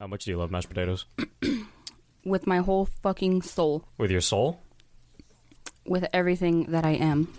How much do you love mashed potatoes? with my whole fucking soul, With your soul? with everything that I am.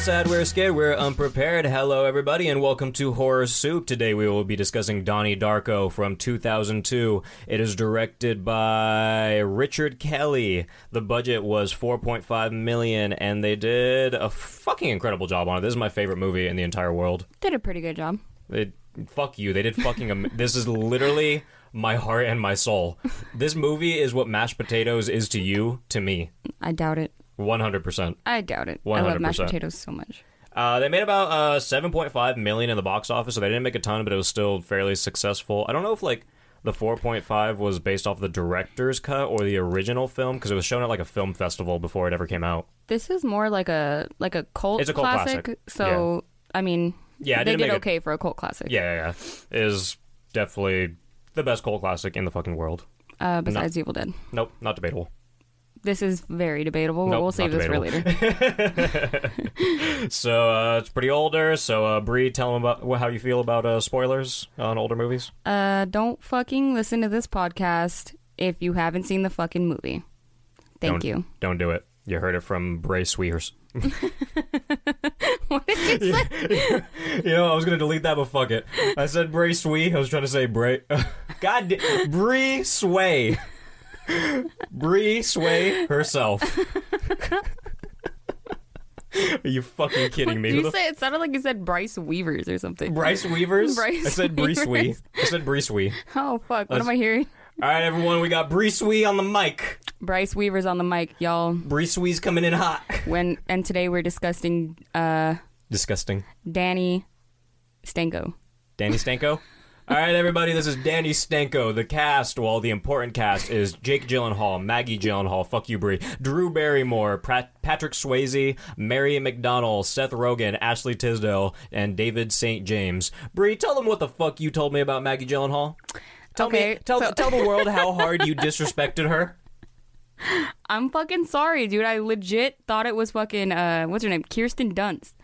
Sad, we're scared, we're unprepared. Hello, everybody, and welcome to Horror Soup. Today we will be discussing Donnie Darko from 2002. It is directed by Richard Kelly. The budget was 4.5 million, and they did a fucking incredible job on it. This is my favorite movie in the entire world. Did a pretty good job. They, fuck you. They did fucking. Am- this is literally my heart and my soul. This movie is what mashed potatoes is to you, to me. I doubt it. 100%. I doubt it. I love mashed potatoes so much. Uh, they made about uh, 7.5 million in the box office, so they didn't make a ton, but it was still fairly successful. I don't know if like the 4.5 was based off the director's cut or the original film because it was shown at like a film festival before it ever came out. This is more like a like a cult It's a cult classic. classic. So I mean, Yeah, they did okay for a cult classic. Yeah, yeah, yeah. It is definitely the best cult classic in the fucking world. Uh, besides Evil Dead, Nope, not debatable. This is very debatable. but Nope, we'll save this for later. So uh, it's pretty older. So uh, Bree, tell them about how you feel about uh, spoilers on older movies. uh, don't fucking listen to this podcast if you haven't seen the fucking movie. Thank Don't- you. Don't do it. You heard it from Bray Sweers. What did you say? You know, I was gonna delete that, but fuck it. I said Bray Swee. I was trying to say Bray. God, Bree Sway. Bree Sway herself. Are you fucking kidding me? Did you say it sounded like you said Bryce Weavers or something? Bryce Weavers? Bryce I said Bree Swee. Weavers. I said Bree Swee. Oh fuck! What Let's- am I hearing? All right, everyone, we got Bree Swee on the mic. Bryce Weavers on the mic, y'all. Bree Swee's coming in hot. When and today we're discussing uh Disgusting. Danny Stanko. Danny Stanko. All right, everybody, this is Danny Stenko. The cast, well, the important cast is Jake Gyllenhaal, Maggie Gyllenhaal, fuck you, Brie, Drew Barrymore, Pat- Patrick Swayze, Mary McDonnell, Seth Rogen, Ashley Tisdale, and David St. James. Brie, tell them what the fuck you told me about Maggie Gyllenhaal. Tell Okay, me, tell, so- tell the world how hard you disrespected her. I'm fucking sorry, dude. I legit thought it was fucking uh what's her name? Kirsten Dunst.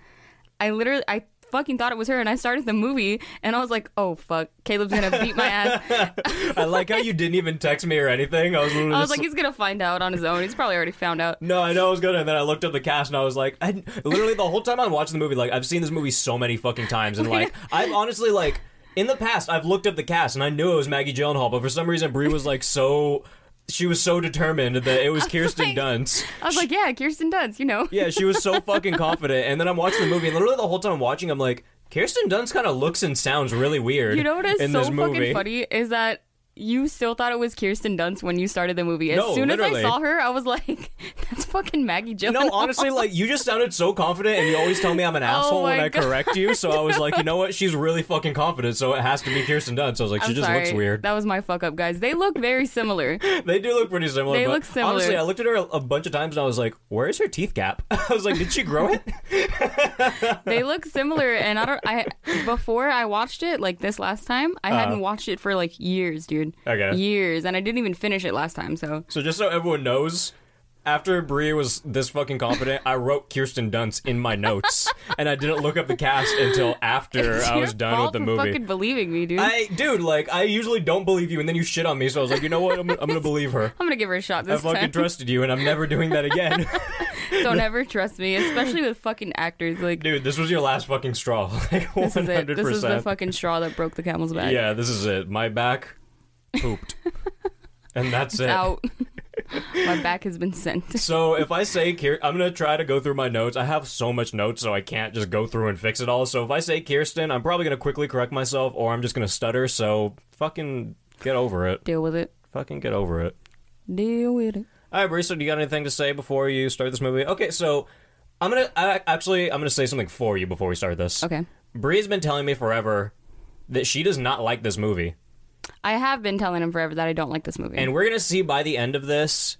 I literally I fucking thought it was her and I started the movie and I was like, "Oh fuck, Caleb's to beat my ass." I like how you didn't even text me or anything. I was I was just like, "He's to find out on his own. He's probably already found out." No, I know I was gonna. And then I looked up the cast and I was like, I literally the whole time I'm watching the movie, like I've seen this movie so many fucking times, and like I've honestly like in the past I've looked up the cast and I knew it was Maggie Gyllenhaal, but for some reason Brie was like so. She was so determined that it was Kirsten like- Dunst. I was like, "Yeah, Kirsten Dunst, you know." Yeah, she was so fucking confident. And then I'm watching the movie, and literally the whole time I'm watching, I'm like, Kirsten Dunst kind of looks and sounds really weird. You know what is in so fucking funny is that you still thought it was Kirsten Dunst when you started the movie. As No, soon literally. as I saw her, I was like, "That's fucking Maggie Gyllenhaal." No, honestly, like you just sounded so confident, and you always tell me I'm an oh asshole when Oh my I God. correct you. So I was like, you know what? She's really fucking confident, so it has to be Kirsten Dunst. So I was like, she I'm just sorry. looks weird. That was my fuck up, guys. They look very similar. They do look pretty similar. They look similar. Honestly, I looked at her a, a bunch of times, and I was like, where's her teeth gap? I was like, did she grow it? they look similar, and I don't. I before I watched it like this last time, I hadn't uh-huh. watched it for like years, dude. Uh-huh. Okay. Years, and I didn't even finish it last time. So So just so everyone knows. After Brie was this fucking confident, I wrote Kirsten Dunst in my notes, and I didn't look up the cast until after I was done with the movie. Fucking believing me, dude. I, dude, like I usually don't believe you, and then you shit on me. So I was like, you know what? I'm, I'm gonna believe her. I'm gonna give her a shot I this fucking time. trusted you, and I'm never doing that again. Don't ever trust me, especially with fucking actors. Like Dude, this was your last fucking straw. Like, this is it. This is the fucking straw that broke the camel's back. Yeah, this is it. My back pooped. and that's it's it. out. my back has been sent. So if I say Kirsten, I'm gonna try to go through my notes. I have so much notes, so I can't just go through and fix it all. So if I say Kirsten, I'm probably gonna quickly correct myself, or I'm just gonna stutter. So fucking get over it. Deal with it. Fucking get over it. Deal with it. All right, Brisa, do you got anything to say before you start this movie? Okay, so I'm gonna I, actually I'm gonna say something for you before we start this. Okay. Bree's been telling me forever that she does not like this movie. I have been telling him forever that I don't like this movie. And we're gonna see by the end of this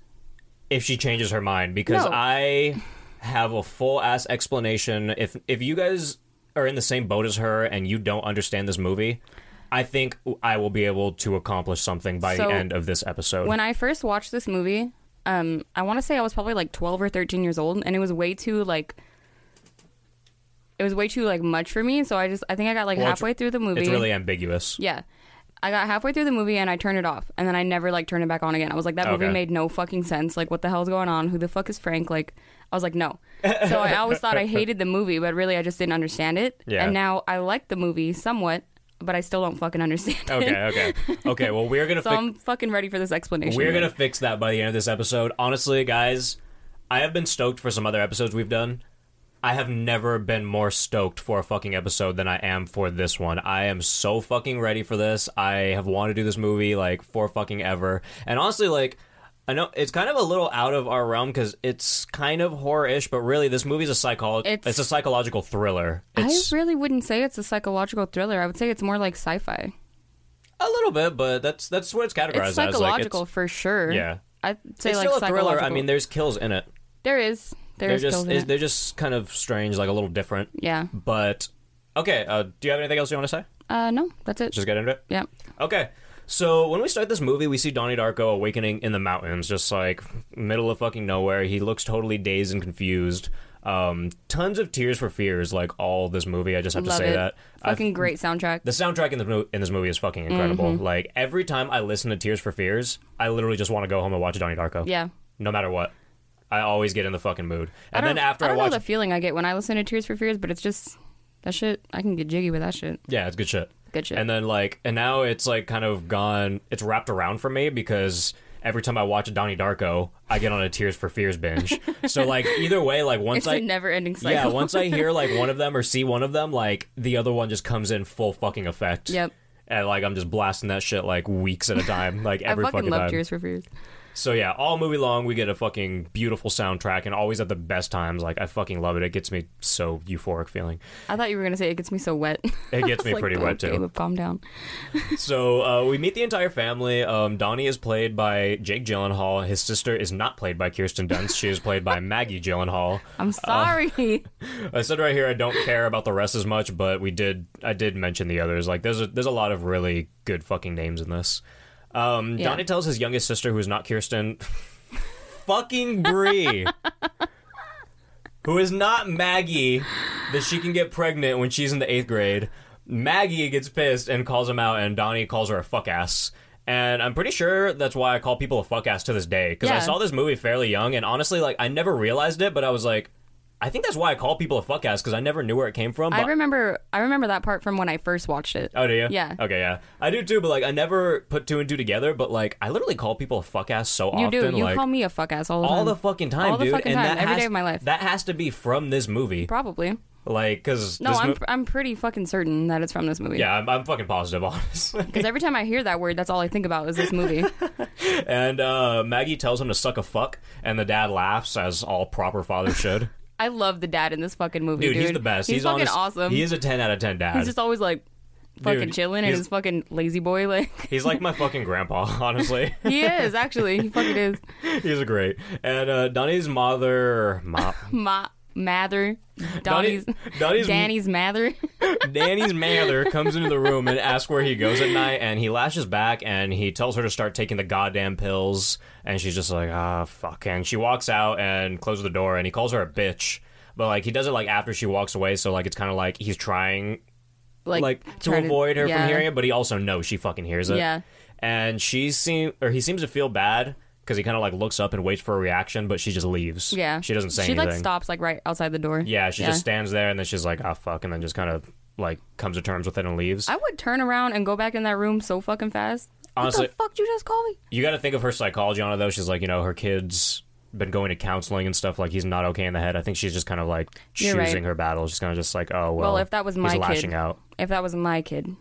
if she changes her mind because No. I have a full ass explanation. If if you guys are in the same boat as her and you don't understand this movie, I think I will be able to accomplish something by So, the end of this episode. when I first watched this movie, um, I want to say I was probably like 12 or 13 years old, and it was way too like. It was way too like much for me, so I just I think I got like Well, it's- halfway through the movie. it's really ambiguous. yeah, I got halfway through the movie and I turned it off, and then I never like turned it back on again. I was like, that movie Okay. made no fucking sense. Like, what the hell's going on? Who the fuck is Frank? Like, I was like, no. So I always thought I hated the movie, but really I just didn't understand it. Yeah. And now I like the movie somewhat, but I still don't fucking understand it. Okay, okay, okay. Well, we're gonna So fix. I'm fucking ready for this explanation. We're gonna fix that by the end of this episode. Honestly, guys, I have been stoked for some other episodes we've done. I have never been more stoked for a fucking episode than I am for this one. I am so fucking ready for this. I have wanted to do this movie like for fucking ever. And honestly, like I know it's kind of a little out of our realm because it's kind of horror-ish, but really this movie's a psycholo- it's, It's- a psychological thriller. I really wouldn't say it's a psychological thriller. I would say it's more like sci-fi. a little bit, but that's that's what it's categorized It's as. Like, psychological it's, for sure. Yeah. I'd say it's like still a thriller. I mean, there's kills in it. there is. There They're just it. they're just kind of strange, like a little different. Yeah. But okay, uh, do you have anything else you want to say? Uh, no, that's it. Just get into it. yeah. Okay. So when we start this movie, we see Donnie Darko awakening in the mountains, just like middle of fucking nowhere. He looks totally dazed and confused. Um, tons of tears for fears, like all this movie. I just have Love to say it. that. Fucking great soundtrack. the soundtrack in, the, mo- in this movie is fucking incredible. Mm-hmm. Like every time I listen to Tears for Fears, I literally just want to go home and watch Donnie Darko. yeah. No matter what, I always get in the fucking mood. And then after I I, don't watch, know the feeling I get when I listen to Tears for Fears, but it's just that shit. I can get jiggy with that shit. yeah, it's good shit. Good shit. And then like, and now it's like kind of gone. It's wrapped around for me because every time I watch a Donnie Darko, I get on a Tears for Fears binge. so like either way, like once it's I never-ending cycle. yeah, once I hear like one of them or see one of them, like the other one just comes in full fucking effect. Yep. And like I'm just blasting that shit like weeks at a time, like I every fucking love time. Tears for Fears. So yeah, all movie long we get a fucking beautiful soundtrack and always at the best times. Like I fucking love it. It gets me so euphoric feeling. I thought you were gonna say it gets me so wet. It gets me like, pretty "Oh, wet too. Calm down. So uh, we meet the entire family. Um, Donnie is played by Jake Gyllenhaal. His sister is not played by Kirsten Dunst. She is played by Maggie Gyllenhaal. I'm sorry. I said right here I don't care about the rest as much, but we did. I did mention the others. Like there's a, there's a lot of really good fucking names in this. Um, Yeah. Donnie tells his youngest sister, who is not Kirsten, fucking Brie, who is not Maggie, that she can get pregnant when she's in the eighth grade. Maggie gets pissed and calls him out, and Donnie calls her a fuck ass. And I'm pretty sure that's why I call people a fuck ass to this day. Because I saw this movie fairly young, and honestly, like I never realized it, but I was like, I think that's why I call people a fuck ass because I never knew where it came from. I remember. I remember that part from when I first watched it. Oh, do you? Yeah. Okay, yeah. I do too, but like I never put two and two together. But like I literally call people a fuck ass so You often. do. You like call me a fuck ass all the all time. the fucking time, All the dude. fucking and time, every has, day of my life. That has to be from this movie. Probably. Like, because No, I'm. mo- I'm pretty fucking certain that it's from this movie. yeah, I'm, I'm fucking positive, honestly. Because every time I hear that word, that's all I think about is this movie. and uh, Maggie tells him to suck a fuck, and the dad laughs as all proper fathers should. I love the dad in this fucking movie, Dude, dude. he's the best. He's, fucking honest- awesome. He is a ten out of ten dad. He's just always like fucking Dude, chilling and he's- his fucking La-Z-Boy. Like He's like my fucking grandpa, honestly. he is actually. He fucking is. He's a great. And uh, Donnie's mother, ma- Ma Mather, Donnie's, Donnie's Danny's Mather. Danny's Mather comes into the room and asks where he goes at night, and he lashes back and he tells her to start taking the goddamn pills, and she's just like, ah, fuck. And she walks out and closes the door, and he calls her a bitch. But like he does it like after she walks away, so like it's kind of like he's trying like, like, to avoid her yeah. from hearing it, but he also knows she fucking hears it. Yeah. And she seem or he seems to feel bad because he kind of like looks up and waits for a reaction, but she just leaves. Yeah, she doesn't say She anything. She like stops like right outside the door. Yeah, she just stands there and then she's like, "Ah, fuck," and then just kind of like comes to terms with it and leaves. I would turn around and go back in that room so fucking fast. Honestly- what the fuck you just call me? you got to think of her psychology on it though. She's like, you know, her kids been going to counseling and stuff. Like he's not okay in the head. I think she's just kind of like choosing right. her battles. She's kind of just like, oh well. Well, if that was he's my kid, out. if that was my kid,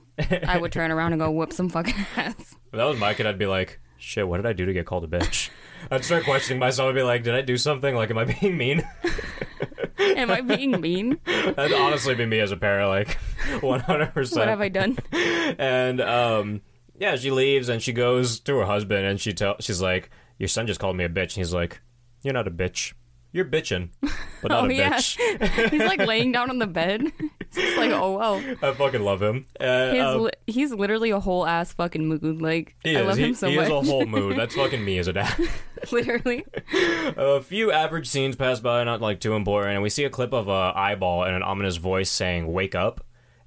I would turn around and go whoop some fucking ass. If that was my kid, I'd be like, shit, what did I do to get called a bitch? I'd start questioning myself. I'd be like, did I do something? Like, am I being mean? Am I being mean? That'd honestly be me as a parent, like, one hundred percent. What have I done? and um yeah she leaves and she goes to her husband and she tell she's like your son just called me a bitch and he's like you're not a bitch you're bitching but not oh a yeah, bitch. he's like laying down on the bed. It's like, oh wow, I fucking love him. Uh, his um, li- he's literally a whole ass fucking mood. Like I is. love he, him so he much. is a whole mood. That's fucking me as a dad. literally. a few average scenes pass by, not like too important, and we see a clip of a eyeball and an ominous voice saying "Wake up."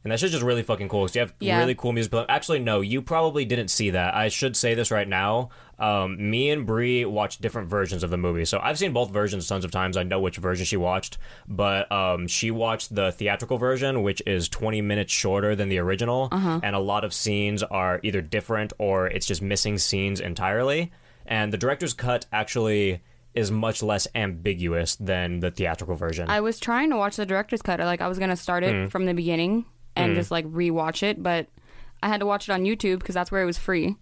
And that shit's just really fucking cool. 'cause you have Yeah. really cool music. Actually, no, you probably didn't see that. I should say this right now. Um, me and Brie watched different versions of the movie, so I've seen both versions tons of times. I know which version she watched, but um, she watched the theatrical version, which is 20 minutes shorter than the original, and a lot of scenes are either different or it's just missing scenes entirely. And the director's cut actually is much less ambiguous than the theatrical version. I was trying to watch the director's cut. Like I was gonna start it Hmm. from the beginning and just like rewatch it, but I had to watch it on YouTube because that's where it was free.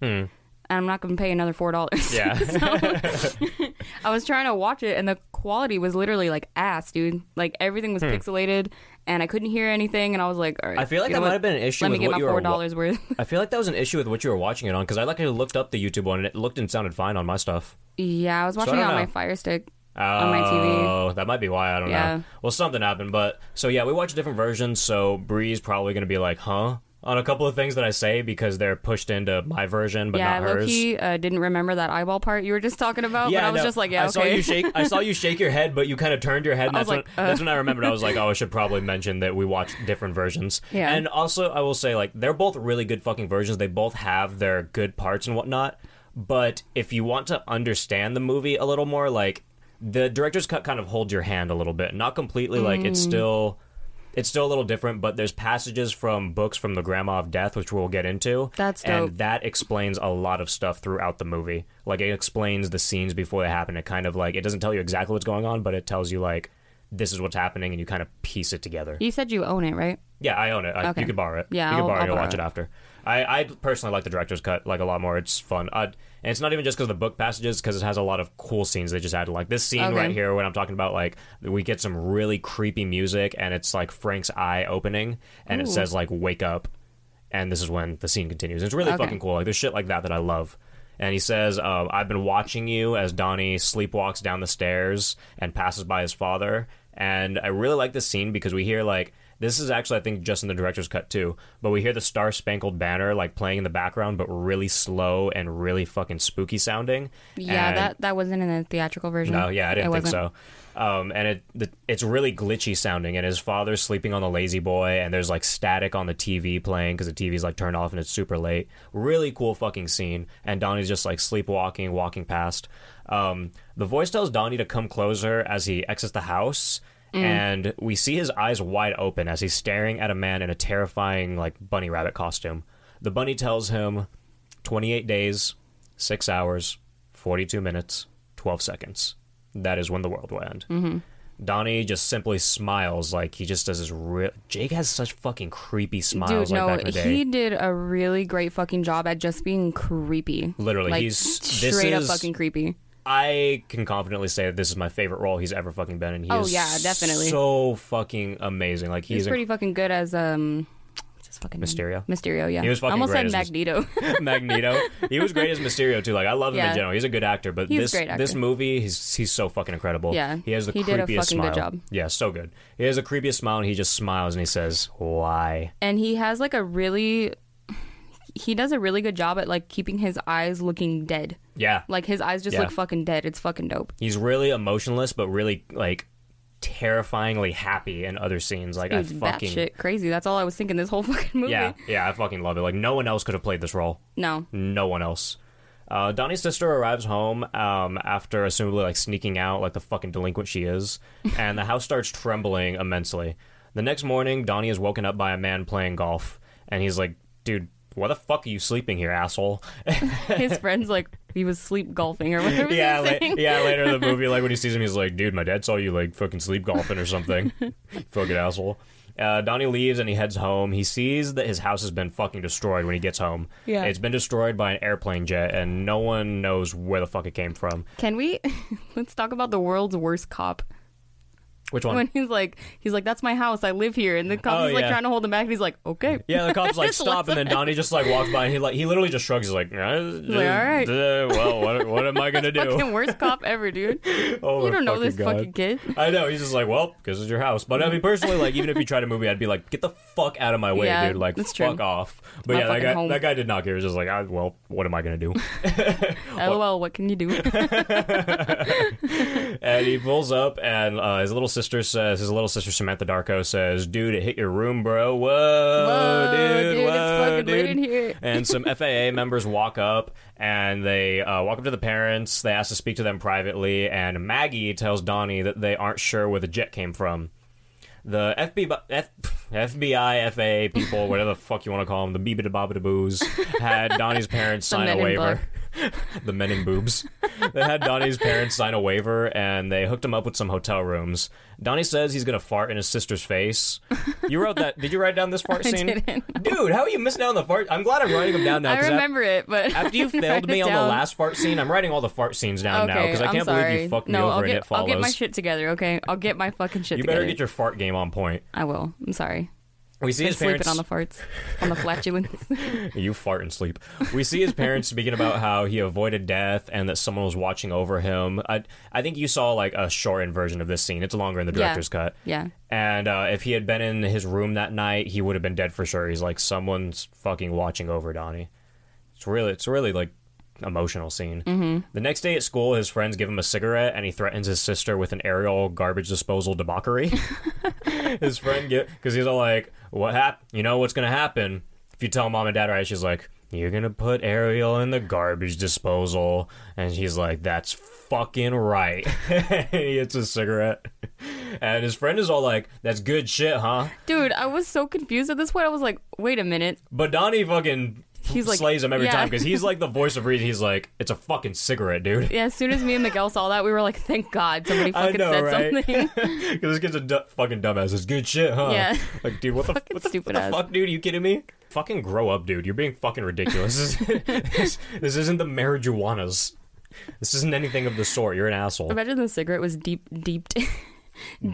And I'm not gonna pay another four dollars. Hmm. yeah. I was trying to watch it, and the quality was literally like ass, dude. Like everything was pixelated, and I couldn't hear anything. And I was like, all right. Hmm. I feel like that know might have been an issue Let me get what my four wa- dollars worth. I feel like that was an issue with what you were watching it on because I like looked up the YouTube one and it looked and sounded fine on my stuff. yeah, I was watching I it on my. Fire Stick. Oh, On my TV. Oh, that might be why. I don't Yeah. know. Well, something happened, but so yeah, we watched different versions. So Bree's probably going to be like, "Huh?" On a couple of things that I say because they're pushed into my version, but yeah, not hers. Loki uh, didn't remember that eyeball part you were just talking about, but I was no, just like, yeah, I okay. saw you shake. I saw you shake your head, but you kind of turned your head. And I that's was when uh. that's when I remembered. I was like, oh, I should probably mention that we watched different versions. Yeah. And also, I will say, like, they're both really good fucking versions. They both have their good parts and whatnot. But if you want to understand the movie a little more, like the director's cut kind of holds your hand a little bit. Not completely. Like it's Mm. still. It's still a little different, but there's passages from books from the Grandma of Death, which we'll get into. That's and that explains a lot of stuff throughout the movie. Like it explains the scenes before they happen. It kind of like it doesn't tell you exactly what's going on, but it tells you like this is what's happening, and you kind of piece it together. You said you own it, right? Yeah, I own it. I, Okay. You could borrow it. Yeah, you I'll- could borrow I'll it and watch it it. after. I, I personally like the director's cut like a lot more. It's fun. Uh, and it's not even just because of the book passages, because it has a lot of cool scenes they just added. Like this scene Okay. right here, when I'm talking about like we get some really creepy music, and it's like Frank's eye opening, and it says like "Wake up," and this is when the scene continues. It's really Okay. fucking cool. Like there's shit like that that I love. And he says, um, "I've been watching you as Donnie sleepwalks down the stairs and passes by his father." And I really like this scene because we hear like this is actually I think just in the director's cut too, but we hear the Star Spangled Banner like playing in the background, but really slow and really fucking spooky sounding. Yeah, And- that that wasn't in the theatrical version. no, yeah, I didn't It think wasn't. so. Um, and it the, it's really glitchy sounding, and his father's sleeping on the La-Z-Boy, and there's like static on the TV playing because the TV's like turned off and it's super late. Really cool fucking scene, and Donnie's just like sleepwalking, walking past. Um, the voice tells Donnie to come closer as he exits the house. And we see his eyes wide open as he's staring at a man in a terrifying, like, bunny rabbit costume. The bunny tells him 28 days, 6 hours, 42 minutes, 12 seconds. That is when the world will end. Mm-hmm. Donnie just simply smiles like he just does his real. Jake has such fucking creepy smiles Dude, like no, back in the day. he did a really great fucking job at just being creepy. Literally, like, he's- this straight up is- fucking creepy. I can confidently say that this is my favorite role he's ever fucking been in. He Oh, is yeah, definitely. so fucking amazing. Like He's he's, pretty fucking good as um, what's his fucking name? Mysterio? Mysterio, yeah. He was fucking almost great said as Magneto. Magneto. He was great as Mysterio too. Like I love him in general. He's a good actor, but He's this actor. this movie, he's he's so fucking incredible. Yeah, he has the he creepiest did a fucking smile. good job. Yeah, so good. He has the creepiest smile, and he just smiles and he says, "Why?" and he has like a really, he does a really good job at like keeping his eyes looking dead. Yeah, Like his eyes just Yeah. look fucking dead. It's fucking dope. he's really emotionless, but really like terrifyingly happy in other scenes. Like Dude, I fucking shit crazy. That's all I was thinking this whole fucking movie. yeah, yeah, I fucking love it. Like no one else could have played this role. No. No one else. Uh, Donnie's sister arrives home um, after assumably like sneaking out like the fucking delinquent she is, and the house starts trembling immensely. The next morning, Donnie is woken up by a man playing golf, and he's like, "Dude, why the fuck are you sleeping here, asshole?" His friend's like he was sleep golfing or whatever. yeah, la- yeah. Later in the movie, like when he sees him, he's like, "Dude, my dad saw you like fucking sleep golfing or something." fucking asshole. Uh, Donnie leaves and he heads home. He sees that his house has been fucking destroyed when he gets home. Yeah. It's been destroyed by an airplane jet, and no one knows where the fuck it came from. Can we? Let's talk about the world's worst cop. Which one? When he's like, he's like, "That's my house. I live here," and the cop Oh, is like yeah. trying to hold him back, and he's like, "Okay." Yeah, the cops like Just stop, and then. Donnie just like walks by, and he like he literally just shrugs. He's like, like, "All right." uh, well, what, what am I gonna do? Fucking worst cop ever, dude. Oh, you my don't know this God. fucking kid. I know. He's just like, well, because it's your house. But I mean, personally, like, even if you tried to move me, I'd be like, get the fuck out of my way, Yeah, dude. Like, that's fuck true. off. But my yeah, that fucking guy, home. that guy did not care. He was just like, ah, well, what am I gonna do? LOL. What can you do? and he pulls up, and uh, his little sister says, his little sister Samantha Darko says, dude, it hit your room, bro. Whoa, Whoa, dude, dude, it's whoa, dude. in here. and some FAA members walk up and they uh, walk up to the parents. They ask to speak to them privately, and Maggie tells Donnie that they aren't sure where the jet came from. The FBI, F, FBI, FAA people, whatever the fuck you want to call them, the beebida bobbida boos, had Donnie's parents sign a waiver. the men in boobs. They had Donnie's parents sign a waiver and they hooked him up with some hotel rooms. Donnie says he's gonna fart in his sister's face. You wrote that? Did you write down this fart I scene? didn't. Dude, how are you missing out on the fart? I'm glad I'm writing them down now. I remember it, but After you failed me on the last fart scene, I'm writing all the fart scenes down now because I I'm can't sorry. believe you fucked no, me over I'll and get, it follows. I'll get my shit together. Okay, I'll get my fucking shit you together. better get your fart game on point. I will. I'm sorry. We see his sleeping parents. on the farts, on the flatulence. you fart and sleep. We see his parents speaking about how he avoided death and that someone was watching over him. I I think you saw like a shortened version of this scene. It's longer in the Yeah. director's cut. yeah. And uh, if he had been in his room that night, he would have been dead for sure. He's like someone's fucking watching over Donnie. It's really, it's really like emotional scene. Mm-hmm. The next day at school, his friends give him a cigarette, and he threatens his sister with an Ariel garbage disposal debauchery. his friend get because he's all like, "What hap? You know what's gonna happen if you tell mom and dad?" Right? She's like. You're gonna put Ariel in the garbage disposal, and he's like, "That's fucking right." he a cigarette, and his friend is all like, "That's good shit, huh?" Dude, I was so confused at this point. I was like, wait a minute. But Donnie fucking He's like- slays him every yeah. time because he's like the voice of reason. He's like, "It's a fucking cigarette, dude." Yeah, as soon as me and Miguel saw that, we were like, thank God somebody fucking know, said right? something. Because this kid's a du- fucking dumbass. It's good shit, huh? Yeah. Like, dude, what the, Fucking what the, stupid what the fuck, dude? Are you kidding me? Fucking grow up, dude. You're being fucking ridiculous. this, this, this isn't the marijuanas. This isn't anything of the sort. You're an asshole. Imagine the cigarette was deep, deeped,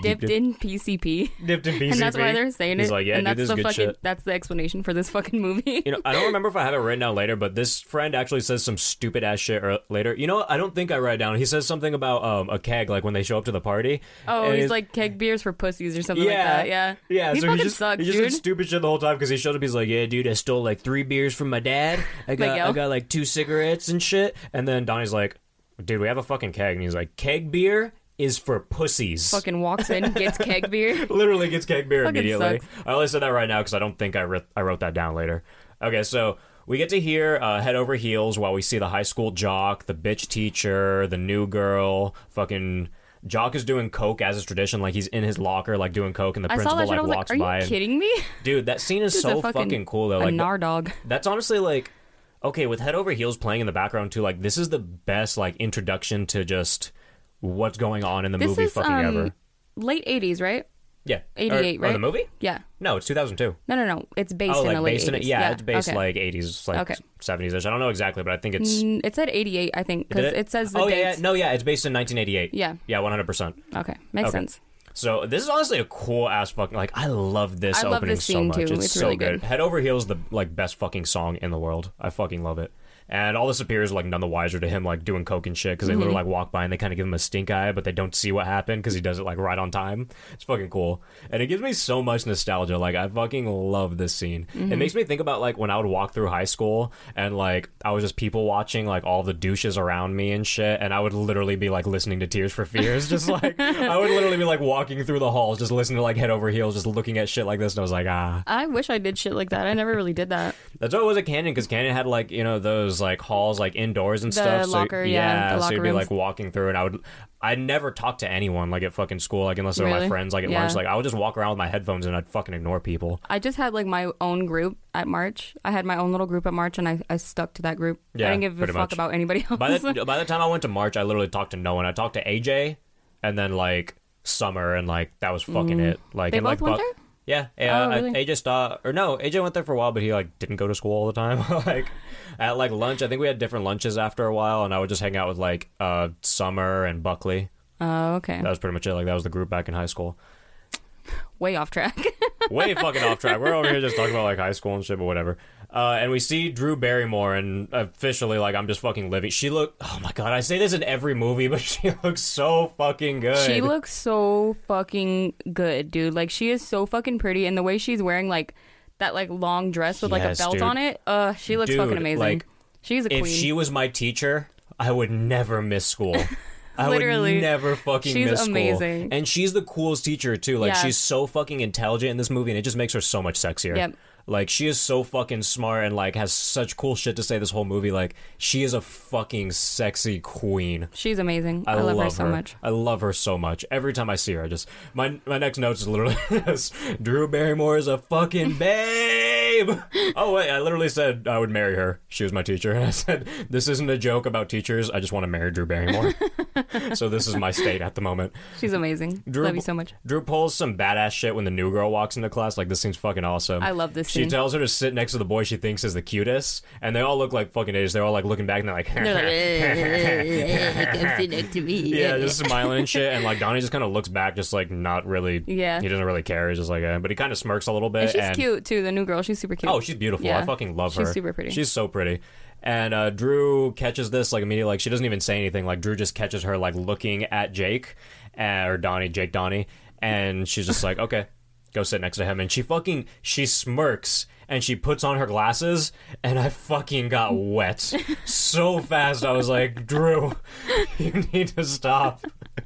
dipped in- PCP. Dipped in PCP. And that's why they're saying He's it. like, yeah, and dude, that's this the good fucking shit. that's the explanation for this fucking movie. You know, I don't remember if I have it written down later, but this friend actually says some stupid ass shit er- later. You know, what? I don't think I write it down. He says something about um, a keg, like when they show up to the party. oh, and he's like keg beers for pussies or something yeah, like that. Yeah. yeah. He so fucking he just sucks, he just dude. did stupid shit the whole time because he showed up. He's like, "Yeah, dude, I stole like three beers from my dad. I got. I got like two cigarettes and shit." And then Donnie's like, "Dude, we have a fucking keg," and he's like, "Keg beer." Is for pussies. Fucking walks in, gets keg beer. literally gets keg beer Fucking immediately. sucks. I only said that right now because I don't think I, writ- I wrote that down later. Okay, so we get to hear uh, head over heels while we see the high school jock, the bitch teacher, the new girl, fucking. Jock is doing coke as is tradition, like he's in his locker, like doing coke, and the I saw principal like was like, walks "Are by. you and- kidding me?" Dude, that scene is so a fucking, fucking cool though. a Like nar dog. that's honestly like okay with head over heels playing in the background too. Like this is the best like introduction to just what's going on in the This movie is fucking um, ever. late '80s, right? Yeah, 88, or, or right? the movie? Yeah. No, it's 2002. No, no, no. It's based oh, in like the late in 80s. it. Yeah, it's based okay. like 80s, like Okay. 70s ish. I don't know exactly, but I think it's. Mm, It said '88, I think, because Did it? says the oh yeah, yeah, no, yeah, it's based in 1988. Yeah. yeah, 100. percent Okay, makes Okay. sense. So this is honestly a cool ass fucking like I love this I love opening this so much. too. It's, It's so really good. good. Head over heels the like best fucking song in the world. I fucking love it. And all the superiors are like none the wiser to him like doing coke and shit because they Mm-hmm. literally like walk by and they kind of give him a stink eye, but they don't see what happened because he does it like right on time. It's fucking cool, and it gives me so much nostalgia. Like I fucking love this scene. Mm-hmm. It makes me think about like when I would walk through high school and like I was just people watching like all the douches around me and shit, and I would literally be like listening to Tears for Fears, just like I would literally be like walking through the halls, just listening to like head over heels, just looking at shit like this, and I was like, ah, I wish I did shit like that. I never really did that. that's what it was at Canyon because Canyon had like you know those like halls like indoors and The stuff. so, locker, yeah, the so you'd be rooms. like walking through, and I would. I never talked to anyone like at fucking school, like unless they were my friends, like at Yeah. lunch. Like I would just walk around with my headphones and I'd fucking ignore people. I just had like my own group at March. I had my own little group at March, and I, I stuck to that group. Yeah, I didn't give a fuck much. about anybody else. By the by the time I went to March, I literally talked to no one. I talked to AJ, and then like Summer, and like that was fucking it. Like Mm. They and, both like, went there? Yeah, yeah. Oh, really? AJ Star or no, AJ went there for a while, but he like didn't go to school all the time. like at like lunch, I think we had different lunches after a while, and I would just hang out with like uh Summer and Buckley. Oh, okay. That was pretty much it. Like that was the group back in high school. Way off track. Way fucking off track. We're over here just talking about like high school and shit, but whatever. Uh, and we see Drew Barrymore, and officially, like, I'm just fucking living. She look. Oh my god, I say this in every movie, but she looks so fucking good. she looks so fucking good, dude. Like she is so fucking pretty, and the way she's wearing like that like long dress with like a Yes, belt dude. on it. Uh, she looks Dude, fucking amazing. like, she's a queen. If she was my teacher, I would never miss school. I Literally. would never fucking She's miss school. amazing. And she's the coolest teacher too. Like Yeah. she's so fucking intelligent in this movie, and it just makes her so much sexier. Yep. Like she is so fucking smart and like has such cool shit to say this whole movie. Like she is a fucking sexy queen. she's amazing. I, I, love, her so much. I love her so much. Every time I see her, I just my my next notes is literally this: Drew Barrymore is a fucking babe. oh wait, I literally said I would marry her. She was my teacher, and I said this isn't a joke about teachers. I just want to marry Drew Barrymore. so this is my state at the moment. She's amazing. Drew, love you so much. Drew pulls some badass shit when the new girl walks into class. Like this seems fucking awesome. I love this She tells her to sit next to the boy she thinks is the cutest, and they all look like fucking idiots. They're all like looking back and they're like, They're like, come sit next to me. yeah, just smiling and shit. And like Donnie just kind of looks back, just like not really. Yeah. he doesn't really care. He's just like, eh. but he kind of smirks a little bit. And she's and- cute too. The new girl, she's super cute. Oh, she's beautiful. I fucking love her. She's super pretty. She's so pretty. And uh, Drew catches this like immediately. Like she doesn't even say anything. Like Drew just catches her like looking at Jake uh, or Donnie, Jake Donnie, and she's just like, okay, go sit next to him. And she fucking she smirks and she puts on her glasses, and I fucking got wet so fast. I was like, Drew, you need to stop.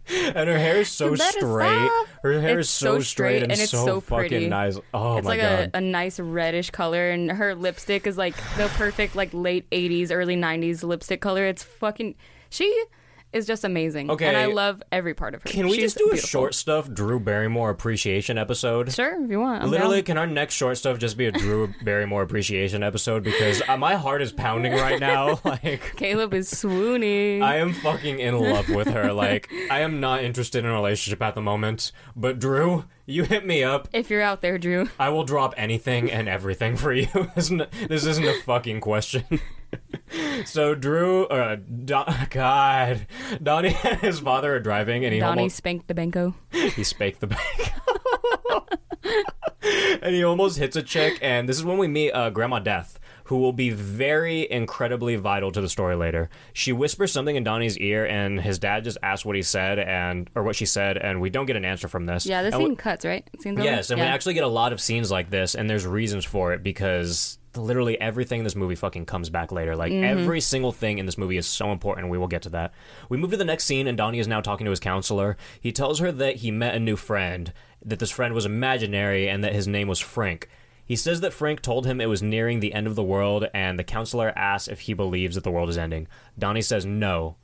And her hair is so You straight. Her hair It's is so, so straight straight and, and it's so, so fucking pretty. nice. Oh it's my like god. a, a nice reddish color, and her lipstick is like the perfect like late '80s, early '90s lipstick color. It's fucking. She is just amazing. Okay. and I love every part of her. Can we She's just do a beautiful. short stuff Drew Barrymore appreciation episode? Sure, if you want. I'm Literally, down. can our next short stuff just be a Drew Barrymore appreciation episode? Because uh, my heart is pounding right now. Like, Caleb is swooning. I am fucking in love with her. Like, I am not interested in a relationship at the moment. But Drew, you hit me up. if you're out there, Drew. I will drop anything and everything for you. this isn't this isn't a fucking question. so Drew, uh, Don, God, Donnie and his father are driving, and he Donnie almost spanked the Benko. he spanked the bank. and he almost hits a chick, and this is when we meet uh, Grandma Death, who will be very incredibly vital to the story later. She whispers something in Donnie's ear, and his dad just asks what he said and or what she said, and we don't get an answer from this. Yeah, this And we- scene cuts right. Yes, and yeah. we actually get a lot of scenes like this, and there's reasons for it because literally everything in this movie fucking comes back later. Like Mm-hmm. every single thing in this movie is so important. We will get to that. We move to the next scene, and Donnie is now talking to his counselor. He tells her that he met a new friend, that this friend was imaginary, and that his name was Frank. He says that Frank told him it was nearing the end of the world, and the counselor asks if he believes that the world is ending. Donnie says no,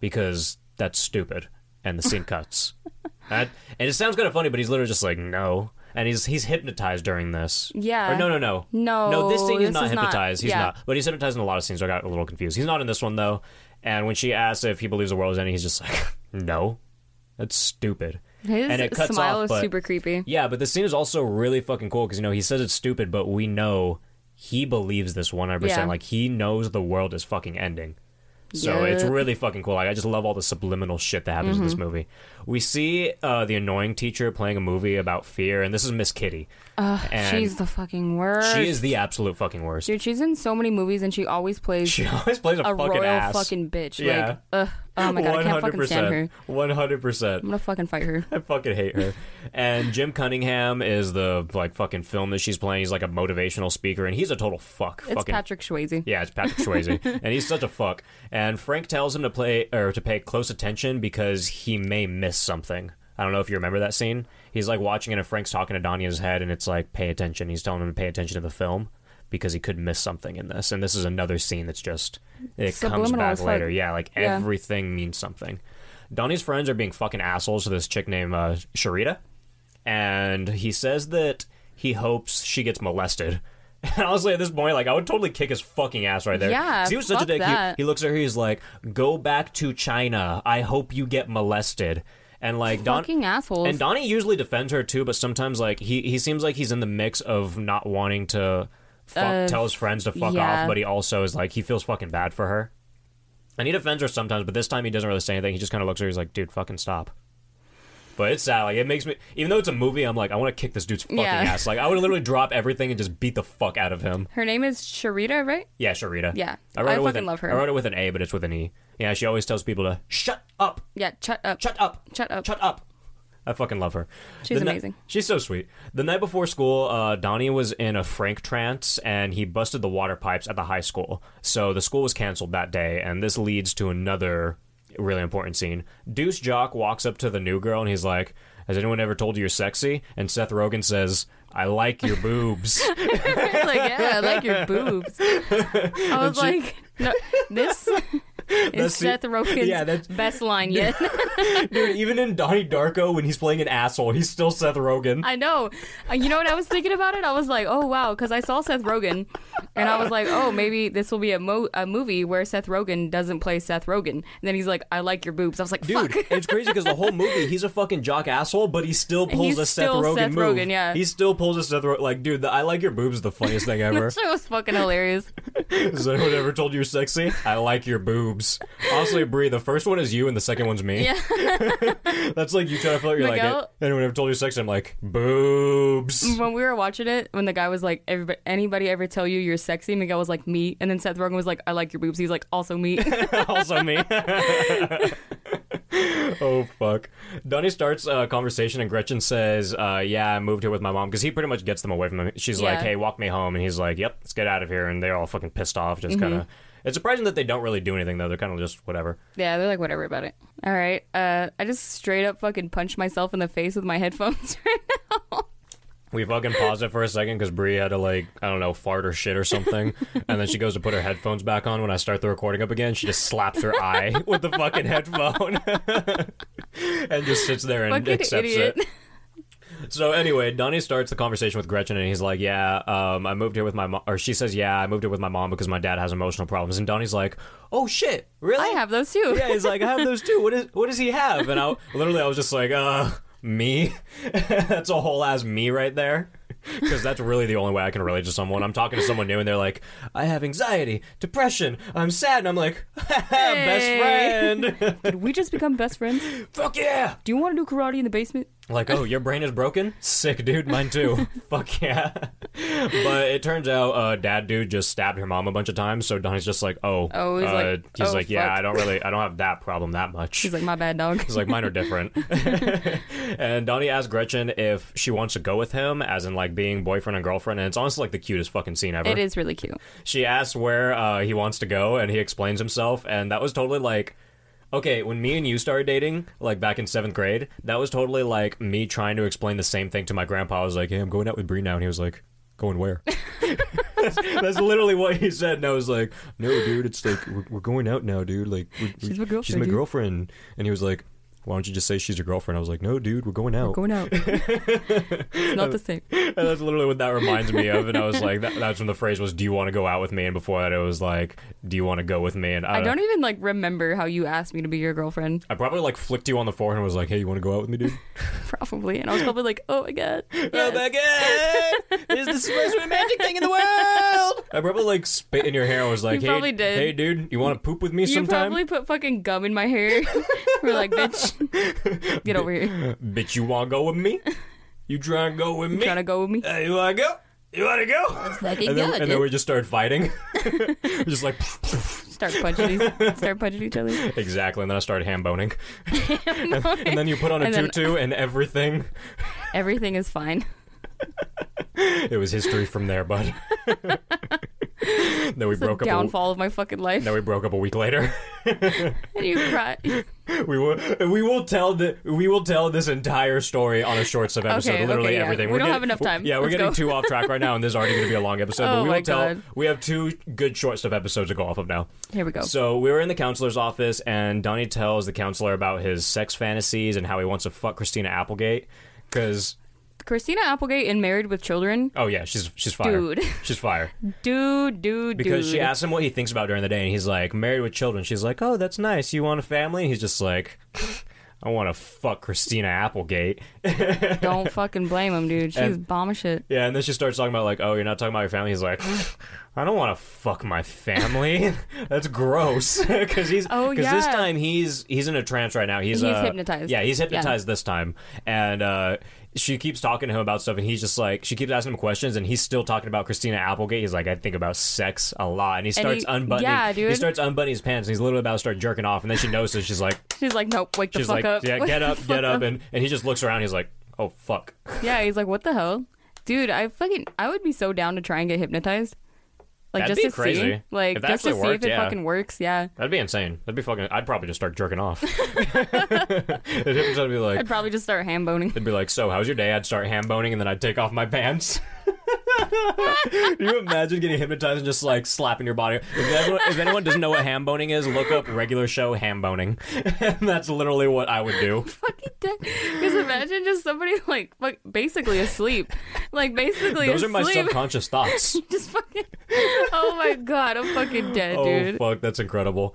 because that's stupid, and the scene cuts. And it sounds kind of funny, but he's literally just like no, and he's he's hypnotized during this. Yeah. Or no, no, no, No, no. This scene he's this not is not- hypnotized. he's yeah. not, but he's hypnotized in a lot of scenes. So I got a little confused. He's not in this one though. And when she asks if he believes the world is ending, he's just like no, that's stupid. His and it cuts smile off, is but- super creepy. Yeah, but the scene is also really fucking cool because you know he says it's stupid, but we know he believes this one hundred percent. Like he knows the world is fucking ending. So it's really fucking cool. Like I just love all the subliminal shit that happens in Mm-hmm. this movie. We see uh, the annoying teacher playing a movie about fear, and this is Miss Kitty. Ugh, And she's the fucking worst. She is the absolute fucking worst. Dude, she's in so many movies and she always plays She always plays a, a fucking royal ass. fucking bitch. Yeah. Like, ugh, oh my god, I can't fucking stand her. One hundred percent. I'm gonna fucking fight her. I fucking hate her. And Jim Cunningham is the like fucking film that she's playing. He's like a motivational speaker, and he's a total fuck. It's fucking Patrick Swayze. Yeah, it's Patrick Swayze, and he's such a fuck. And Frank tells him to play or to pay close attention because he may miss something. I don't know if you remember that scene. He's like watching it, and Frank's talking to Donnie in his head, and it's like, pay attention. He's telling him to pay attention to the film because he could miss something in this. And this is another scene that's just it comes back later. Yeah, like Yeah. everything means something. Donnie's friends are being fucking assholes to this chick named uh, Cherita, and he says that he hopes she gets molested. And honestly, at this point, like I would totally kick his fucking ass right there. Yeah, he was such a dick. He, he looks at her. He's like, "Go back to China. I hope you get molested." And like Don, Fucking assholes. and Donnie usually defends her too, but sometimes like he he seems like he's in the mix of not wanting to fuck, Uh, tell his friends to fuck yeah. off, but he also is like he feels fucking bad for her. And he defends her sometimes, but this time he doesn't really say anything. He just kind of looks at her. He's like, "Dude, fucking stop." But it's sad. Like it makes me, even though it's a movie, I'm like, I want to kick this dude's fucking Yeah. ass. Like I would literally drop everything and just beat the fuck out of him. Her name is Cherita, right? Yeah, Cherita. Yeah. I wrote I it with fucking an, love her. I wrote it with an A, but it's with an E. Yeah, she always tells people to shut up, Yeah, shut up. shut up, Shut up. shut up. I fucking love her. She's The ni- amazing. she's so sweet. The night before school, uh, Donnie was in a Frank trance and he busted the water pipes at the high school. So the school was canceled that day, and this leads to another really important scene. Deuce Jock walks up to the new girl and he's like, Has anyone ever told you you're sexy? And Seth Rogen says, I like your boobs. Like, yeah, I like your boobs. I was like, no, this is That's Seth Rogen's yeah, that's- best line yet. Dude, even in Donnie Darko, when he's playing an asshole, he's still Seth Rogen. I know. Uh, You know what I was thinking about it? I was like, oh wow, because I saw Seth Rogen, and I was like, oh maybe this will be a, mo- a movie where Seth Rogen doesn't play Seth Rogen. And then he's like, I like your boobs. I was like, Dude, it's crazy because the whole movie, he's a fucking jock asshole, but he still pulls He's a Seth Rogen Seth move. Rogen, yeah. He still pulls a Seth Rogen. Like, dude, the I like your boobs is the funniest thing ever. That was fucking hilarious. Has anyone ever told you sexy? I like your boobs. Honestly, Brie, the first one is you and the second one's me. Yeah. That's like you trying to flirt. You're like, anyone ever told you sexy? I'm like, boobs. when we were watching it, when the guy was like, Everybody, anybody ever tell you you're sexy? Miguel was like, me. And then Seth Rogen was like, I like your boobs. He's like, also me. also me. oh fuck. Donnie starts a conversation and Gretchen says, uh, "Yeah, I moved here with my mom because he pretty much gets them away from him." She's like, "Hey, walk me home," and he's like, "Yep, let's get out of here." And they're all fucking pissed off, Mm-hmm. just kind of. It's surprising that they don't really do anything though. They're kind of just whatever. yeah, they're like, whatever about it. All right. Uh, I just straight up fucking punched myself in the face with my headphones right now. We fucking paused it for a second because Brie had to like I don't know fart or shit or something, and then she goes to put her headphones back on. When I start the recording up again, she just slaps her eye with the fucking headphone, and just sits there and Fucking accepts idiot. it. So anyway, Donnie starts the conversation with Gretchen, and he's like, "Yeah, um, I moved here with my mom," or she says, "Yeah, I moved here with my mom because my dad has emotional problems." And Donnie's like, "Oh shit, really?" I have those too. Yeah, he's like, "I have those too. What is what does he have?" And I literally, I was just like, "Uh, me." that's a whole ass me right there. Because that's really the only way I can relate to someone. I'm talking to someone new, and they're like, "I have anxiety, depression, I'm sad," and I'm like, Hey. "Best friend, Did we just become best friends? fuck yeah!" Do you want to do karate in the basement? Like, oh, your brain is broken? Sick, dude. Mine too. Fuck yeah. but it turns out, uh, dad dude just stabbed her mom a bunch of times. So Donnie's just like, oh, Oh, he's uh, like, he's oh, like, yeah, fuck. I don't really, I don't have that problem that much. He's like, my bad, dog. He's like, mine are different. and Donnie asks Gretchen if she wants to go with him, as in like being boyfriend and girlfriend. And it's honestly like the cutest fucking scene ever. It is really cute. She asks where uh, he wants to go, and he explains himself. And that was totally like, okay, when me and you started dating, like back in seventh grade, that was totally like me trying to explain the same thing to my grandpa. I was like, hey, I'm going out with Bree now. And he was like, going where? that's, that's literally what he said. And I was like, no, dude, it's like, we're, we're going out now, dude. Like, we're, She's my girlfriend. She's my dude." girlfriend. And he was like, why don't you just say she's your girlfriend? I was like, no, dude, we're going out. We're Going out. it's not the same. And that's literally what that reminds me of. And I was like, that, that's when the phrase was, "Do you want to go out with me?" And before that, it was like, "Do you want to go with me?" And I, I don't even like remember how you asked me to be your girlfriend. I probably like flicked you on the forehead and was like, "Hey, you want to go out with me, dude?" Probably. And I was probably like, oh my god. Oh my god, this is the most romantic thing in the world. I probably like spit in your hair. and was like, You "Hey, probably did. hey, dude, you want to poop with me You sometime?" probably put fucking gum in my hair. We're like, bitch, get over here. Bitch, you want to go with me? You trying to go with me? You Trying to go with me? Hey, you want to go? You want to go? fucking and then, go. and then we just started fighting. just like Start punching each, start punching each other. exactly, and then I started ham boning. and, and then you put on a And then- tutu, and everything. Everything is fine. It was history from there, bud. then we The broke up. A, downfall of my fucking life. then we broke up a week later. And you cry. we will. We will tell the. We will tell this entire story on a short sub episode. Okay, literally okay, yeah. everything. We We're don't get- have enough time. Yeah, we're Let's getting go. too off track right now, and this is already going to be a long episode. Oh but we will tell. God. We have two good short stuff episodes to go off of now. Here we go. So we were in the counselor's office, and Donnie tells the counselor about his sex fantasies and how he wants to fuck Christina Applegate. Because Christina Applegate in Married with Children. oh yeah, she's she's fire. Dude. she's fire. Dude, dude, dude. Because dude. she asks him what he thinks about during the day, and he's like, married with children. She's like, oh, that's nice. You want a family? And he's just like, I want to fuck Christina Applegate. Don't fucking blame him, dude. She's And- bomb as shit. Yeah, and then she starts talking about like, oh, you're not talking about your family. He's like, I don't want to fuck my family. That's gross. Because he's Oh, because this time he's he's in a trance right now. He's He's uh, hypnotized. Yeah, he's Yeah. hypnotized this time, and uh, she keeps talking to him about stuff, and he's just like, she keeps asking him questions, and he's still talking about Christina Applegate. He's like, I think about sex a lot, and he starts he- unbuttoning. yeah, He starts unbuttoning his pants, and he's literally about to start jerking off, and then she notices. She's like, She's like, nope, wake the she's fuck like, up. yeah, get up, get up, and and he just looks around. He's like, oh fuck. Yeah, he's like, what the hell? Dude, I fucking, I would be so down to try and get hypnotized. Like, That'd just be to crazy. see. Like, If just to actually see if it yeah. fucking works. Yeah. That'd be insane. That'd be fucking. I'd probably just start jerking off. would be like, I'd probably just start hand boning. They'd be like, "So, how's your day?" I'd start ham boning, and then I'd take off my pants. Can you imagine getting hypnotized and just like slapping your body? If anyone, if anyone doesn't know what ham boning is, look up regular show ham boning, and that's literally what I would do. fucking dead. Because imagine just somebody like, fuck, basically asleep. Like, basically Those are my subconscious thoughts. just fucking, oh my god, I'm fucking dead, dude. oh dude. fuck, that's incredible.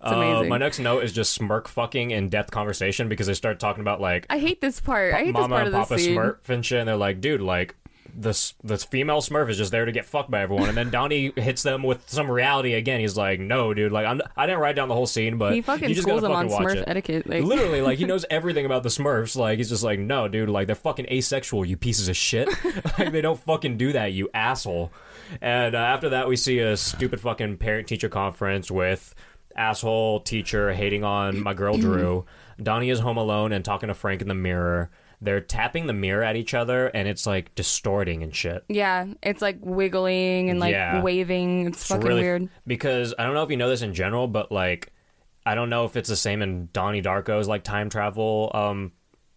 Uh, my next note is just Smurf fucking in depth conversation because they start talking about like I hate this part. I hate this Mama part and of the Papa scene. Smurf and shit, and they're like, dude, like this this female Smurf is just there to get fucked by everyone, and then Donnie hits them with some reality again. He's like, no, dude, like I'm, I didn't write down the whole scene, but He fucking you just schools gotta them on watch Smurf it. etiquette. Like, Literally, like he knows everything about the Smurfs. Like he's just like, no, dude, like they're fucking asexual. You pieces of shit. like they don't fucking do that. You asshole. And uh, after that, we see a stupid fucking parent teacher conference with asshole teacher hating on my girl Drew. Donnie is home alone and talking to Frank in the mirror. They're tapping the mirror at each other, and it's like distorting and shit. yeah, it's like wiggling and like Yeah. waving. It's, fucking really- weird. because I don't know if you know this in general, but like I don't know if it's the same in Donnie Darko's like time travel um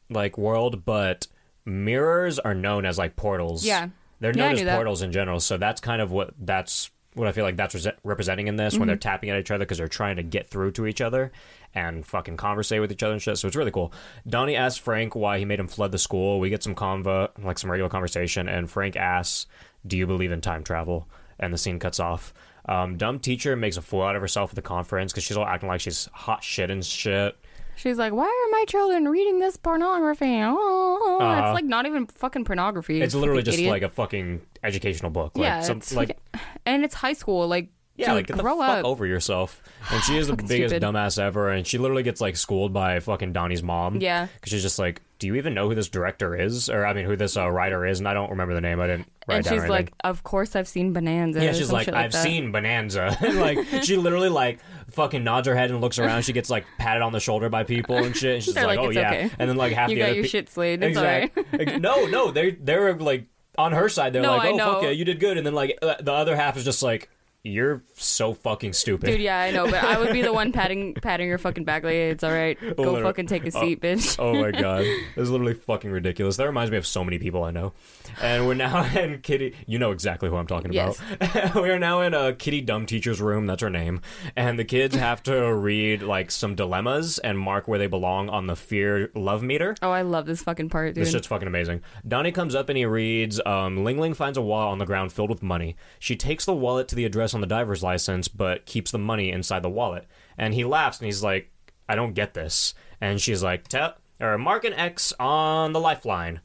like world, but mirrors are known as like portals. Yeah. they're Yeah, I known as knew that. portals in general. So that's kind of what that's what I feel like that's rese- representing in this when Mm-hmm. they're tapping at each other because they're trying to get through to each other and fucking conversate with each other and shit. So it's really cool. Donnie asks Frank why he made him flood the school. We get some convo, like some regular conversation, and Frank asks, "Do you believe in time travel?" And the scene cuts off. Um, dumb teacher makes a fool out of herself at the conference because she's all acting like she's hot shit and shit. She's like, why are my children reading this pornography? Oh, Uh-huh. it's like not even fucking pornography. It's literally just idiot. like a fucking educational book. Like yeah, some, it's like and it's high school. Like, Yeah, dude, like get the grow fuck up. over yourself. And she is the Fucking biggest stupid. dumbass ever, and she literally gets like schooled by fucking Donnie's mom. Yeah. because she's just like, "Do you even know who this director is?" Or I mean, who this uh, writer is? And I don't remember the name. I didn't write and down she's or like, of course I've seen Bonanza. Yeah, or she's some like, shit I've that. seen Bonanza. and like, she literally like fucking nods her head and looks around. She gets like patted on the shoulder by people and shit. And she's They're like, like, "Oh "It's yeah," okay. and then like half You the got other your pe- shit slayed. It's exact- Like, no, no, they're they're like on her side. They're No, like, I "Oh know. fuck yeah, you did good," and then like uh, the other half is just like, "You're so fucking stupid." Dude, yeah, I know, but I would be the one patting patting your fucking back like, hey, it's all right. Go Literally. fucking take a seat, bitch. Oh my god, this is literally fucking ridiculous. That reminds me of so many people I know. And we're now in Kitty. You know exactly who I'm talking Yes. about. we are now in a Kitty Dumb teacher's room. That's her name. And the kids have to read like some dilemmas and mark where they belong on the fear love meter. Oh, I love this fucking part, dude. This shit's fucking amazing. Donnie comes up and he reads um, Ling Ling finds a wallet on the ground filled with money. She takes the wallet to the address on the driver's license, but keeps the money inside the wallet. And he laughs and he's like, I don't get this. And she's like, Tell or mark an X on the lifeline.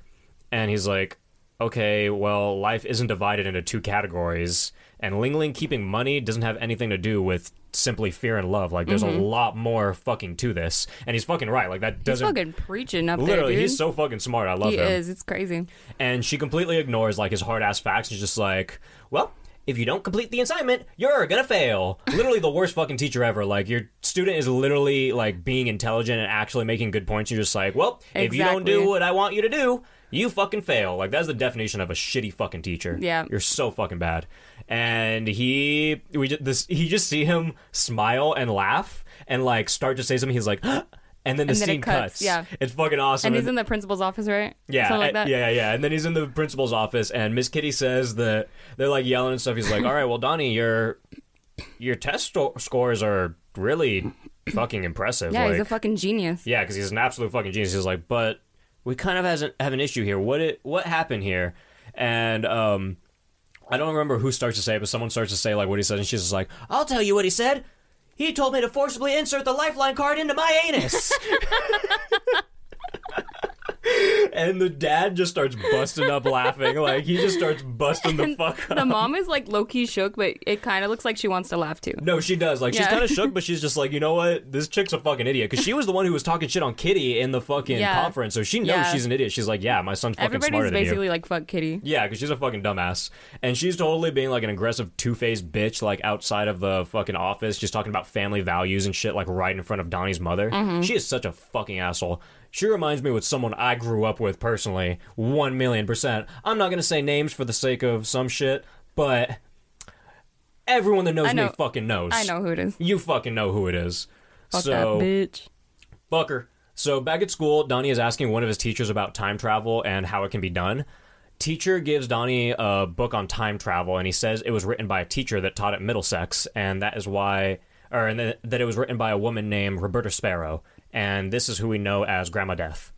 And he's like, Okay, well, life isn't divided into two categories. And Ling Ling keeping money doesn't have anything to do with simply fear and love. Like, there's a mm-hmm. lot more fucking to this. And he's fucking right. Like, that doesn't. he's fucking preaching up Literally, there, he's so fucking smart. I love he him is. It's crazy. and she completely ignores like his hard ass facts. She's just like, well. If you don't complete the assignment, you're gonna fail. Literally the worst fucking teacher ever. Like your student is literally like being intelligent and actually making good points. You're just like, well, if you don't do what I want you to do, you fucking fail. Like that's the definition of a shitty fucking teacher. Yeah. you're so fucking bad. And he, we just this, he just see him smile and laugh and like start to say something. He's like. and then the And then scene it cuts, yeah. it's fucking awesome. and he's in the principal's office, right? Yeah, Something like that. yeah, yeah. And then he's in the principal's office, and Miss Kitty says that they're like yelling and stuff. He's like, "All right, well, Donnie, your your test sto- scores are really fucking impressive." Yeah, like, he's a fucking genius. yeah, because he's an absolute fucking genius. He's like, "But we kind of hasn't have an issue here. What it what happened here?" And um, I don't remember who starts to say, it, but someone starts to say like what he said, and she's just like, "I'll tell you what he said." He told me to forcibly insert the lifeline card into my anus. and the dad just starts busting up laughing. Like he just starts busting the fuck up. The mom is like low key shook, but it kind of looks like she wants to laugh too. No, she does. Like she's Yeah. kind of shook, but she's just like, you know what? This chick's a fucking idiot because she was the one who was talking shit on Kitty in the fucking Yeah. conference, so she knows Yeah. she's an idiot. She's like, yeah, my son's fucking Everybody's smarter than you. basically like fuck Kitty. Yeah, because she's a fucking dumbass, and she's totally being like an aggressive two faced bitch, like outside of the fucking office, just talking about family values and shit, like right in front of Donnie's mother. Mm-hmm. She is such a fucking asshole. She reminds me with someone I grew up with personally, one million percent. I'm not gonna say names for the sake of some shit, but everyone that knows know- me fucking knows. I know who it is. You fucking know who it is. Fuck so that bitch. Fucker. So back at school, Donnie is asking one of his teachers about time travel and how it can be done. Teacher gives Donnie a book on time travel, and he says it was written by a teacher that taught at Middlesex, and that is why, or that it was written by a woman named Roberta Sparrow, and this is who we know as Grandma Death.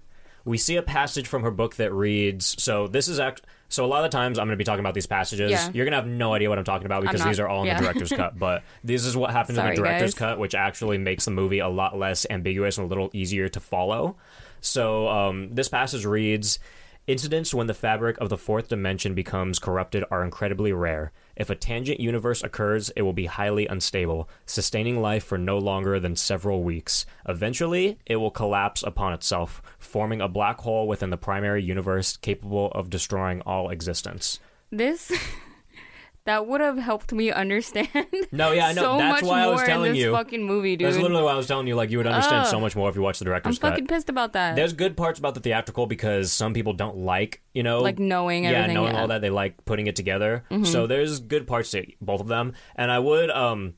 We see a passage from her book that reads. So this is act. So a lot of times I'm going to be talking about these passages. Yeah. You're going to have no idea what I'm talking about because not- these are all in yeah. the director's cut. But this is what happens in the director's guys. cut, which actually makes the movie a lot less ambiguous and a little easier to follow. So um, this passage reads Incidents when the fabric of the fourth dimension becomes corrupted are incredibly rare. If a tangent universe occurs, it will be highly unstable, sustaining life for no longer than several weeks. Eventually, it will collapse upon itself, forming a black hole within the primary universe capable of destroying all existence. This that would have helped me understand. No, yeah, I know. So That's much why I was more telling in this you. fucking movie, dude. That's literally why I was telling you. Like, you would understand so Ugh. much more if you watched the director's. I'm director's cut. fucking pissed about that. There's good parts about the theatrical because some people don't like, you know, Like knowing yeah, everything, knowing yeah. Mm-hmm. all that. They like putting it together. So there's good parts to both of them, and I would, um,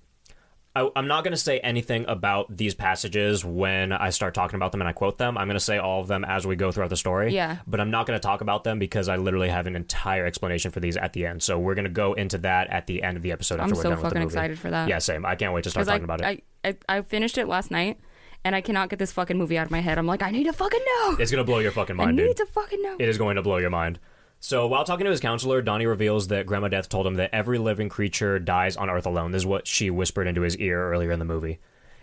I, I'm not going to say anything about these passages when I start talking about them and I quote them. I'm going to say all of them as we go throughout the story. Yeah. But I'm not going to talk about them because I literally have an entire explanation for these at the end. So we're going to go into that at the end of the episode. After I'm we're so done with the fucking movie. excited for that. Yeah, same. I can't wait to start talking about it. I, I, I finished it last night, and I cannot get this fucking movie out of my head. I'm like, I need to fucking know. it's going to blow your fucking I mind, need dude. to fucking know. It is going to blow your mind. So, while talking to his counselor, Donnie reveals that Grandma Death told him that every living creature dies on Earth alone. This is what she whispered into his ear earlier in the movie.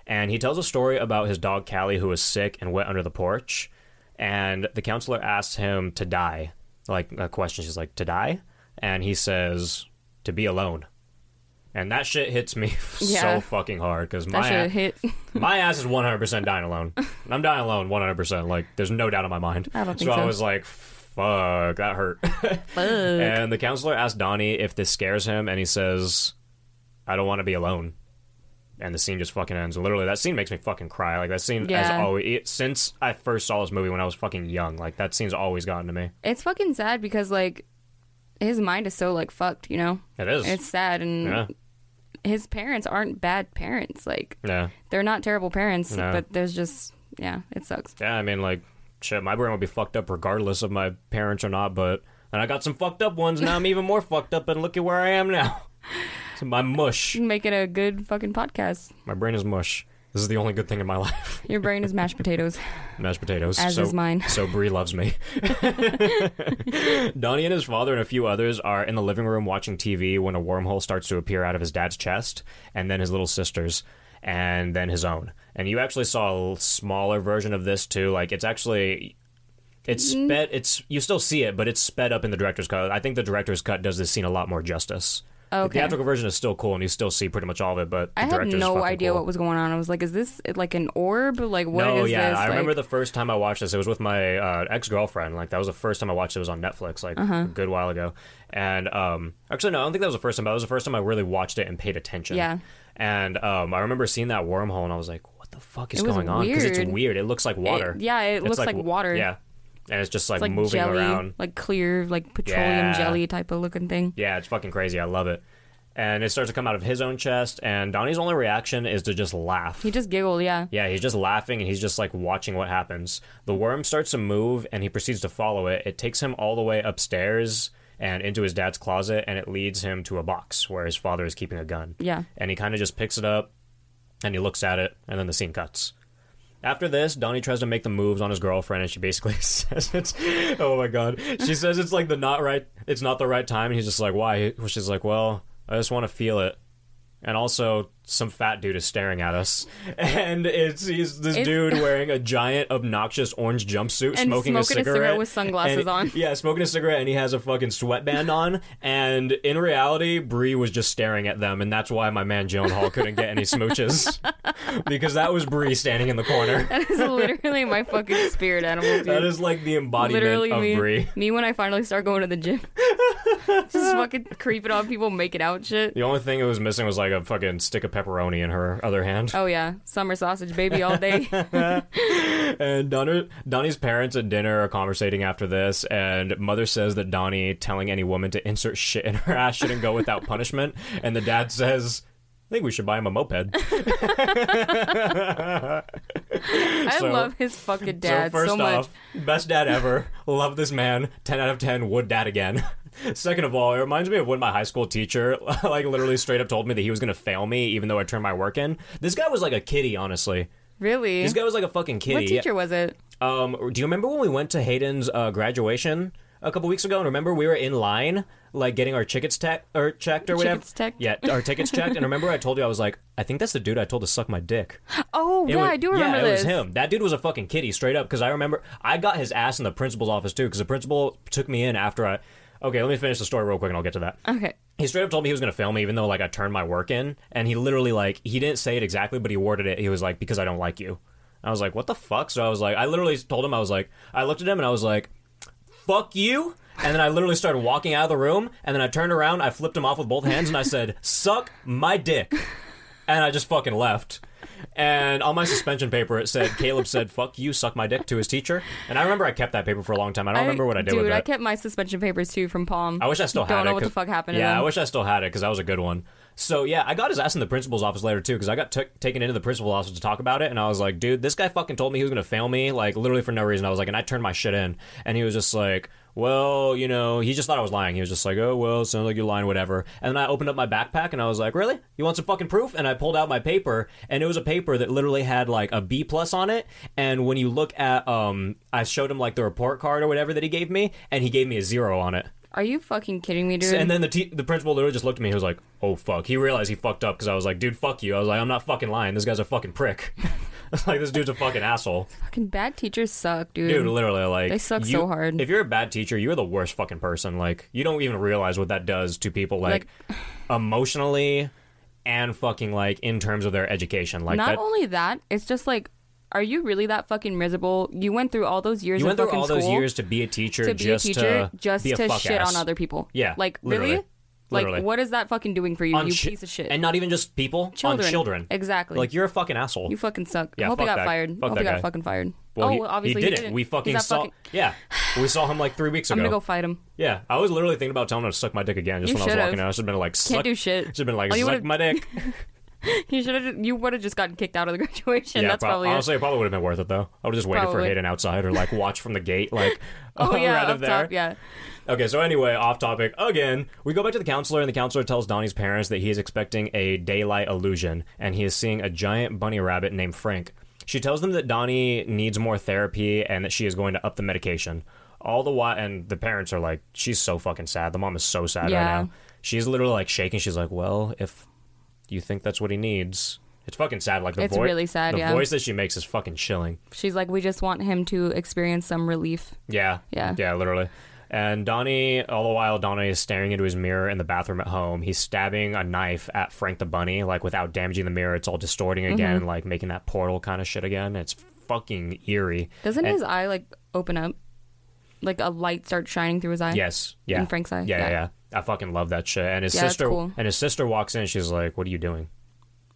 And he tells a story about his dog Callie who was sick and wet under the porch. And the counselor asks him to die. Like, a question. She's like, to die? And he says, to be alone. And that shit hits me Yeah. so fucking hard because my hit. my ass is 100% dying alone. I'm dying alone 100%. Like, there's no doubt in my mind. I don't think so. I was like, fuck, that hurt. Fuck. and the counselor asks Donnie if this scares him, and he says, I don't want to be alone. And the scene just fucking ends. Literally, that scene makes me fucking cry. Like, that scene has always, it, since I first saw this movie when I was fucking young, like, that scene's always gotten to me. It's fucking sad because like his mind is so like fucked. You know, It is. it's sad, and yeah. his parents aren't bad parents. Like Yeah. they're not terrible parents, No. but there's just yeah, it sucks. Yeah, I mean, like, shit, my brain would be fucked up regardless of my parents or not, but. And I got some fucked up ones, now I'm even more fucked up, and look at where I am now. So my mush. Making a good fucking podcast. My brain is mush. This is the only good thing in my life. Your brain is mashed potatoes. Mashed potatoes. As so, is mine. So Brie loves me. Donnie and his father and a few others are in the living room watching TV when a wormhole starts to appear out of his dad's chest, and then his little sister's, and then his own. And you actually saw a smaller version of this too. Like it's actually. It's Mm. sped. It's you still see it, but it's sped up in the director's cut. I think the director's cut does this scene a lot more justice. The Okay. theatrical version is still cool, and you still see pretty much all of it. But the I had no idea cool. what was going on. I was like, is this like an orb? Like what is this?" no, yeah, this? I Like- remember the first time I watched this. It was with my uh, ex girlfriend. Like that was the first time I watched it. It was on Netflix, like Uh-huh. a good while ago. And um, actually, no, I don't think that was the first time. But it was the first time I really watched it and paid attention. Yeah. And um, I remember seeing that wormhole, and I was like, "What the fuck is It going on?" Because it's weird. weird. It looks like water. yeah, it It's looks like water. Yeah, and it's just like, It's like moving jelly, around. like clear, like petroleum Yeah. jelly type of looking thing. Yeah, it's fucking crazy. I love it. and it starts to come out of his own chest. And Donnie's only reaction is to just laugh. He just giggled, yeah. Yeah, he's just laughing and he's just like watching what happens. The worm starts to move and he proceeds to follow it. It takes him all the way upstairs and into his dad's closet and it leads him to a box where his father is keeping a gun. Yeah. And he kind of just picks it up and he looks at it and then the scene cuts. After this, Donnie tries to make the moves on his girlfriend, and she basically says it's, oh my god, she says it's like the not right, it's not the right time, and he's just like, why? She's like, well, I just want to feel it, and also some fat dude is staring at us, and it's he's this It's- dude wearing a giant, obnoxious orange jumpsuit, And smoking, smoking a a cigarette, cigarette with sunglasses and- on. Yeah, smoking a cigarette, and he has a fucking sweatband on, and in reality, Bree was just staring at them, and that's why my man Gyllenhaal couldn't get any smooches because that was Bree standing in the corner. That is literally my fucking spirit animal, dude. That is like the embodiment literally of me. Brie. Me when I finally start going to the gym. just fucking creeping on people, making out shit. The only thing it was missing was like a fucking stick of pepperoni in her other hand. Oh yeah, summer sausage baby all day. And Donnie, Donnie's parents at dinner are conversating after this, and mother says that Donnie telling any woman to insert shit in her ass shouldn't go without punishment. And the dad says, I think we should buy him a moped. I So- love his fucking dad so first so much. off, best dad ever. Love this man. Ten out of ten. Would dad again. Second of all, it reminds me of when my high school teacher, like, literally straight up told me that he was gonna fail me, even though I turned my work in. This guy was like a kitty, honestly. Really? This guy was like a fucking kitty. what teacher was it? Um, do you remember when we went to Hayden's uh, graduation a couple weeks ago? And remember we were in line, like getting our tickets tech or checked or whatever. Tickets checked? Yeah, our tickets checked. And remember I told you I was like, I think that's the dude I told to suck my dick. Oh It yeah, was- I do remember yeah, this. it was him. That dude was a fucking kitty, straight up. Because I remember I got his ass in the principal's office too. Because the principal took me in after I. Okay, let me finish the story real quick, and I'll get to that. Okay. He straight up told me he was going to fail me, even though like I turned my work in, and he literally like he didn't say it exactly, but he worded it. He was like, "Because I don't like you." I was like, "What the fuck?" So I was like, I literally told him I was like, I looked at him and I was like, "Fuck you." And then I literally started walking out of the room, and then I turned around, I flipped him off with both hands, and I said, "Suck my dick," and I just fucking left. And on my suspension paper, it said, Caleb said, fuck you, suck my dick to his teacher. And I remember I kept that paper for a long time. I don't remember what I did dude, with it. I kept my suspension papers too from Palm. I wish I still had it. I Don't it. know what the 'cause- fuck happened to Yeah, them. I wish I still had it because that was a good one. So yeah, I got his ass in the principal's office later too because I got took taken into the principal's office to talk about it, and I was like, dude, this guy fucking told me he was gonna fail me, like literally for no reason. I was like, and I turned my shit in, and he was just like. Well, you know, he just thought I was lying. He was just like, "Oh, well, sounds like you're lying, whatever." And then I opened up my backpack and I was like, "Really? You want some fucking proof?" And I pulled out my paper, and it was a paper that literally had like a B plus on it. And when you look at, um, I showed him like the report card or whatever that he gave me, and he gave me a zero on it. Are you fucking kidding me, dude? And then the te- the principal literally just looked at me. He was like, "Oh fuck." He realized he fucked up because I was like, "Dude, fuck you." I was like, "I'm not fucking lying. This guy's a fucking prick." like this dude's a fucking asshole. fucking bad teachers suck, dude. Dude, literally, like They suck you- so hard. If you're a bad teacher, you're the worst fucking person. Like you don't even realize what that does to people, like, emotionally and fucking like in terms of their education. Like Not that. only that, it's just like, are you really that fucking miserable? You went through all those years you of went through all those years to be a teacher, to be just a teacher to just be a to fuck shit ass. on other people. Yeah, like literally. really. Literally. Like, what is that fucking doing for you, On you chi- piece of shit? and not even just people, children. on children. Exactly. Like you're a fucking asshole. you fucking suck. Yeah, I hope fuck he got that- fired. fuck hope that he got guy. fucking fired. Well, oh, he, obviously he didn't. We fucking saw. fucking- Yeah, we saw him like three weeks I'm ago. gonna go fight him. Yeah, I was literally thinking about telling him to suck my dick again just You when I was should've. walking out. I should have been like, suck, do shit. Should have been like, Oh, you suck would've- my dick. You should have. You would have just gotten kicked out of the graduation. yeah, That's prob- probably honestly, it. probably would have been worth it though. I would have just waited for Probably. Hayden outside or like watch from the gate, like Oh yeah, right up up there. top. Yeah. Okay, so anyway, off topic again. We go back to the counselor, and the counselor tells Donnie's parents that he is expecting a daylight illusion, and he is seeing a giant bunny rabbit named Frank. She tells them that Donnie needs more therapy and that she is going to up the medication. All the while, and the parents are like, she's so fucking sad. The mom is so sad Yeah. right now. She's literally like shaking. She's like, well, if you think that's what he needs. It's fucking sad. Like the It's voice, really sad, The yeah. voice that she makes is fucking chilling. She's like, we just want him to experience some relief. Yeah. Yeah. Yeah, literally. And Donnie, all the while, Donnie is staring into his mirror in the bathroom at home. He's stabbing a knife at Frank the Bunny, like without damaging the mirror. It's all distorting Mm-hmm. again, like making that portal kind of shit again. It's fucking eerie. Doesn't And- his eye like open up? Like a light starts shining through his eye. Yes. Yeah. In Frank's eye? Yeah, yeah, Yeah. I fucking love that shit. And his Yeah, sister cool. and his sister walks in. She's like, "What are you doing?"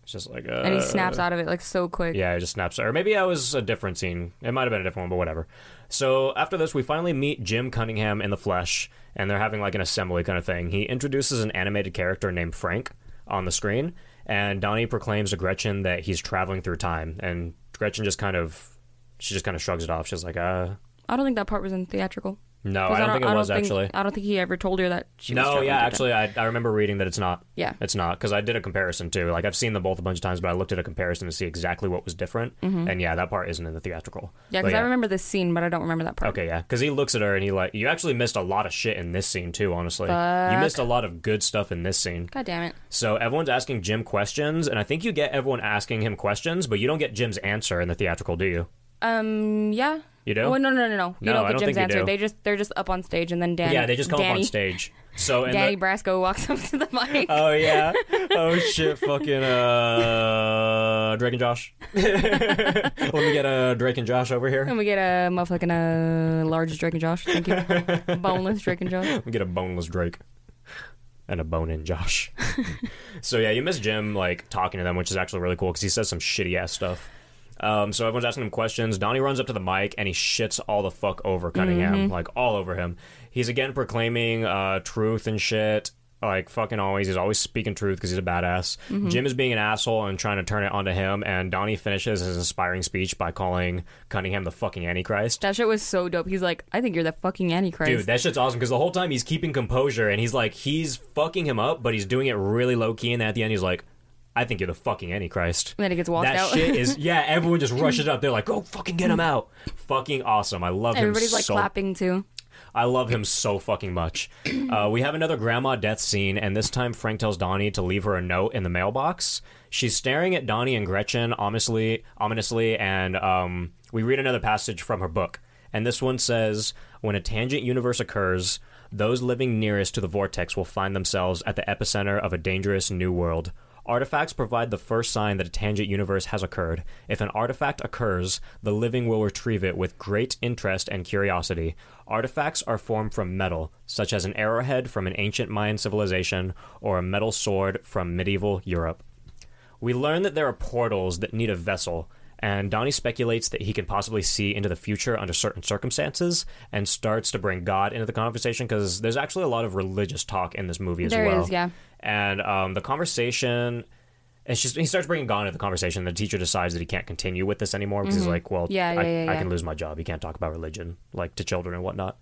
It's just like, uh, and he snaps out of it like so quick. Yeah, he just snaps. Out. Or maybe that was a different scene. It might have been a different one, but whatever. So after this, we finally meet Jim Cunningham in the flesh, and they're having like an assembly kind of thing. He introduces an animated character named Frank on the screen, and Donnie proclaims to Gretchen that he's traveling through time, and Gretchen just kind of, she just kind of shrugs it off. She's like, uh, I don't think that part was in theatrical. No, 'Cause I don't, think it was actually. I don't think he ever told her that she was No, yeah, actually, I, I remember reading that it's not. Yeah. It's not, because I did a comparison too. Like, I've seen them both a bunch of times, but I looked at a comparison to see exactly what was different. And yeah, that part isn't in the theatrical. Yeah, because I remember this scene, but I don't remember that part. Okay, yeah, because he looks at her and he like, you actually missed a lot of shit in this scene too. Honestly, you missed a lot of good stuff in this scene. God damn it. So everyone's asking Jim questions, and I think you get everyone asking him questions, but you don't get Jim's answer in the theatrical, do you? Um, yeah. You do? Oh no no no no! You No, don't I get don't Jim's think you answer. do. They just they're just up on stage, and then Danny. yeah, they just come Danny, up on stage. So in Danny the, Brasco walks up to the mic. Oh yeah. Oh shit. Fucking uh, Drake and Josh. Let me get uh, Drake and Josh over here. and we get a motherfucking uh, large Drake and Josh. Thank you. Boneless Drake and Josh. Let me get a boneless Drake and a bone in Josh. so yeah, you miss Jim like talking to them, which is actually really cool because he says some shitty ass stuff. Um, so everyone's asking him questions. Donnie runs up to the mic and he shits all the fuck over Cunningham, like all over him. He's again proclaiming uh, truth and shit. Like fucking always, he's always speaking truth because he's a badass. Jim is being an asshole and trying to turn it onto him. And Donnie finishes his inspiring speech by calling Cunningham the fucking Antichrist. That shit was so dope. He's like, I think you're the fucking Antichrist. Dude, that shit's awesome because the whole time he's keeping composure and he's like, he's fucking him up, but he's doing it really low key. And at the end, he's like, I think you're the fucking Antichrist. And then he gets walked that out. shit is, yeah, everyone just rushes up. They're like, go fucking get him out. fucking awesome. I love this. Everybody's him like so clapping too. I love him so fucking much. Uh, we have another grandma death scene, and this time Frank tells Donnie to leave her a note in the mailbox. She's staring at Donnie and Gretchen ominously, ominously, and um, we read another passage from her book. And this one says, "When a tangent universe occurs, those living nearest to the vortex will find themselves at the epicenter of a dangerous new world." Artifacts provide the first sign that a tangent universe has occurred. If an artifact occurs, the living will retrieve it with great interest and curiosity. Artifacts are formed from metal, such as an arrowhead from an ancient Mayan civilization or a metal sword from medieval Europe. We learn that there are portals that need a vessel, and Donnie speculates that he can possibly see into the future under certain circumstances and starts to bring God into the conversation because there's actually a lot of religious talk in this movie as There well. is, yeah. And um, the conversation. It's just he starts bringing God into the conversation. The teacher decides that he can't continue with this anymore because he's like, "Well, Mm-hmm. Yeah, I, yeah, yeah, I can lose my job. He can't talk about religion like to children and whatnot."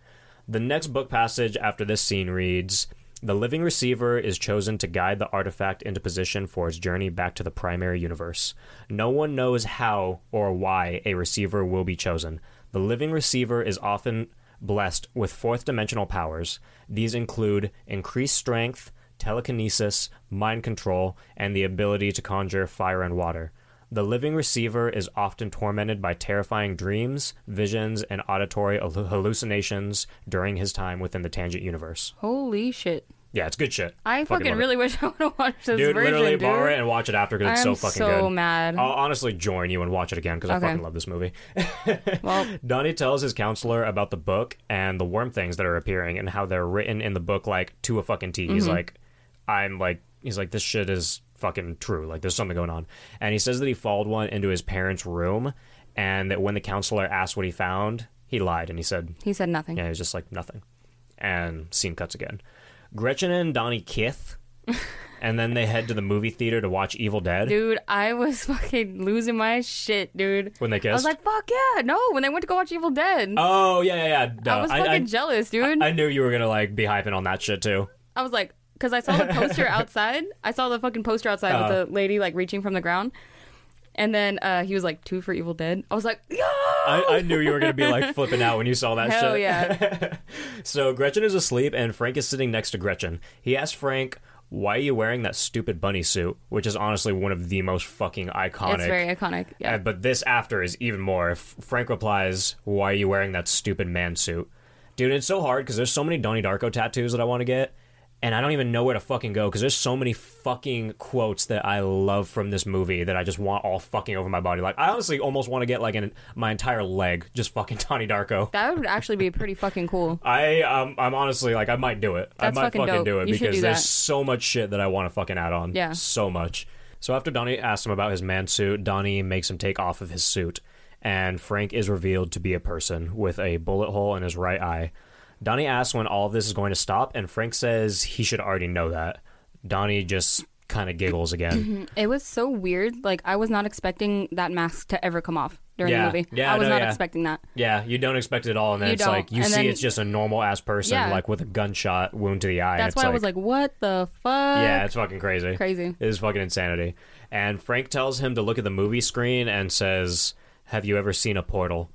The next book passage after this scene reads The living receiver is chosen to guide the artifact into position for its journey back to the primary universe. No one knows how or why a receiver will be chosen. The living receiver is often blessed with fourth dimensional powers. These include increased strength, telekinesis, mind control, and the ability to conjure fire and water. The living receiver is often tormented by terrifying dreams, visions, and auditory hallucinations during his time within the Tangent universe. Holy shit. Yeah, it's good shit. I fucking, it. really wish I would have watched this Dude, version, literally dude. borrow it and watch it after because it's I'm so fucking so good. So mad. I'll honestly join you and watch it again because I fucking love this movie. Well, Donnie tells his counselor about the book and the worm things that are appearing and how they're written in the book like to a fucking T. Mm-hmm. He's like, I'm like, he's like, this shit is fucking true. Like, there's something going on. And he says that he followed one into his parents' room and that when the counselor asked what he found, he lied and he said, he said nothing. yeah, he was just like, nothing. And scene cuts again. Gretchen and Donnie Kith and then they head to the movie theater to watch Evil Dead. Dude, I was fucking losing my shit, dude. When they kissed? I was like, fuck yeah. No, when they went to go watch Evil Dead. oh, yeah, yeah, yeah. No, I was fucking I, jealous, dude. I knew you were going to, like, be hyping on that shit, too. I was like, because I saw the poster outside. I saw the fucking poster outside Uh. with the lady like reaching from the ground. And then uh, he was like, two for Evil Dead. I was like, yeah. I, I knew you were going to be, like, flipping out when you saw that Hell shit. yeah. So Gretchen is asleep, and Frank is sitting next to Gretchen. He asks Frank, "Why are you wearing that stupid bunny suit?" Which is honestly one of the most fucking iconic. It's very iconic. Yeah. Uh, but this after is even more. F- Frank replies, "Why are you wearing that stupid man suit?" Dude, it's so hard because there's so many Donnie Darko tattoos that I want to get, and I don't even know where to fucking go because there's so many fucking quotes that I love from this movie that I just want all fucking over my body. Like, I honestly almost want to get like an, my entire leg just fucking Donnie Darko. that would actually be pretty fucking cool. I um, I'm honestly like I might do it. That's I might fucking fucking dope. do it You because do there's so much shit that I want to fucking add on. Yeah. so much. So after Donnie asks him about his man suit, Donnie makes him take off of his suit, and Frank is revealed to be a person with a bullet hole in his right eye. Donnie asks when all of this is going to stop, and Frank says he should already know that. Donnie just kind of giggles again. Mm-hmm. It was so weird. Like I was not expecting that mask to ever come off during Yeah. the movie. Yeah, I was no, not yeah. expecting that. yeah, you don't expect it all, and then You it's don't. like you And see then- it's just a normal ass person, Yeah. like with a gunshot wound to the eye. That's why I was like, "What the fuck?" Yeah, it's fucking crazy. Crazy. It is fucking insanity. And Frank tells him to look at the movie screen and says, Have you ever seen a portal?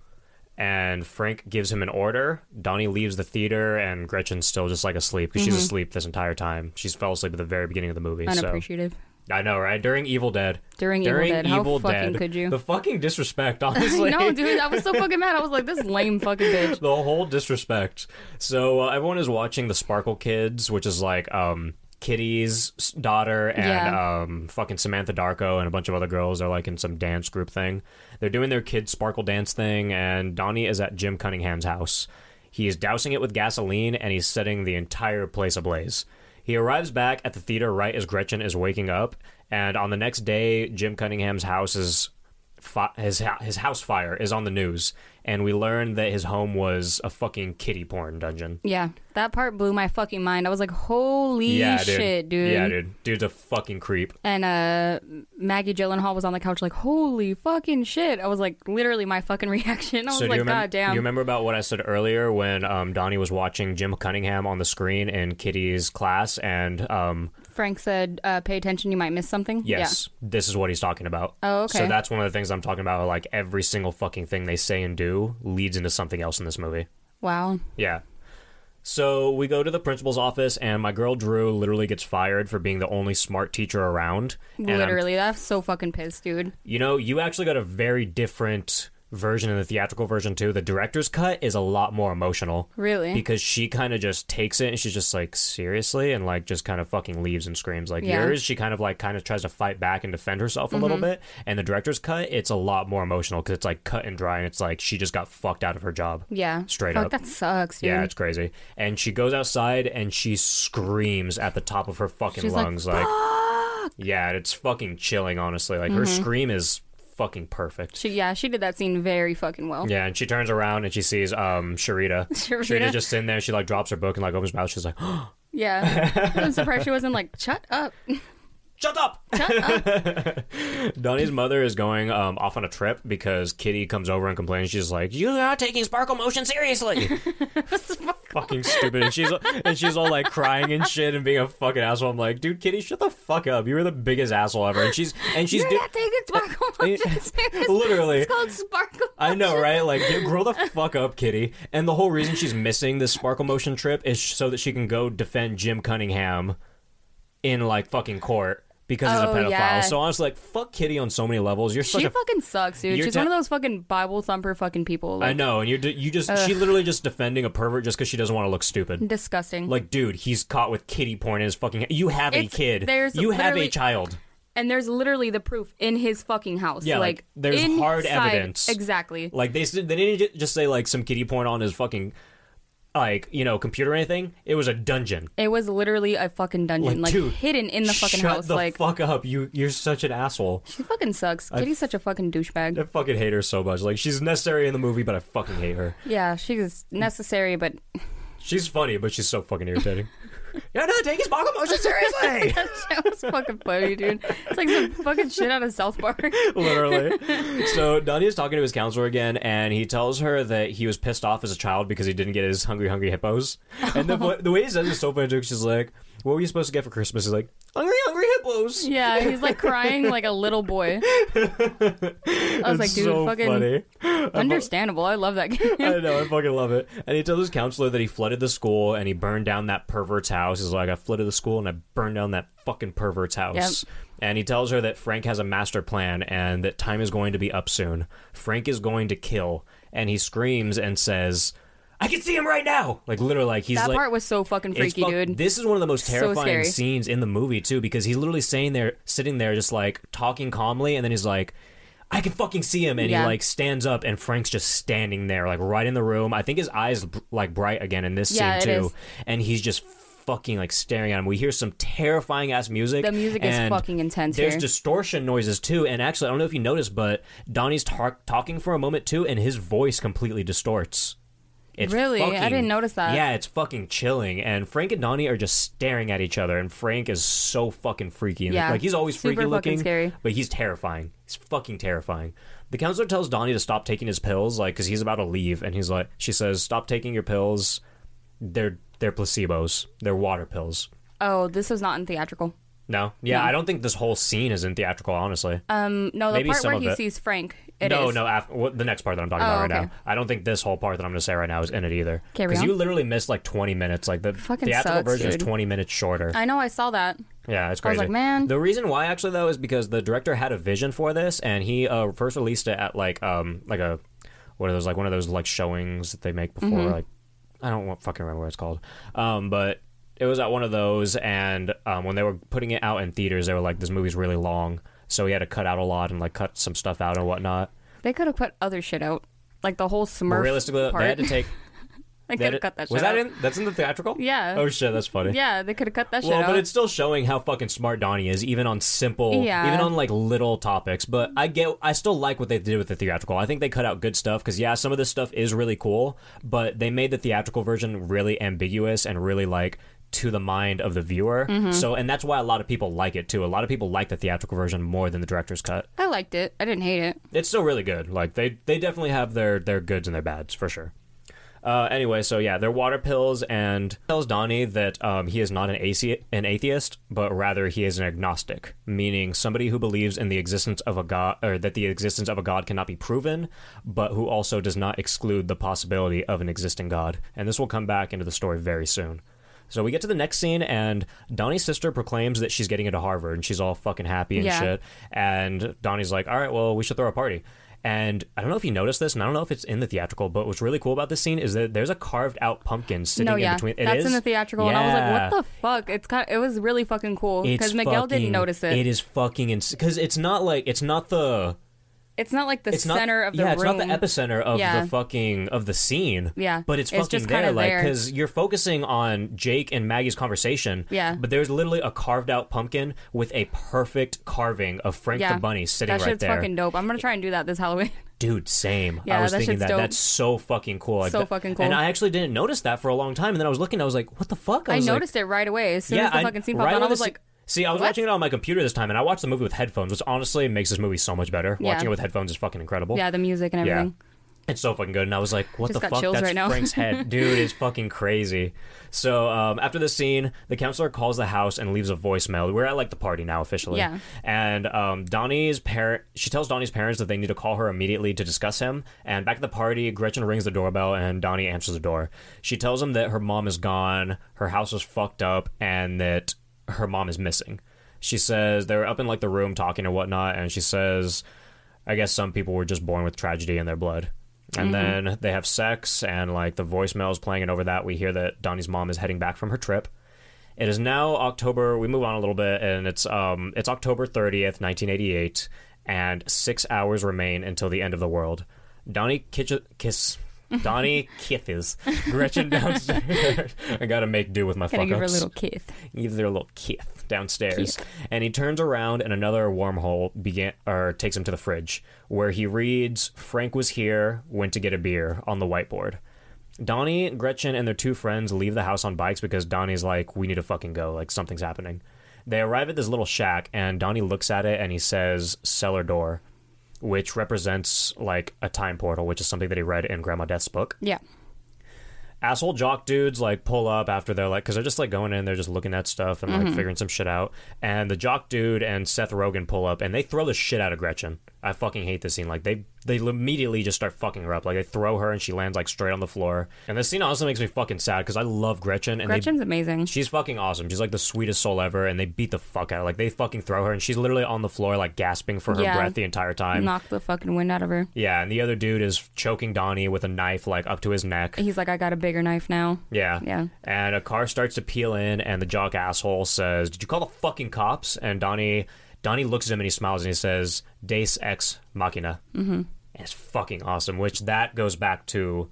And Frank gives him an order. Donnie leaves the theater, and Gretchen's still just like asleep because Mm-hmm. she's asleep this entire time. She's fell asleep at the very beginning of the movie. So unappreciative. I know, right? During Evil Dead. During Evil Dead. How fucking Dead. could you? The fucking disrespect, honestly. no, dude, I was so fucking mad. I was like, "This lame fucking bitch." the whole disrespect. So uh, everyone is watching the Sparkle Kids, which is like um Kitty's daughter and Yeah. um fucking Samantha Darko and a bunch of other girls are like in some dance group thing. They're doing their kid sparkle dance thing, and Donnie is at Jim Cunningham's house. He is dousing it with gasoline and he's setting the entire place ablaze. He arrives back at the theater right as Gretchen is waking up, and on the next day, Jim Cunningham's house is fi- his hou- his house fire is on the news, and we learned that his home was a fucking kitty porn dungeon. Yeah, that part blew my fucking mind. I was like, "Holy yeah, dude. shit, dude!" Yeah, dude. Dude's a fucking creep. And uh, Maggie Gyllenhaal was on the couch like, "Holy fucking shit!" I was like, literally my fucking reaction. I was so do like, remember, "God damn!" you remember about what I said earlier when um, Donnie was watching Jim Cunningham on the screen in Kitty's class, and um, Frank said, uh, "Pay attention, you might miss something." yes, this is what he's talking about. Oh, okay. So that's one of the things I'm talking about. Like every single fucking thing they say and do leads into something else in this movie. Wow. Yeah. So we go to the principal's office, and my girl Drew literally gets fired for being the only smart teacher around. And I'm- Literally, that's so fucking pissed, dude. you know, you actually got a very different version in the theatrical version too. The director's cut is a lot more emotional. Really? Because she kind of just takes it and she's just like, seriously? And like just kind of fucking leaves and screams. Like Yeah. yours, she kind of like kind of tries to fight back and defend herself a Mm-hmm. little bit. And the director's cut, it's a lot more emotional because it's like cut and dry and it's like she just got fucked out of her job. Yeah. Straight Fuck, up. that sucks, dude. Yeah, it's crazy. And she goes outside and she screams at the top of her fucking She's like, lungs. Like, yeah, it's fucking chilling, honestly. Like, Mm-hmm. her scream is fucking perfect. She, yeah, she did that scene very fucking well. Yeah, and she turns around and she sees um Cherita. Cherita? just sitting there. She like drops her book and like opens her mouth. She's like, Yeah. I'm surprised she wasn't like, shut up. "Shut up!" Shut up. Donnie's mother is going um off on a trip because Kitty comes over and complains. She's like, "You're not taking Sparkle Motion seriously." fucking stupid, and she's and she's all like crying and shit and being a fucking asshole. I'm like, dude, Kitty, shut the fuck up. You were the biggest asshole ever. And she's and she's You're do- not taking Sparkle Motion seriously. literally. It's called Sparkle I know, right? Like, get- grow the fuck up, Kitty. And the whole reason she's missing this Sparkle Motion trip is so that she can go defend Jim Cunningham in like fucking court because he's a Oh, pedophile. yeah. So I was like, fuck Kitty on so many levels. You're such She a fucking sucks, dude. You're She's te- one of those fucking Bible thumper fucking people. I Like, know, and you you just she literally just defending a pervert just because she doesn't want to look stupid. disgusting. Like, dude, he's caught with kitty porn in his fucking. You have a kid. there's You have a literally- child. and there's literally the proof in his fucking house. Yeah, like, like, there's hard inside- evidence. Exactly. Like they s- they didn't ju- just say like some kitty porn on his fucking like you know computer or anything. It was a dungeon. It was literally a fucking dungeon, Like, like, dude, hidden in the fucking Shut house. the like fuck up! You you're such an asshole. she fucking sucks. Kitty's such a fucking douchebag. I fucking hate her so much. Like she's necessary in the movie, but I fucking hate her. yeah, she's necessary, but She's funny, but she's so fucking irritating. You're not taking Sparkle Motion seriously. that was fucking funny, dude. It's like some fucking shit out of South Park. Literally. So Donnie is talking to his counselor again, and he tells her that he was pissed off as a child because he didn't get his hungry, hungry hippos. And the, oh. the way he says it is so funny too. She's like, "What were you supposed to get for Christmas?" He's like, "Hungry, hungry hippos." yeah, he's like crying like a little boy. I was like, dude, so fucking funny. understandable. I love that game. I know, I fucking love it. And he tells his counselor that he flooded the school and he burned down that pervert's house. He's like, I flooded the school and I burned down that fucking pervert's house. And he tells her that Frank has a master plan and that time is going to be up soon. Frank is going to kill. And he screams and says, I can see him right now. Like literally, like he's that like part was so fucking freaky, fuck- dude. This is one of the most terrifying scary. scenes in the movie too, because he's literally saying there, sitting there, just like talking calmly, and then he's like, "I can fucking see him," and Yeah. he like stands up, and Frank's just standing there, like right in the room. I think his eyes like bright again in this Yeah, scene too, and he's just fucking like staring at him. We hear some terrifying ass music. The music is fucking intense There's here. distortion noises too, and actually, I don't know if you noticed, but Donnie's tar- talking for a moment too, and his voice completely distorts. It's Really? I didn't notice that. Yeah, it's fucking chilling. And Frank and Donnie are just staring at each other, and Frank is so fucking freaky. Yeah, like he's always super freaky fucking looking, scary. but he's terrifying. He's fucking terrifying. The counselor tells Donnie to stop taking his pills, like, because he's about to leave, and he's like, she says, "Stop taking your pills. They're they're placebos. They're water pills." oh, this was not in theatrical. No, yeah, No. I don't think this whole scene is in theatrical. Honestly, Um, no, the Maybe part where he it. sees Frank. It no, is. no. Af- what, the next part that I'm talking Oh, about right okay. now, I don't think this whole part that I'm going to say right now is in it either. Because you literally missed like 20 minutes. Like the Fucking theatrical sucks, version is 20 minutes shorter. I know. I saw that. Yeah, it's I was crazy. like, man. The reason why actually though is because the director had a vision for this, and he uh, first released it at like um like a what are those like one of those like showings that they make before Mm-hmm. like I don't want, fucking remember what it's called. Um, but it was at one of those, and um, when they were putting it out in theaters, they were like, "This movie's really long," so he had to cut out a lot and like cut some stuff out and whatnot. They could have put other shit out, like the whole Smurf. But realistically, part. they had to take. They they could have cut that. was shit that out. in? That's in the theatrical. Yeah. Oh shit, that's funny. Yeah, they could have cut that shit Well, out. but it's still showing how fucking smart Donnie is, even on simple, Yeah. even on like little topics. But I get, I still like what they did with the theatrical. I think they cut out good stuff because yeah, some of this stuff is really cool, but they made the theatrical version really ambiguous and really like to the mind of the viewer. Mm-hmm. So, and that's why a lot of people like it too. A lot of people like the theatrical version more than the director's cut. I liked it. I didn't hate it. It's still really good. Like they, they definitely have their their goods and their bads for sure. Uh, anyway, so yeah, they're water pills, and tells Donnie that um, he is not an, ace- an atheist, but rather he is an agnostic, meaning somebody who believes in the existence of a god, or that the existence of a god cannot be proven, but who also does not exclude the possibility of an existing god. And this will come back into the story very soon. So we get to the next scene, and Donnie's sister proclaims that she's getting into Harvard, and she's all fucking happy and Yeah. shit. And Donnie's like, "All right, well, we should throw a party." And I don't know if you noticed this, and I don't know if it's in the theatrical, but what's really cool about this scene is that there's a carved out pumpkin sitting No, in between. It that's is? in the theatrical, and I was like, Yeah. "What the fuck?" It's kind. it was really fucking cool It's because Miguel didn't notice it. It is fucking because it's not like it's not the It's not like the it's center not, of the yeah, room. it's not the epicenter of Yeah. the fucking of the scene. Yeah. but it's, It's fucking there, like because you're focusing on Jake and Maggie's conversation. Yeah. but there's literally a carved out pumpkin with a perfect carving of Frank yeah, the Bunny sitting that right shit's there. fucking dope. I'm gonna try and do that this Halloween. Dude, same. Yeah, I was that thinking that dope. that's so fucking cool. Like So fucking cool. And I actually didn't notice that for a long time, and then I was looking, I was like, "What the fuck?" I, like- noticed it right away as soon yeah, as the I- fucking scene right on. I was like, See, I was "What?" watching it on my computer this time, and I watched the movie with headphones, which honestly makes this movie so much better. Yeah. Watching it with headphones is fucking incredible. "Yeah, the music and everything. Yeah. everything." It's so fucking good, and I was like, "What Just the fuck? That's right. Frank's head, dude. It's fucking crazy." So um, after the scene, the counselor calls the house and leaves a voicemail. We're at like the party now officially. Yeah. And um, Donnie's parent, she tells Donnie's parents that they need to call her immediately to discuss him. And back at the party, Gretchen rings the doorbell, and Donnie answers the door. She tells him that her mom is gone, her house is fucked up, and that her mom is missing. She says they were up in like the room talking and whatnot, and she says, I guess some people were just born with tragedy in their blood. And then they have sex, and like the voicemail is playing, and over that, we hear that Donnie's mom is heading back from her trip. It is now October. We move on a little bit, and it's um it's October thirtieth, nineteen eighty eight, and six hours remain until the end of the world. Donnie Kitch- kiss. Donnie kisses Gretchen downstairs. I gotta make do with my I fuck give her a ups little kiss? gives her a little kiss downstairs, and he turns around and another wormhole began or takes him to the fridge, where he reads "Frank was here, went to get a beer" on the whiteboard. Donnie, Gretchen, and their two friends leave the house on bikes because Donnie's like, "We need to fucking go, like something's happening." They arrive at this little shack, and Donnie looks at it and he says "cellar door," which represents like a time portal, which is something that he read in Grandma Death's book. Yeah. asshole jock dudes like pull up after they're like because they're just like going in they're just looking at stuff and like mm-hmm. figuring some shit out. And the jock dude and seth rogen pull up and they throw the shit out of gretchen i fucking hate this scene like they they immediately just start fucking her up like they throw her and she lands like straight on the floor and this scene also makes me fucking sad because i love gretchen and they Gretchen's amazing. She's fucking awesome. She's like the sweetest soul ever, and they beat the fuck out. of her. Like they fucking throw her, and she's literally on the floor, like gasping for her Yeah. breath the entire time. Knock the fucking wind out of her. yeah, and the other dude is choking Donnie with a knife, like up to his neck. He's like, I got a bigger knife now. Yeah. Yeah. And a car starts to peel in, and the jock asshole says, "Did you call the fucking cops?" And Donnie, Donnie looks at him and he smiles and he says, "Deus ex machina." Mm-hmm. And it's fucking awesome. Which that goes back to.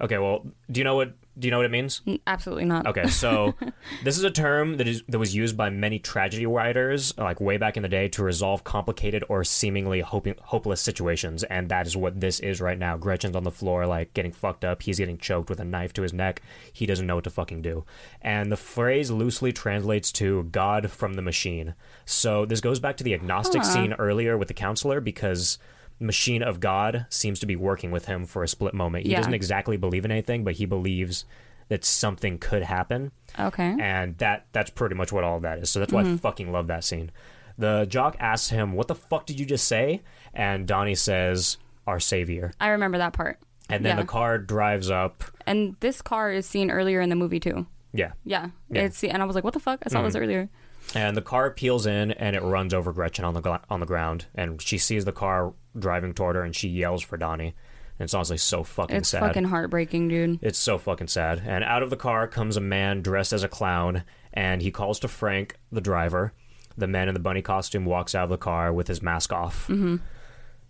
Okay, well, do you know what? Do you know what it means? Absolutely not. Okay, so this is a term that is that was used by many tragedy writers, like way back in the day, to resolve complicated or seemingly hoping, hopeless situations, and that is what this is right now. Gretchen's on the floor, like getting fucked up. He's getting choked with a knife to his neck. He doesn't know what to fucking do, and the phrase loosely translates to "God from the machine." So this goes back to the agnostic scene earlier with the counselor because. Machine of God seems to be working with him for a split moment. He Yeah. doesn't exactly believe in anything, but he believes that something could happen Okay. and that that's pretty much what all that is. So that's why I mm-hmm. fucking love that scene. The jock asks him, "What the fuck did you just say?" And Donnie says, "Our savior." I remember that part. And then Yeah. the car drives up. And this car is seen earlier in the movie too. Yeah, Yeah. Yeah. It's and I was like, what the fuck? I saw this mm-hmm. earlier. And the car peels in and it runs over Gretchen on the gla- on the ground, and she sees the car driving toward her, and she yells for Donnie. And it's honestly so fucking sad. It's sad. fucking heartbreaking, dude. It's so fucking sad. And out of the car comes a man dressed as a clown, and he calls to Frank, the driver. The man in the bunny costume walks out of the car with his mask off. Mm-hmm.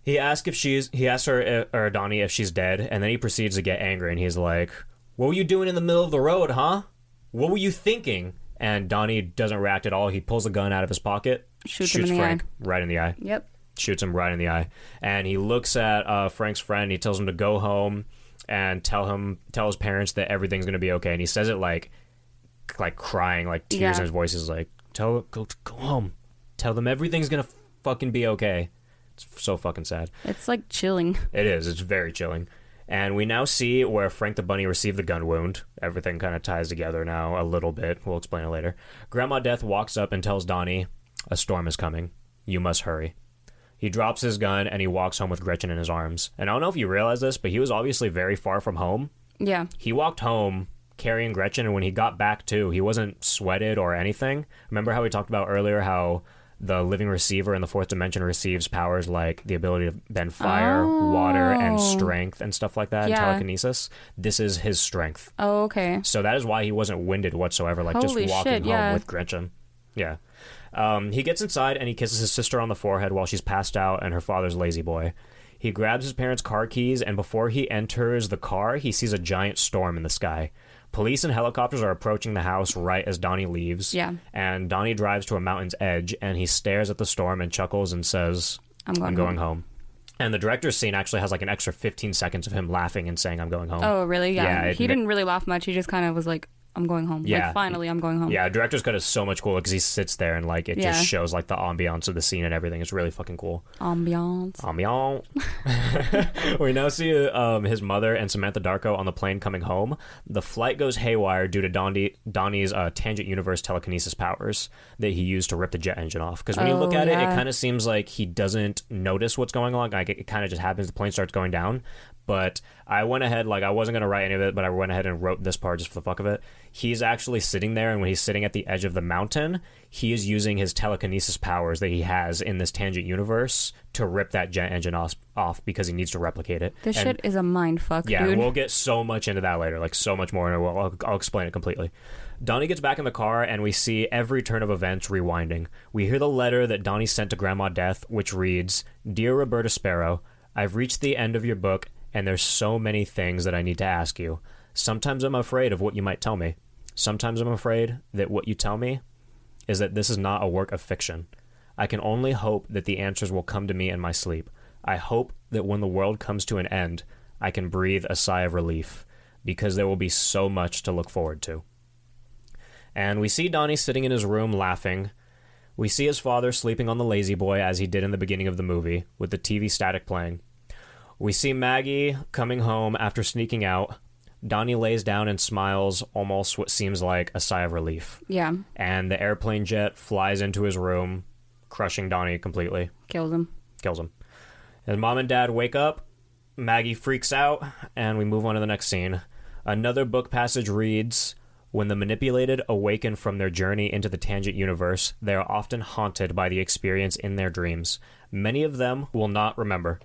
He asks if she's. He asks her uh, or Donnie if she's dead, and then he proceeds to get angry, and he's like, "What were you doing in the middle of the road, huh? What were you thinking?" And Donnie doesn't react at all. He pulls a gun out of his pocket, Shoots him in the Frank eye. right in the eye Yep. shoots him right in the eye. And he looks at uh, Frank's friend. He tells him to go home and tell him tell his parents that everything's gonna be okay. And he says it like like crying, like tears Yeah. in his voice. Is like tell go go home, tell them everything's gonna fucking be okay. It's so fucking sad. It's like chilling. It is. It's very chilling. And we now see where Frank the Bunny received the gun wound. Everything kind of ties together now a little bit. We'll explain it later. Grandma Death walks up and tells Donnie, A storm is coming. You must hurry. He drops his gun and he walks home with Gretchen in his arms. And I don't know if you realize this, but he was obviously very far from home. Yeah. He walked home carrying Gretchen, and when he got back too, he wasn't sweated or anything. Remember how we talked about earlier how the living receiver in the fourth dimension receives powers like the ability to bend fire, water, and Oh. strength and stuff like that, Yeah. telekinesis. This is his strength. Oh, okay. So that is why he wasn't winded whatsoever, like Holy just walking shit, home yeah. with Gretchen. Yeah. Um, he gets inside and he kisses his sister on the forehead while she's passed out and her father's La-Z-Boy. He grabs his parents' car keys and before he enters the car, he sees a giant storm in the sky. Police and helicopters are approaching the house right as Donnie leaves. Yeah. And Donnie drives to a mountain's edge and he stares at the storm and chuckles and says, I'm going I'm going home. And the director's scene actually has like an extra 15 seconds of him laughing and saying, I'm going home. Oh, really? Yeah. Yeah, it he didn't really laugh much. He just kind of was like, I'm going home. Yeah. Like, finally, I'm going home. Yeah, director's cut is so much cooler because he sits there and like it Yeah. just shows like the ambiance of the scene and everything. It's really fucking cool. Ambiance. Ambiance. we now see um, his mother and Samantha Darko on the plane coming home. The flight goes haywire due to Donnie, Donnie's uh, tangent universe telekinesis powers that he used to rip the jet engine off. Because when you look Oh, at it, it kind of seems like he doesn't notice what's going on. Like it, it kind of just happens. The plane starts going down. But I went ahead, like I wasn't gonna write any of it, but I went ahead and wrote this part just for the fuck of it. He's actually sitting there, and when he's sitting at the edge of the mountain, he is using his telekinesis powers that he has in this tangent universe to rip that jet engine off, off because he needs to replicate it. This And- shit is a mind fuck, yeah, dude. we'll get so much into that later, like so much more, and we'll, I'll, I'll explain it completely. Donnie gets back in the car, and we see every turn of events rewinding. We hear the letter that Donnie sent to Grandma Death, which reads Dear Roberta Sparrow, I've reached the end of your book, and there's so many things that I need to ask you. Sometimes I'm afraid of what you might tell me. Sometimes I'm afraid that what you tell me is that this is not a work of fiction. I can only hope that the answers will come to me in my sleep. I hope that when the world comes to an end, I can breathe a sigh of relief because there will be so much to look forward to. And we see Donnie sitting in his room laughing. We see his father sleeping on the La-Z-Boy as he did in the beginning of the movie, with the TV static playing. We see Maggie coming home after sneaking out. Donnie lays down and smiles, almost what seems like a sigh of relief yeah. and the airplane jet flies into his room, crushing Donnie completely, Kills him. kills him. His mom and dad wake up, Maggie freaks out, and we move on to the next scene. Another book passage reads When the manipulated awaken from their journey into the tangent universe, they are often haunted by the experience in their dreams. Many of them will not remember.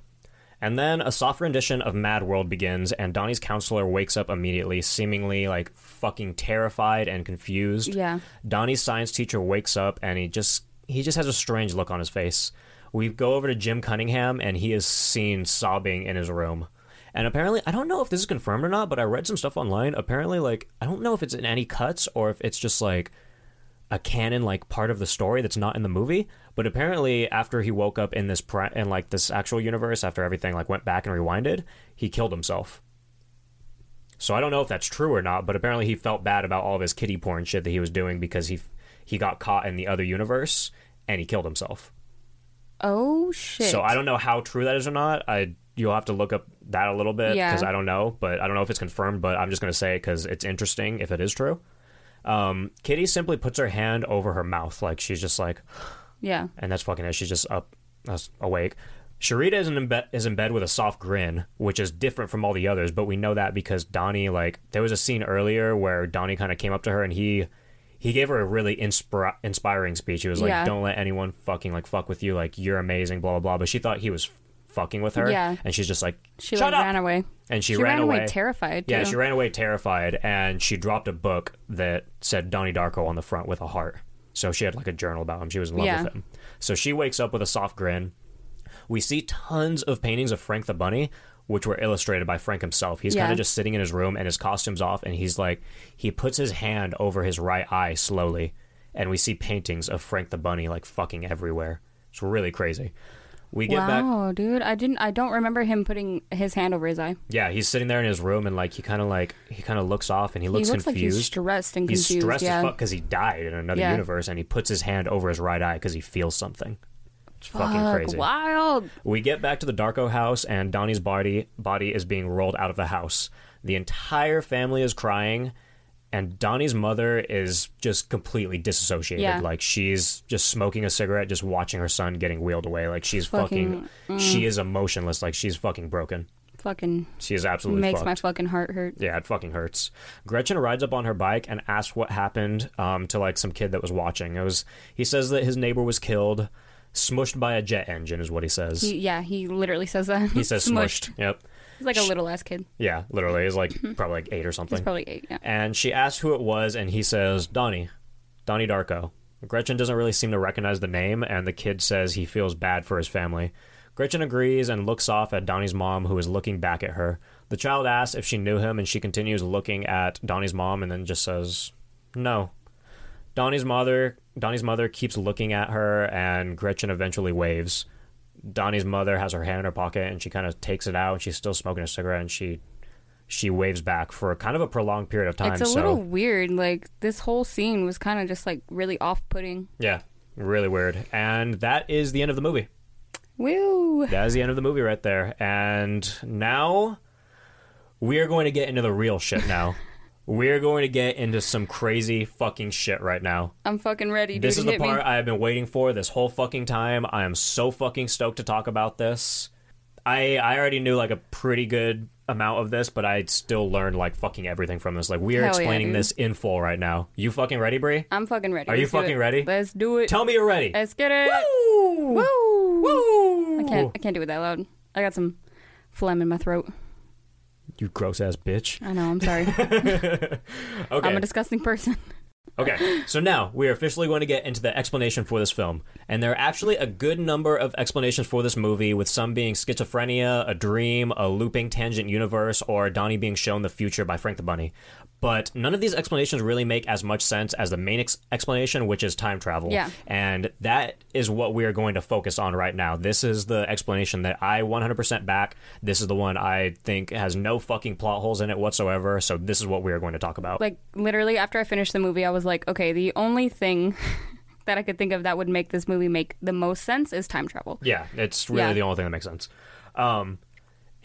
And then a soft rendition of Mad World begins, and Donnie's counselor wakes up immediately, seemingly like fucking terrified and confused. Yeah. Donnie's science teacher wakes up and he just he just has a strange look on his face. We go over to Jim Cunningham and he is seen sobbing in his room. And apparently, I don't know if this is confirmed or not, but I read some stuff online. Apparently, like I don't know if it's in any cuts or if it's just like a canon like part of the story that's not in the movie. But apparently, after he woke up in this pri- in like this actual universe, after everything like went back and rewinded, he killed himself. So I don't know if that's true or not, but apparently he felt bad about all of his kitty porn shit that he was doing because he he got caught in the other universe and he killed himself. Oh shit. So I don't know how true that is or not. I you'll have to look up that a little bit Yeah. because I don't know, but I don't know if it's confirmed. But I'm just gonna say because it's interesting if it is true. Um, Kitty simply puts her hand over her mouth, like she's just like, Yeah. and that's fucking it. She's just up, uh, awake. Cherita is in bed is in bed with a soft grin, which is different from all the others. But we know that because Donnie, like, there was a scene earlier where Donnie kind of came up to her and he he gave her a really inspira- inspiring speech. He was like, Yeah. "Don't let anyone fucking like fuck with you. Like, you're amazing." Blah blah blah. But she thought he was fucking with her, Yeah. and she's just like, She "Shut like up!" ran away. And she, She ran, ran away terrified, Yeah, she ran away terrified, and she dropped a book that said Donnie Darko on the front with a heart. So she had like a journal about him. She was in love Yeah. with him. So she wakes up with a soft grin. We see tons of paintings of Frank the Bunny, which were illustrated by Frank himself. He's kind of just sitting in his room and his costume's off, and he's like, he puts his hand over his right eye slowly, and we see paintings of Frank the Bunny like fucking everywhere. It's really crazy. We get back. Wow, dude. I didn't I don't remember him putting his hand over his eye. Yeah, he's sitting there in his room and like he kind of like he kind of looks off and he He looks, looks confused. like he's stressed and He's confused. stressed yeah. as fuck because he died in another Yeah. universe and he puts his hand over his right eye because he feels something. It's fucking crazy. Wild. We get back to the Darko house and Donnie's body body is being rolled out of the house. The entire family is crying and Donnie's mother is just completely disassociated. Yeah. Like she's just smoking a cigarette, just watching her son getting wheeled away. Like she's fucking, Fucking- she is emotionless. Like she's fucking broken. Fucking She is absolutely makes fucked. my fucking heart hurt. Yeah, it fucking hurts. Gretchen rides up on her bike and asks what happened um, to like some kid that was watching. It was he says that his neighbor was killed, smushed by a jet engine, is what he says. He, yeah, he literally says that. He says smushed. Yep. He's like a little ass kid. Yeah, literally. He's like probably like eight or something. He's probably eight. Yeah. and she asks who it was, and he says Donnie, Donnie Darko. Gretchen doesn't really seem to recognize the name, and the kid says he feels bad for his family. Gretchen agrees and looks off at Donnie's mom, who is looking back at her. The child asks if she knew him, and she continues looking at Donnie's mom, and then just says, "No." Donnie's mother, Donnie's mother keeps looking at her, and Gretchen eventually waves. Donnie's mother has her hand in her pocket, and she kind of takes it out, and she's still smoking a cigarette, and she she waves back for kind of a prolonged period of time. It's a so little weird. Like this whole scene was kind of just like really off-putting. yeah, really weird. And that is the end of the movie. Woo! That is the end of the movie right there. And now we are going to get into the real shit now. We're going to get into some crazy fucking shit right now. I'm fucking ready, dude. This is the part me. I have been waiting for this whole fucking time. I am so fucking stoked to talk about this. I I already knew like a pretty good amount of this, but I still learned like fucking everything from this. Like we are Hell explaining dude. this in full right now. You fucking ready, Brie? I'm fucking ready. Are you Let's do fucking ready? Let's do it. Tell me you're ready. Let's get it. Woo! Woo! Woo! I can't. I can't do it that loud. I got some phlegm in my throat. You gross ass bitch. I know. I'm sorry. Okay. I'm a disgusting person. Okay, so now we are officially going to get into the explanation for this film. And there are actually a good number of explanations for this movie, with some being schizophrenia, a dream, a looping tangent universe, or Donnie being shown the future by Frank the Bunny. But none of these explanations really make as much sense as the main ex- explanation, which is time travel. Yeah. And that is what we are going to focus on right now. This is the explanation that I 100% back. This is the one I think has no fucking plot holes in it whatsoever. So this is what we are going to talk about. Like literally, after I finished the movie, I was like, okay, the only thing that I could think of that would make this movie make the most sense is time travel. Yeah, it's really Yeah. the only thing that makes sense. Um,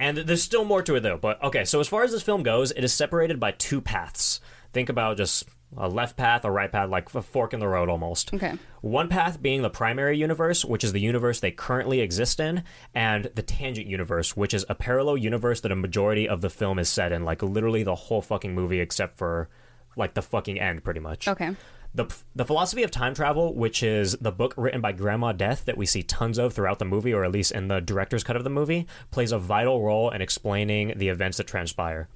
and there's still more to it though. But okay, so as far as this film goes, it is separated by two paths. Think about just a left path, a right path, like a fork in the road almost. Okay. One path being the primary universe, which is the universe they currently exist in, and the tangent universe, which is a parallel universe that a majority of the film is set in, like literally the whole fucking movie except for like the fucking end, pretty much. Okay. The, the philosophy of time travel, which is the book written by Grandma Death that we see tons of throughout the movie, or at least in the director's cut of the movie, plays a vital role in explaining the events that transpire.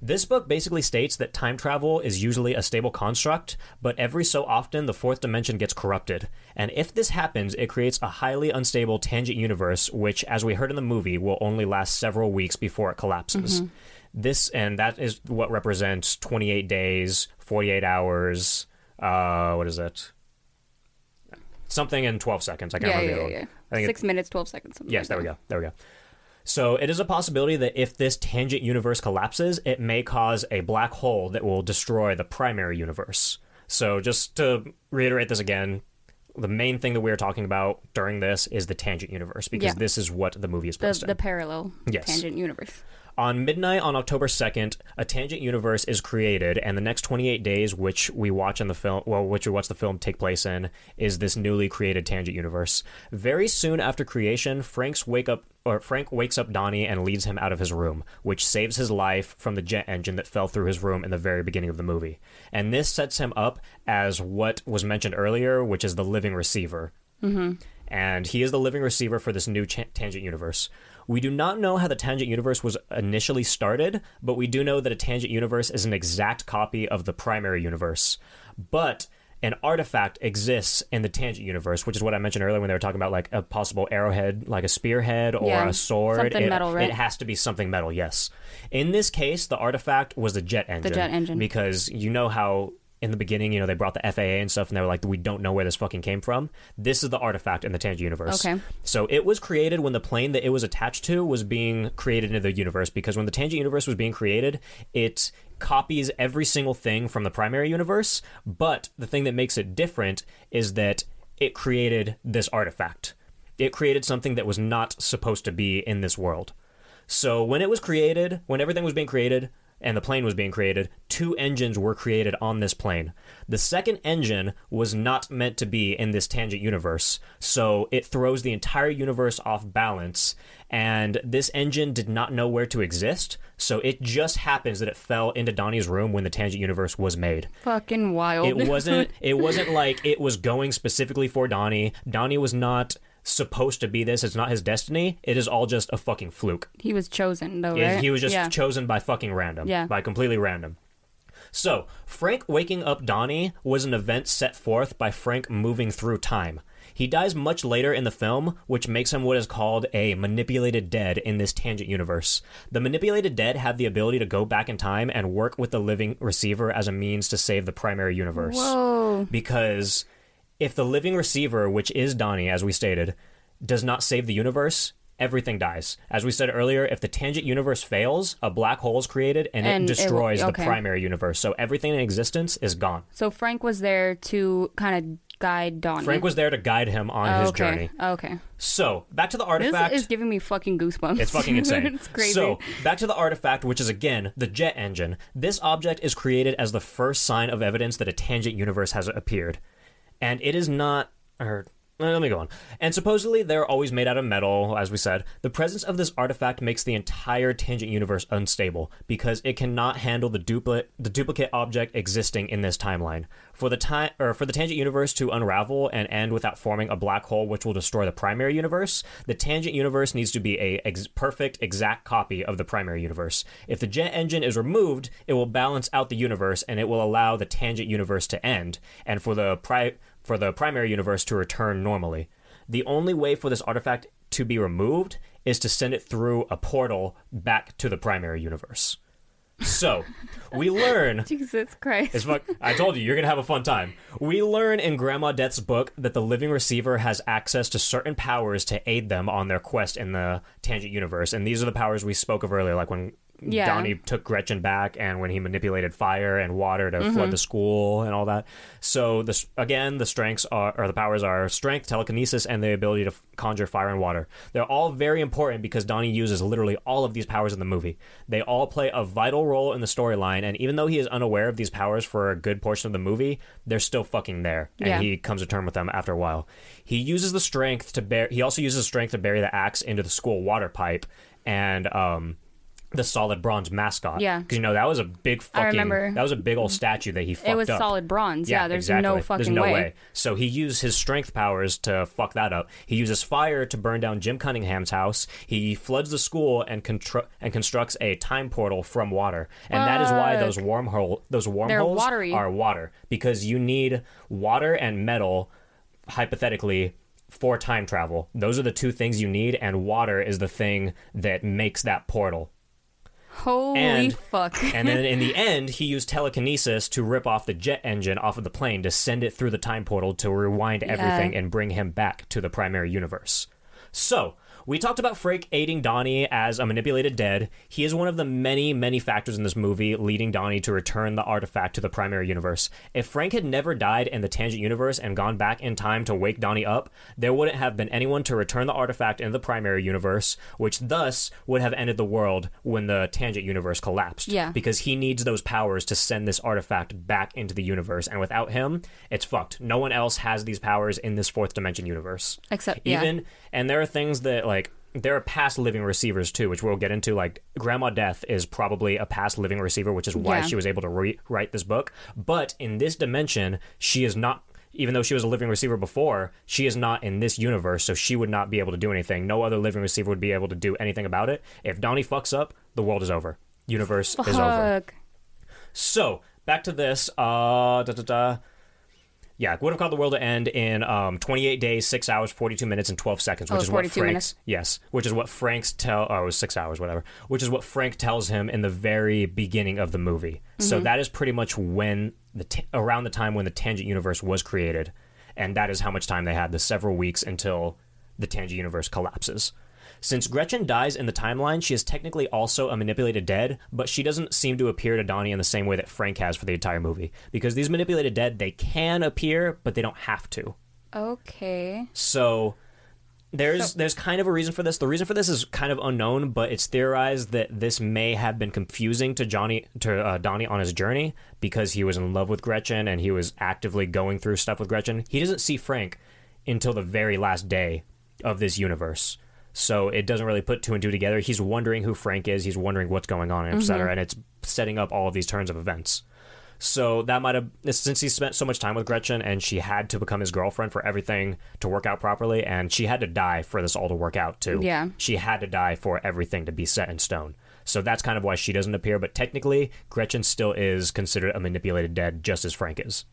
This book basically states that time travel is usually a stable construct, but every so often the fourth dimension gets corrupted. And if this happens, it creates a highly unstable tangent universe, which, as we heard in the movie, will only last several weeks before it collapses. Mm-hmm. This, and that is what represents 28 days, 48 hours, uh, what is it? Something in 12 seconds. I can't Yeah, remember yeah, the yeah. other one. I think it- Six minutes, twelve seconds. Something Yes, like there we go. There we go. So it is a possibility that if this tangent universe collapses, it may cause a black hole that will destroy the primary universe. So just to reiterate this again, the main thing that we're talking about during this is the tangent universe because Yeah. this is what the movie is The based on. the parallel Yes. tangent universe. On midnight on October 2nd, a tangent universe is created, and the next 28 days, which we watch in the film, well, which we watch the film take place in, is this newly created tangent universe. Very soon after creation, Frank's wake up, or Frank wakes up Donnie and leads him out of his room, which saves his life from the jet engine that fell through his room in the very beginning of the movie. And this sets him up as what was mentioned earlier, which is the living receiver mm-hmm. and he is the living receiver for this new tangent universe. We do not know how the tangent universe was initially started, but we do know that a tangent universe is an exact copy of the primary universe. But an artifact exists in the tangent universe, which is what I mentioned earlier when they were talking about like a possible arrowhead, like a spearhead or Yeah, a sword. something it, metal, right? It has to be something metal, yes. In this case, the artifact was the jet engine. The jet engine. Because you know how in the beginning, you know, they brought the FAA and stuff and they were like, we don't know where this fucking came from. This is the artifact in the tangent universe. Okay. So it was created when the plane that it was attached to was being created into the universe because when the tangent universe was being created, it copies every single thing from the primary universe, but the thing that makes it different is that it created this artifact. It created something that was not supposed to be in this world. So when it was created, when everything was being created and the plane was being created, two engines were created on this plane. The second engine was not meant to be in this tangent universe, so it throws the entire universe off balance. And this engine did not know where to exist, so it just happens that it fell into Donnie's room when the tangent universe was made Fucking wild. it wasn't it wasn't like it was going specifically for Donnie. Donnie was not supposed to be this. It's not his destiny. It is all just a fucking fluke. he was chosen though, He- right? He was just yeah. chosen by fucking random. Yeah. By completely random. So, Frank waking up Donnie was an event set forth by Frank moving through time. He dies much later in the film, which makes him what is called a manipulated dead in this tangent universe. The manipulated dead have the ability to go back in time and work with the living receiver as a means to save the primary universe. Whoa. Because if the living receiver, which is Donnie, as we stated, does not save the universe, everything dies. As we said earlier, if the tangent universe fails, a black hole is created and, And it it destroys okay. the primary universe. So everything in existence is gone. So Frank was there to kind of guide Donnie. Frank was there to guide him on Oh, his okay. journey. Okay. So back to the artifact. This is giving me fucking goosebumps. It's fucking insane. it's crazy. So, back to the artifact, which is again the jet engine. This object is created as the first sign of evidence that a tangent universe has appeared. And it is not. Or, let me go on. And supposedly they're always made out of metal, as we said. The presence of this artifact makes the entire tangent universe unstable because it cannot handle the duplicate the duplicate object existing in this timeline. For the time or for the tangent universe to unravel and end without forming a black hole which will destroy the primary universe, the tangent universe needs to be a ex- perfect exact copy of the primary universe. If the jet engine is removed, it will balance out the universe and it will allow the tangent universe to end and for the pri- for the primary universe to return normally. The only way for this artifact to be removed is to send it through a portal back to the primary universe. So, we learn Jesus Christ. fuck. I told you, you're gonna have a fun time. We learn in Grandma Death's book that the living receiver has access to certain powers to aid them on their quest in the tangent universe, and these are the powers we spoke of earlier, like when Yeah. Donnie took Gretchen back, and when he manipulated fire and water to flood the school and all that. So this again, the strengths are or the powers are strength, telekinesis, and the ability to f- conjure fire and water. They're all very important because Donnie uses literally all of these powers in the movie. They all play a vital role in the storyline, and even though he is unaware of these powers for a good portion of the movie, they're still fucking there, and Yeah. he comes to term with them after a while. He uses the strength to bear. He also uses strength to bury the axe into the school water pipe, and um, the solid bronze mascot. Yeah. because you know that was a big fucking. remember. that was a big old statue that he fucked up. It was up. solid bronze. Yeah, there's exactly. no fucking There's no way. So he used his strength powers to fuck that up. He uses fire to burn down Jim Cunningham's house. He floods the school and contr- and constructs a time portal from water. And that is why those wormhole those wormholes are water because you need water and metal hypothetically for time travel. Those are the two things you need and water is the thing that makes that portal. Holy And- fuck. And then in the end, he used telekinesis to rip off the jet engine off of the plane to send it through the time portal to rewind everything and bring him back to the primary universe. So, we talked about Frank aiding Donnie as a manipulated dead. He is one of the many, many factors in this movie leading Donnie to return the artifact to the primary universe. If Frank had never died in the tangent universe and gone back in time to wake Donnie up, there wouldn't have been anyone to return the artifact in the primary universe, which thus would have ended the world when the tangent universe collapsed. Yeah. Because he needs those powers to send this artifact back into the universe, and without him, it's fucked. No one else has these powers in this fourth dimension universe Except, yeah. even and there are things that like there are past living receivers too which we'll get into like grandma death is probably a past living receiver which is why Yeah. she was able to re- write this book but in this dimension she is not even though she was a living receiver before she is not in this universe so she would not be able to do anything no other living receiver would be able to do anything about it if donnie fucks up the world is over universe is over so back to this. Uh, da, da, da. Yeah, would have called the world to end in um, 28 days, six hours, 42 minutes, and 12 seconds, which Oh, is what Frank's minutes. yes, which is what Frank's tell. Oh, it was six hours, whatever. Which is what Frank tells him in the very beginning of the movie. Mm-hmm. So that is pretty much when the t- around the time when the tangent universe was created, and that is how much time they had. The several weeks until the tangent universe collapses. Since Gretchen dies in the timeline, she is technically also a manipulated dead, but she doesn't seem to appear to Donnie in the same way that Frank has for the entire movie. Because these manipulated dead, they can appear, but they don't have to. Okay. So there's there's kind of a reason for this. The reason for this is kind of unknown, but it's theorized that this may have been confusing to Johnny to uh, Donnie on his journey because he was in love with Gretchen and he was actively going through stuff with Gretchen. He doesn't see Frank until the very last day of this universe. So it doesn't really put two and two together. He's wondering who Frank is. He's wondering what's going on, et mm-hmm. cetera, and it's setting up all of these turns of events. So that might have since he spent so much time with Gretchen and she had to become his girlfriend for everything to work out properly and she had to die for this all to work out too. Yeah. She had to die for everything to be set in stone. So that's kind of why she doesn't appear, but technically Gretchen still is considered a manipulated dead just as Frank is.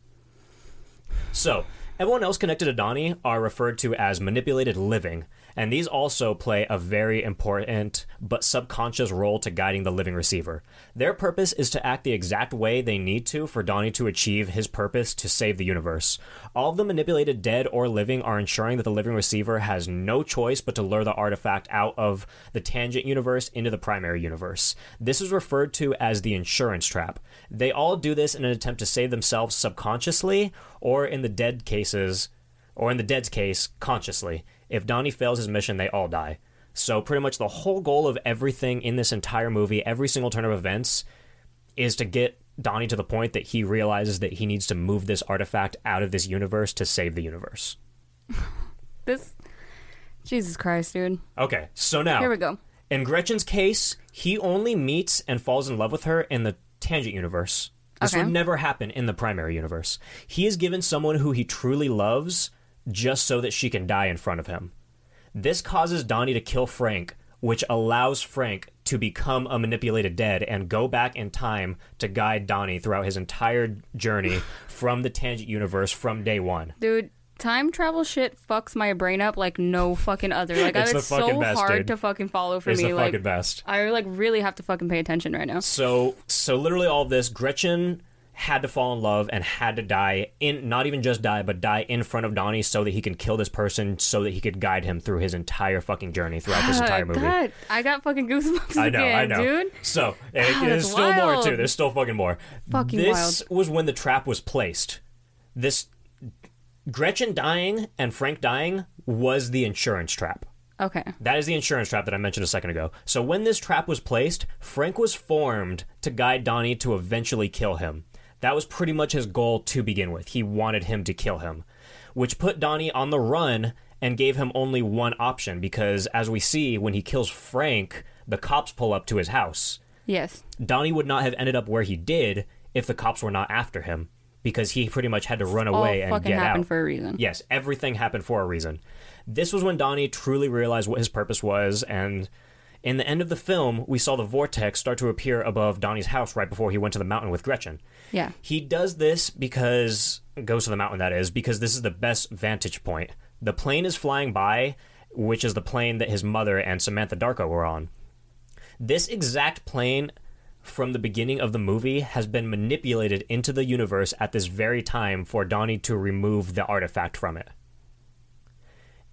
So, everyone else connected to Donnie are referred to as manipulated living, and these also play a very important but subconscious role to guiding the living receiver. Their purpose is to act the exact way they need to for Donnie to achieve his purpose to save the universe. All of the manipulated dead or living are ensuring that the living receiver has no choice but to lure the artifact out of the tangent universe into the primary universe. This is referred to as the insurance trap. They all do this in an attempt to save themselves subconsciously, or in the dead cases, or in the dead's case, consciously. If Donnie fails his mission, they all die. So, pretty much the whole goal of everything in this entire movie, every single turn of events, is to get Donnie to the point that he realizes that he needs to move this artifact out of this universe to save the universe. This. Jesus Christ, dude. Okay, so now. Here we go. In Gretchen's case, he only meets and falls in love with her in the tangent universe. This Okay. would never happen in the primary universe. He is given someone who he truly loves just so that she can die in front of him. This causes Donnie to kill Frank, which allows Frank to become a manipulated dead and go back in time to guide Donnie throughout his entire journey from the tangent universe from day one. Dude, time travel shit fucks my brain up like no fucking other. Like, It's it's, so best, hard dude. to fucking follow for It's me. like, best. I like really have to fucking pay attention right now. So so literally all this, Gretchen had to fall in love and had to die in not even just die, but die in front of Donnie so that he can kill this person so that he could guide him through his entire fucking journey throughout this entire movie. God, I got fucking goosebumps I know, again, I know. dude. So Ah, there's still more too. There's still fucking more. Fucking this was when the trap was placed. This Gretchen dying and Frank dying was the insurance trap. Okay. That is the insurance trap that I mentioned a second ago. So when this trap was placed, Frank was formed to guide Donnie to eventually kill him. That was pretty much his goal to begin with. He wanted him to kill him, which put Donnie on the run and gave him only one option because as we see when he kills Frank, the cops pull up to his house. Yes. Donnie would not have ended up where he did if the cops were not after him because he pretty much had to run away All and get happened out. for a reason. Yes, everything happened for a reason. This was when Donnie truly realized what his purpose was, and in the end of the film, we saw the vortex start to appear above Donnie's house right before he went to the mountain with Gretchen. Yeah. He does this because goes to the mountain that is because this is the best vantage point. The plane is flying by, which is the plane that his mother and Samantha Darko were on. This exact plane from the beginning of the movie has been manipulated into the universe at this very time for Donnie to remove the artifact from it.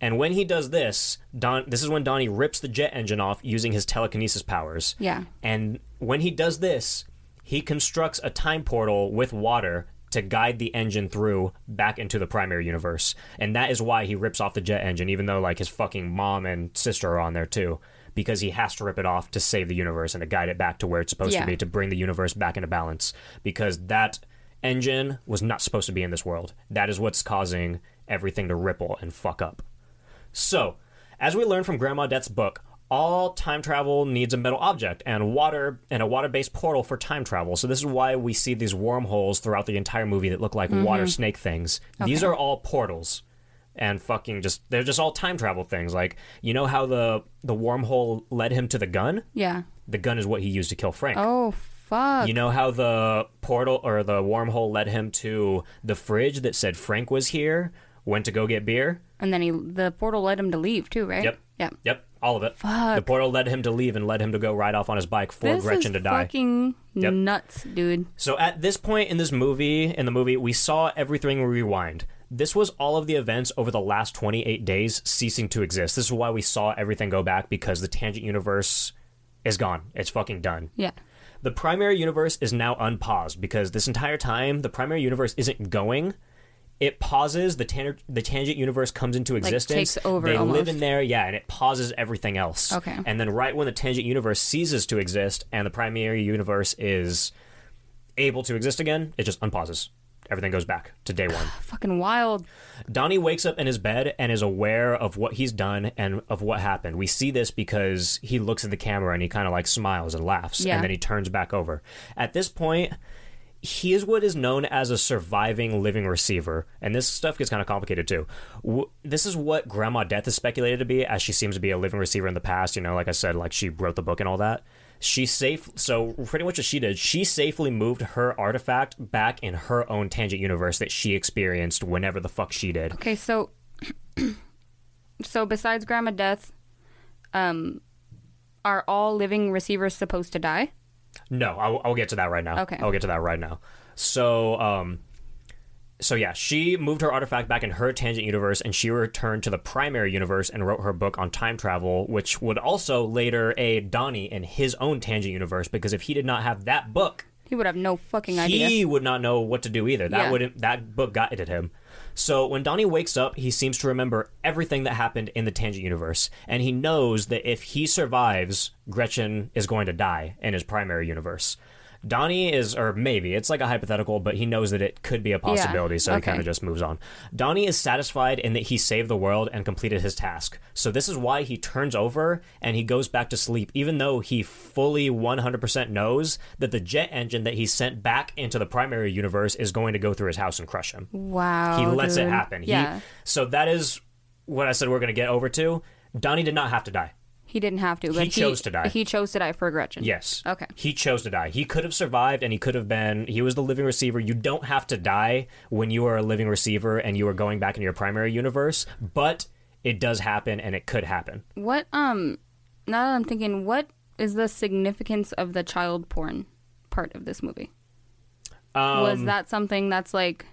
And when he does this, Don this is when Donnie rips the jet engine off using his telekinesis powers. Yeah. And when he does this, he constructs a time portal with water to guide the engine through back into the primary universe. And that is why he rips off the jet engine, even though like his fucking mom and sister are on there too. Because he has to rip it off to save the universe and to guide it back to where it's supposed Yeah. to be to bring the universe back into balance. Because that engine was not supposed to be in this world. That is what's causing everything to ripple and fuck up. So, as we learned from Grandma Death's book, all time travel needs a metal object and water and a water-based portal for time travel. So this is why we see these wormholes throughout the entire movie that look like water mm-hmm. snake things. These are all portals. And fucking just they're just all time travel things. Like, you know how the the wormhole led him to the gun? Yeah. The gun is what he used to kill Frank. Oh fuck. You know how the portal or the wormhole led him to the fridge that said Frank was here, went to go get beer? And then he the portal led him to leave too, right? Yep. Yeah. Yep, all of it. Fuck. The portal led him to leave and led him to go ride off on his bike for This Gretchen to die. fucking Yep. nuts, dude. So at this point in this movie, in the movie, we saw everything rewind. This was all of the events over the last 28 days ceasing to exist. This is why we saw everything go back because the tangent universe is gone. It's fucking done. Yeah. The primary universe is now unpaused because this entire time the primary universe isn't going. It pauses. The tan- the tangent universe comes into existence. takes over They live in there, yeah, and it pauses everything else. Okay. And then right when the tangent universe ceases to exist and the primary universe is able to exist again, it just unpauses. Everything goes back to day one. Fucking wild. Donnie wakes up in his bed and is aware of what he's done and of what happened. We see this because he looks at the camera and he kind of like smiles and laughs Yeah. and then he turns back over. At this point, he is what is known as a surviving living receiver, and this stuff gets kind of complicated too. W- this is what Grandma Death is speculated to be, as she seems to be a living receiver in the past. You know, like I said, like she wrote the book and all that. She safe, so pretty much what she did, she safely moved her artifact back in her own tangent universe that she experienced whenever the fuck she did. Okay, so so besides Grandma Death, um, are all living receivers supposed to die? No, I'll, I'll get to that right now. Okay. I'll get to that right now. So, um, so yeah, she moved her artifact back in her tangent universe, and she returned to the primary universe and wrote her book on time travel, which would also later aid Donnie in his own tangent universe. Because if he did not have that book, He would have no fucking idea. he would not know what to do either. That Yeah. wouldn't that book guided him. So when Donnie wakes up, he seems to remember everything that happened in the tangent universe, and he knows that if he survives, Gretchen is going to die in his primary universe. Donnie is, or maybe it's like a hypothetical, but he knows that it could be a possibility, so he kind of just moves on. Donnie is satisfied in that he saved the world and completed his task. So this is why he turns over and he goes back to sleep, even though he fully 100% knows that the jet engine that he sent back into the primary universe is going to go through his house and crush him. wow. he lets it happen. Yeah. He, so that is what I said we're going to get over to. Donnie did not have to die. He didn't have to, but chose to die. He chose to die for Gretchen. Yes. Okay. He chose to die. He could have survived and he could have been he was the living receiver. You don't have to die when you are a living receiver and you are going back into your primary universe, but it does happen and it could happen. What um now that I'm thinking, what is the significance of the child porn part of this movie? Um, Was that something that's like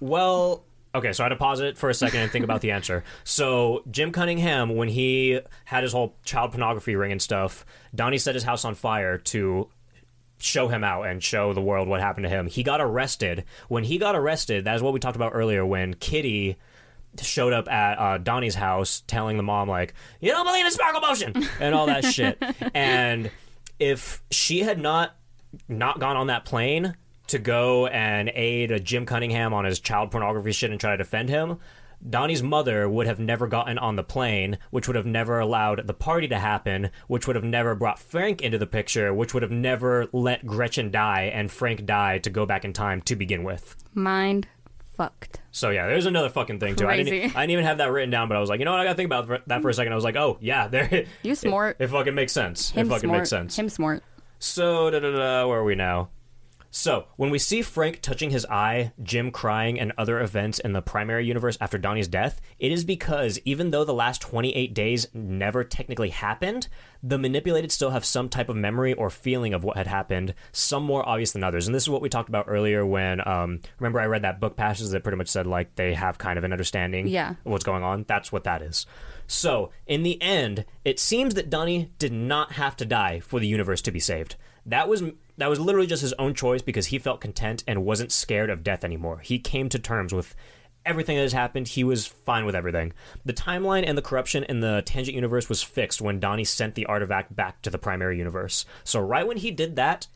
Well, okay, so I had to pause it for a second and think about the answer. So, Jim Cunningham, when he had his whole child pornography ring and stuff, Donnie set his house on fire to show him out and show the world what happened to him. He got arrested. When he got arrested, that is what we talked about earlier when Kitty showed up at uh, Donnie's house telling the mom like, "You don't believe in sparkle motion" and all that shit. And if she had not not gone on that plane to go and aid a Jim Cunningham on his child pornography shit and try to defend him, Donnie's mother would have never gotten on the plane, which would have never allowed the party to happen, which would have never brought Frank into the picture, which would have never let Gretchen die and Frank die to go back in time to begin with. Mind fucked. So yeah, there's another fucking thing too. I didn't. I didn't even have that written down, but I was like, you know what? I gotta think about that for a second. I was like, oh yeah, there. You smart. It, it fucking makes sense. Him it fucking smart. makes sense. Him smart. So, da, da, da, where are we now? So, when we see Frank touching his eye, Jim crying, and other events in the primary universe after Donnie's death, it is because even though the last 28 days never technically happened, the manipulated still have some type of memory or feeling of what had happened, some more obvious than others. And this is what we talked about earlier when, um, remember, I read that book passage that pretty much said, like, they have kind of an understanding Yeah. of what's going on. That's what that is. So, in the end, it seems that Donnie did not have to die for the universe to be saved. That was that was literally just his own choice because he felt content and wasn't scared of death anymore. He came to terms with everything that has happened. He was fine with everything. The timeline and the corruption in the tangent universe was fixed when Donnie sent the artifact back to the primary universe. So right when he did that,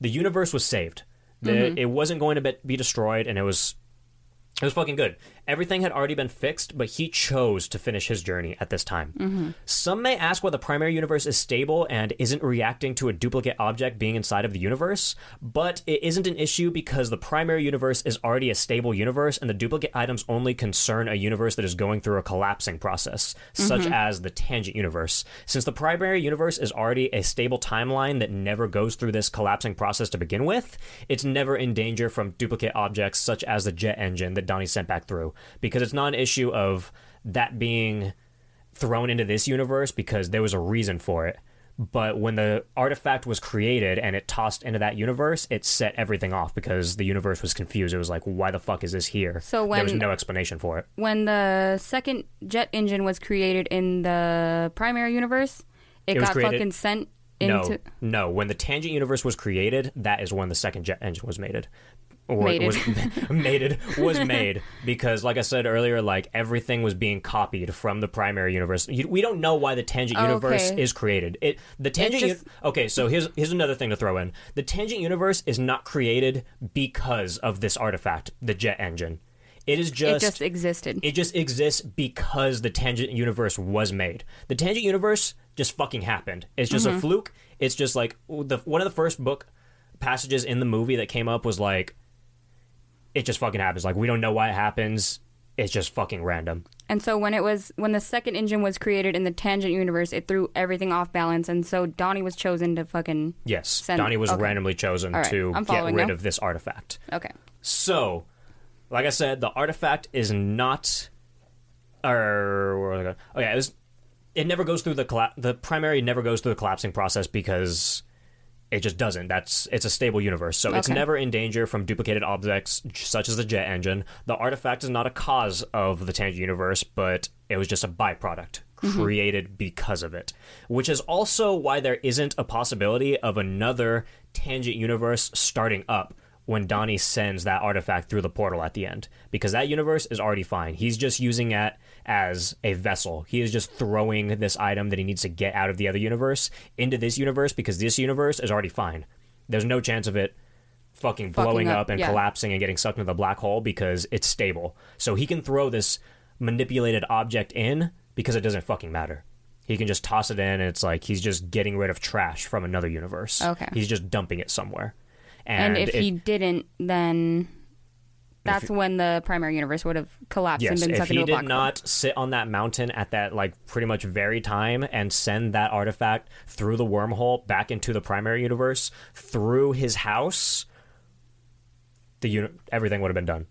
the universe was saved. The, mm-hmm. It wasn't going to be, be destroyed, and it was it was fucking good. Everything had already been fixed, but he chose to finish his journey at this time. Some may ask why the primary universe is stable and isn't reacting to a duplicate object being inside of the universe, but it isn't an issue because the primary universe is already a stable universe, and the duplicate items only concern a universe that is going through a collapsing process, such mm-hmm. as the tangent universe. Since the primary universe is already a stable timeline that never goes through this collapsing process to begin with, it's never in danger from duplicate objects such as the jet engine that Donnie sent back through, because it's not an issue of that being thrown into this universe because there was a reason for it. But when the artifact was created and it tossed into that universe, it set everything off because the universe was confused. It was like, why the fuck is this here? So when, there was no explanation for it. When the second jet engine was created in the primary universe, it, It got created- fucking sent No, into. no. When the tangent universe was created, that is when the second jet engine was mated. Or Mated. was mated was made because, like I said earlier, like everything was being copied from the primary universe. You, we don't know why the tangent Oh, universe okay. is created. It the tangent. just- okay, so here's here's another thing to throw in. The tangent universe is not created because of this artifact, the jet engine. It is It just just existed. it just exists because the tangent universe was made. The tangent universe just fucking happened. It's just Mm-hmm. a fluke. It's just like the one of the first book passages in the movie that came up was like it just fucking happens. Like we don't know why it happens. It's just fucking random. And so when it was when the second engine was created in the tangent universe, it threw everything off balance, and so Donnie was chosen to fucking Yes, Send- Donnie was okay. randomly chosen right, to get rid now. of this artifact. okay. So, like I said, the artifact is not, or where was oh yeah, it, was, it never goes through the colla- the primary never goes through the collapsing process because it just doesn't. That's it's a stable universe, so it's never in danger from duplicated objects such as the jet engine. The artifact is not a cause of the tangent universe, but it was just a byproduct mm-hmm. created because of it. Which is also why there isn't a possibility of another tangent universe starting up when Donnie sends that artifact through the portal at the end because that universe is already fine. He's just using it as a vessel. He is just throwing this item that he needs to get out of the other universe into this universe because this universe is already fine. There's no chance of it fucking Fucking blowing up, up, and yeah. collapsing and getting sucked into the black hole because it's stable. So he can throw this manipulated object in because it doesn't fucking matter. He can just toss it in and it's like he's just getting rid of trash from another universe. Okay. He's just dumping it somewhere. And, And, if it- he didn't, then that's when the primary universe would have collapsed Yes, and been if sucked he into a did black not sit on that mountain at that like pretty much very time and send that artifact through the wormhole back into the primary universe through his house, the uni- everything would have been done.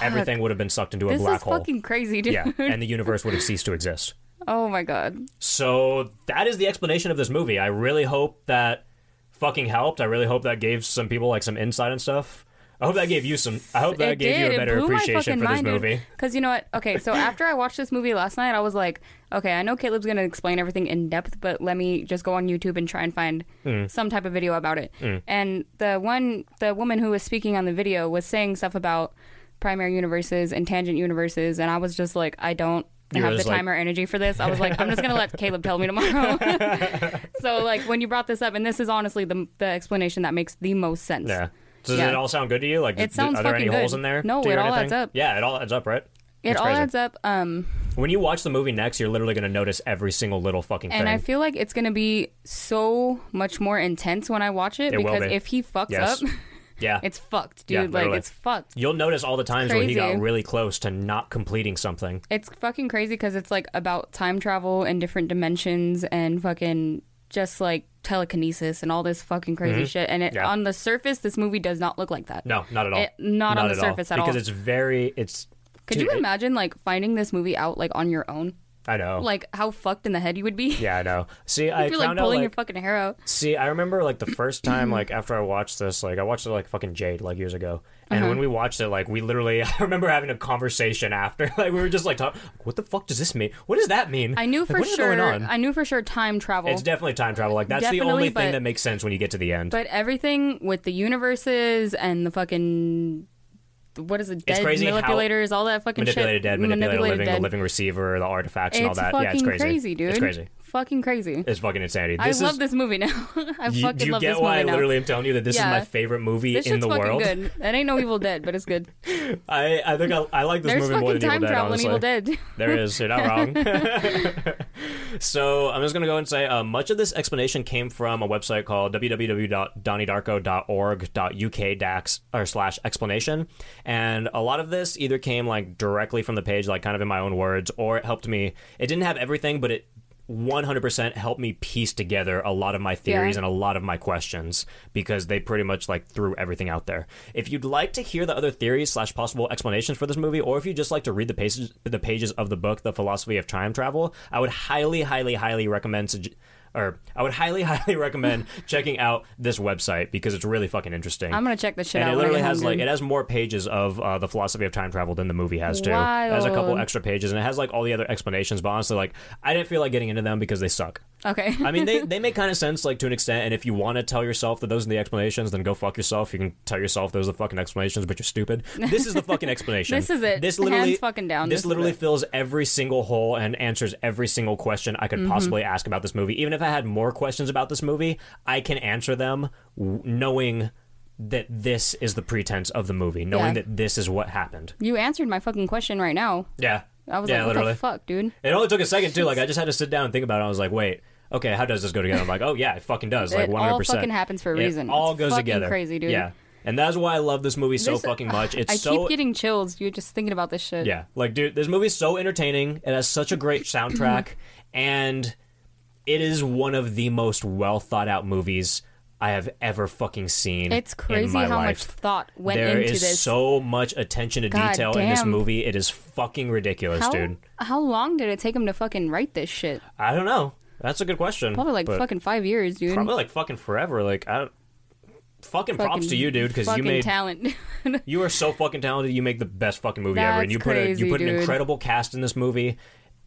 Everything would have been sucked into hole. a This black is hole. fucking crazy, dude. yeah, and the universe would have ceased to exist. oh my god. So that is the explanation of this movie. I really hope that fucking helped. I really hope that gave some people like some insight and stuff. I hope that gave you some. I hope that it gave did. you a better appreciation for this mind, movie. Because you know what? Okay, so after I watched this movie last night, I was like, okay, I know Caleb's gonna explain everything in depth, but let me just go on YouTube and try and find Mm. some type of video about it. And the one, the woman who was speaking on the video was saying stuff about primary universes and tangent universes, and I was just like, I don't. You have the just like- time or energy for this. I was like, I'm just gonna let Caleb tell me tomorrow. so like when you brought this up, and this is honestly the the explanation that makes the most sense. Yeah. Does Yeah. it all sound good to you? Like, It sounds are there any fucking holes in there? No, it all anything? adds up. Yeah, it all adds up, right? It It's all crazy. adds up. Um, When you watch the movie next, you're literally going to notice every single little fucking and thing. And I feel like it's gonna be so much more intense when I watch it, It because be. if he fucks Yes. up, yeah. it's fucked, Yeah, dude. like it's fucked. You'll notice all the times where he got really close to not completing something. It's fucking crazy because it's like about time travel and different dimensions and fucking just like telekinesis and all this fucking crazy shit. And it, Mm-hmm. Yeah. on the surface, this movie does not look like that. No, not at all. It- not on the all. surface at because all. it's very. It's. Could dude, you imagine like finding this movie out like on your own? I know. Like how fucked in the head you would be? yeah, I know. See, I you're like found out pulling like your fucking hair out. See, I remember like the first time, like after I watched this, like I watched it like fucking Jade like years ago, and Uh-huh. when we watched it, like we literally, I remember having a conversation after, like we were just like, talk, what the fuck does this mean? What does that mean? I knew Like, for what is sure. going on? I knew for sure time travel. It's definitely time travel. Like that's the Definitely, only thing that makes sense when you get to the end. but everything with the universes and the fucking what is it? Dead crazy how- manipulators, all that fucking manipulated shit. dead, manipulated living, dead. the living receiver, the artifacts, and all that. yeah, it's crazy. dude. It's crazy. Fucking crazy. It's fucking insanity. I This love this movie now. I You, fucking do you love get this why movie I now. literally am telling you that this Yeah. is my favorite movie this in the fucking world? good. That ain't no Evil Dead, but it's good. I, I think I, I like this There's movie more than Evil time Dead. travel in honestly. Evil Dead. There is. You're not wrong. so I'm just going to go and say uh, much of this explanation came from a website called www.donniedarko.org.uk dax or slash explanation, and a lot of this either came like directly from the page, like kind of in my own words, or it helped me. It didn't have everything, but it 100% helped me piece together a lot of my theories Yeah. and a lot of my questions because they pretty much like threw everything out there. If you'd like to hear the other theories slash possible explanations for this movie, or if you just like to read the pages the pages of the book, The Philosophy of Time Travel, I would highly, highly, highly recommend. Or I would highly, highly recommend checking out this website because it's really fucking interesting. I'm gonna check this shit and out. it literally has home, like it has more pages of uh, the philosophy of time travel than the movie has too. It has a couple extra pages and it has like all the other explanations. But honestly, like I didn't feel like getting into them because they suck. Okay. I mean, they, they make kind of sense, like to an extent. And if you want to tell yourself that those are the explanations, then go fuck yourself. You can tell yourself those are the fucking explanations, but you're stupid. This is the fucking explanation. This is it. This Hands literally fucking down. This, This literally fills every single hole and answers every single question I could Mm-hmm. possibly ask about this movie. Even if I had more questions about this movie, I can answer them w- knowing that this is the pretense of the movie, knowing Yeah. that this is what happened. you answered my fucking question right now. Yeah. I was yeah, like, what literally. the fuck, dude? It only took a second too. Like I just had to sit down and think about it. I was like, wait, okay, how does this go together? I'm like, oh yeah, it fucking does. Like It 100. all percent fucking happens for a It reason. all It's goes fucking together. crazy, dude. Yeah, and that's why I love this movie so This- fucking much. It's I so keep getting chills, dude, just thinking about this shit. yeah, like dude, this movie's so entertaining. It has such a great soundtrack, and it is one of the most well thought out movies I have ever fucking seen. It's crazy how life. much thought went There into is this. so much attention to God detail in this movie. It is fucking ridiculous, how, dude. how long did it take him to fucking write this shit? I don't know. That's a good question. Probably like fucking five years, dude. probably like fucking forever. Like I don't. Fucking, props to you, dude, because you made talent. you are so fucking talented. You make the best fucking movie ever, and That's you put a, you put an incredible cast in this movie.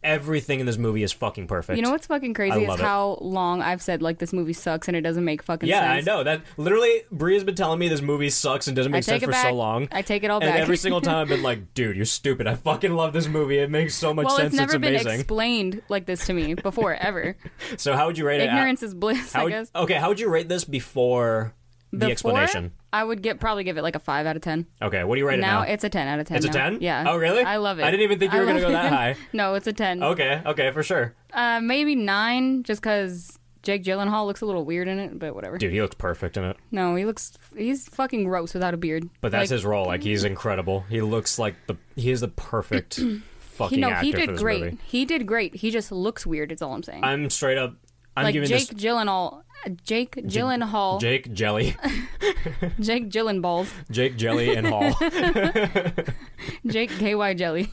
Everything in this movie is fucking perfect. you know what's fucking crazy is it. how long I've said like this movie sucks and it doesn't make fucking Yeah, sense. Yeah, I know that. Literally, Brie has been telling me this movie sucks and doesn't make sense for back. so long. I take it all and back. every single time I've been like, "Dude, you're stupid. I fucking love this movie. It makes so much well, sense. it's never been amazing." explained like this to me before ever. so how would you rate it? Ignorance is bliss, How I guess. Okay, how would you rate this before the explanation? I would get probably give it like a five out of ten. Okay, what do you rate Now it now? it's a ten out of ten. It's a 10? Yeah. Oh, really? I love it. I didn't even think you I were gonna go that high. no, it's a ten. Okay, okay, for sure. Uh, maybe nine, just because Jake Gyllenhaal looks a little weird in it, but whatever. Dude, he looks perfect in it. No, he looks he's fucking gross without a beard. But that's Like, his role. Like he's incredible. He looks like the he is the perfect fucking He no, he did great. movie. He did great. He just looks weird. Is all I'm saying. I'm straight up. I'm like giving Jake this Gyllenhaal, Jake Gyllenhaal, Jake Jelly, Jake Gyllenballs, Jake Jelly and Hall. Jake KY Jelly.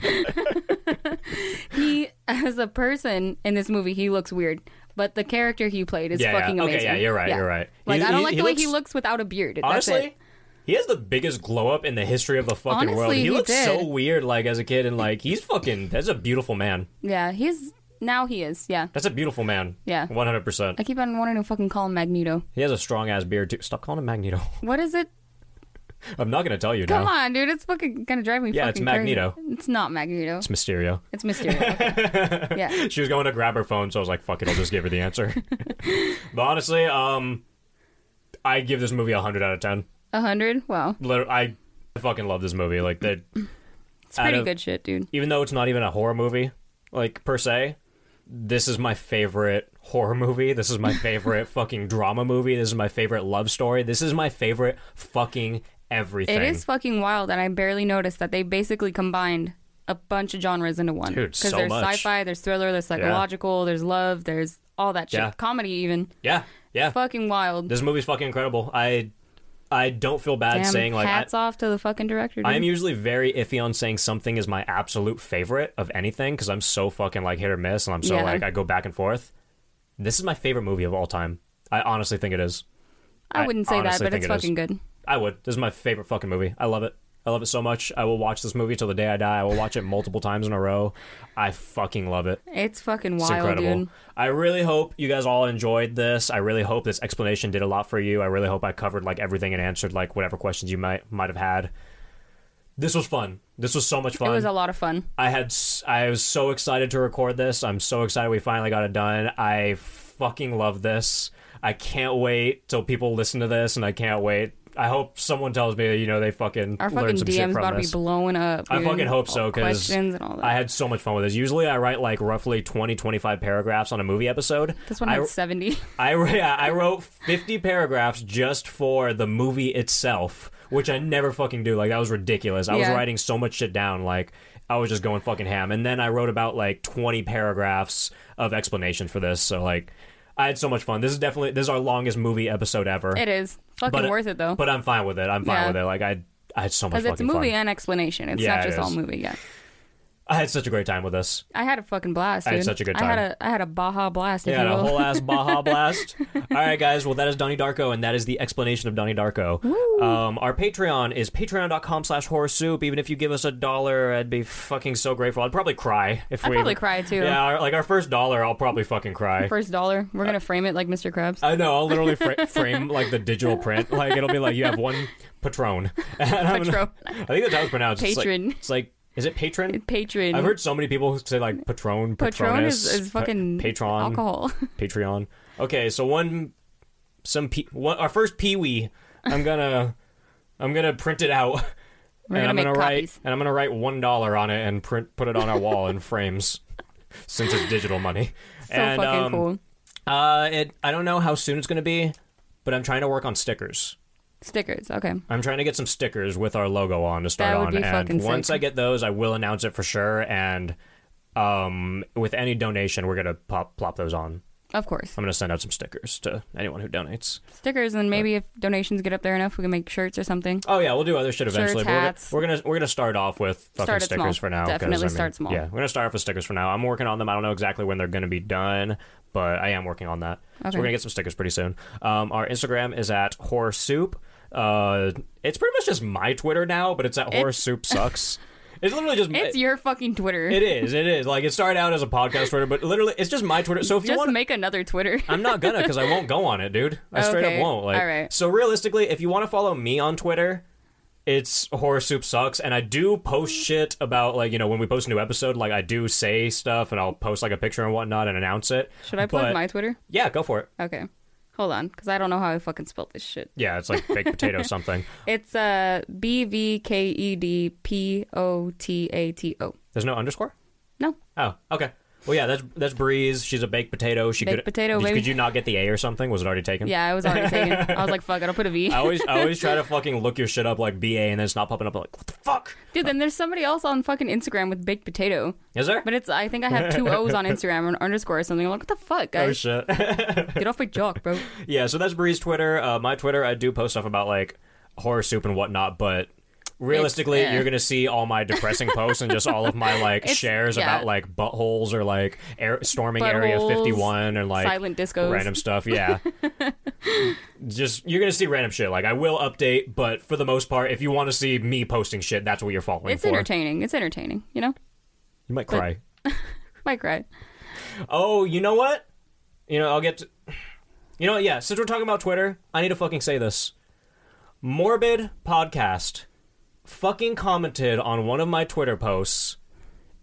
he, as a person in this movie, he looks weird, but the character he played is Yeah, yeah. fucking Okay, amazing. yeah, you're right, you're right. Like He- I don't he- like he the way looks- he looks without a beard. That's Honestly, he has the biggest glow up in the history of the fucking world. Honestly, He, he looks did. so weird, like as a kid, and like he's fucking. That's a beautiful man. Yeah, he's now he is. Yeah, That's a beautiful man. Yeah. one hundred percent. I keep on wanting to fucking call him Magneto. He has a strong ass beard too. Stop calling him Magneto. What is it? I'm not gonna tell you Come now. on, dude. It's fucking gonna drive me. Yeah, it's fucking crazy. Magneto. It's not Magneto. It's Mysterio. It's Mysterio. Okay. yeah. she was going to grab her phone, so I was like, "Fuck it, I'll just give her the answer." but honestly, um, I give this movie a hundred out of ten. A hundred. Wow. Liter- I fucking love this movie. Like that, It's pretty of- good shit, dude. even though it's not even a horror movie, like per se, this is my favorite horror movie. This is my favorite fucking drama movie. This is my favorite love story. This is my favorite fucking everything. It is fucking wild, and I barely noticed that they basically combined a bunch of genres into one. Dude, so there's much. sci-fi, there's thriller, there's psychological, there's love, there's all that shit. Yeah. Comedy even. Yeah, yeah. Fucking wild. This movie's fucking incredible. I I don't feel bad Damn, saying like I, hats off to the fucking director. I am usually very iffy on saying something is my absolute favorite of anything because I'm so fucking like hit or miss and I'm so Yeah. like I go back and forth. This is my favorite movie of all time. I honestly think it is. I wouldn't say that, but it's it is. fucking good. I would. This is my favorite fucking movie. I love it. I love it so much. I will watch this movie till the day I die. I will watch it multiple times in a row. I fucking love it. It's fucking It's wild, incredible. dude. I really hope you guys all enjoyed this. I really hope this explanation did a lot for you. I really hope I covered like everything and answered like whatever questions you might might have had. This was fun. This was so much fun. It was a lot of fun. I had I was so excited to record this. I'm so excited we finally got it done. I fucking love this. I can't wait till people listen to this, and I can't wait. I hope someone tells me, that, you know, they fucking Our learned fucking some shit DM's from about to be this. blowing up. I fucking hope so because questions and all that. I had so much fun with this. Usually, I write like roughly 20, 25 paragraphs on a movie episode. this one I, had seventy. I, yeah, I wrote 50 paragraphs just for the movie itself, which I never fucking do. Like, that was ridiculous. I was writing so much shit down. Like, I was just going fucking ham. And then I wrote about like 20 paragraphs of explanation for this. So, like, I had so much fun. This is definitely, this is our longest movie episode ever. It is fucking But- uh, worth it though, But I'm fine with it. I'm fine Yeah. with it. Like, I, I had so much fun. because fucking it's movie fun. and explanation. It's Yeah, not it just all is. movie. Yeah, I had such a great time with this. I had a fucking blast. I had such a good time. I had a I had a Baja blast. Yeah, a whole ass Baja Blast. All right, guys. Well, that is Donnie Darko, and that is the explanation of Donnie Darko. Um, our Patreon is patreon.com slash horror soup. Even if you give us a dollar, I'd be fucking so grateful. I'd probably cry if I'd we. probably cry too. Yeah, our, like our first dollar, I'll probably fucking cry. First dollar, we're gonna frame it like Mr. Krabs. I know. I'll literally fra- frame like the digital print. Like it'll be like you have one patron. And I'm gonna- Patron. I think that's how it's pronounced. It's like- Patron. It's like, is it patron? Patron. I've heard so many people say like patron, Patron is, patronus, is fucking pa- patron, alcohol. Patreon. Okay, so one, some pe- one, our first peewee. I'm gonna, I'm gonna print it out, We're and gonna I'm gonna write, copies. and I'm gonna write one dollar on it and print, put it on our wall in frames, since it's digital money. So and, fucking um, cool. Uh, it, I don't know how soon it's gonna be, but I'm trying to work on stickers. Stickers. Okay. I'm trying to get some stickers with our logo on to start That would on, be and fucking once sick. I get those, I will announce it for sure. And um, with any donation, we're gonna pop plop those on. Of course. I'm gonna send out some stickers to anyone who donates. Stickers, and maybe if donations get up there enough, we can make shirts or something. Oh yeah, we'll do other shit eventually. Shirts, but we're, hats. gonna, we're gonna we're gonna start off with fucking Start it stickers small. for now. 'cause, Definitely start small. Yeah, we're gonna start off with stickers for now. I'm working on them. I don't know exactly when they're gonna be done, but I am working on that. So Okay. we're gonna get some stickers pretty soon. Um, our Instagram is at horror soup. Uh, it's pretty much just my Twitter now, but it's at horror soup sucks. It's literally just It's your fucking Twitter. It is. It is. Like it started out as a podcast Twitter, but literally it's just my Twitter. So if you Just want, make another Twitter. I'm not gonna because I won't go on it, dude. I straight up won't. Like, All right. So realistically, if you want to follow me on Twitter, it's horror soup sucks, and I do post shit about like you know when we post a new episode, like I do say stuff, and I'll post like a picture and whatnot and announce it. Should I plug But- my Twitter? Yeah, go for it. Okay. Hold on, because I don't know how I fucking spelled this shit. Yeah, it's like baked potato something. It's uh B V K E D P O T A T O. There's no underscore. No. Oh, okay. Well, yeah, that's that's Breeze. She's a baked potato. She Baked could potato, Did, baby. could you not get the A or something? Was it already taken? Yeah, I was already taken. I was like, fuck, I don't put a V. I always I always try to fucking look your shit up like BA and then it's not popping up. I'm like, what the fuck? Dude, then there's somebody else on fucking Instagram with baked potato. Is there? But it's I think I have two O's on Instagram or an underscore or something. I'm like, what the fuck, Oh guys? shit. Get off my jock, bro. yeah, so that's Bree's Twitter. Uh, my Twitter, I do post stuff about like horror soup and whatnot, but realistically, It's, eh. you're gonna see all my depressing posts and just all of my like It's- shares yeah. about like buttholes or like air, storming Area 51 or like silent discos. random stuff. Yeah. just you're gonna see random shit. Like I will update, but for the most part, if you want to see me posting shit, that's what you're following It's for. entertaining. It's entertaining, you know? You might cry. Might cry. Oh, you know what? You know, I'll get to. You know what? Yeah, since we're talking about Twitter, I need to fucking say this. Morbid Podcast fucking commented on one of my Twitter posts,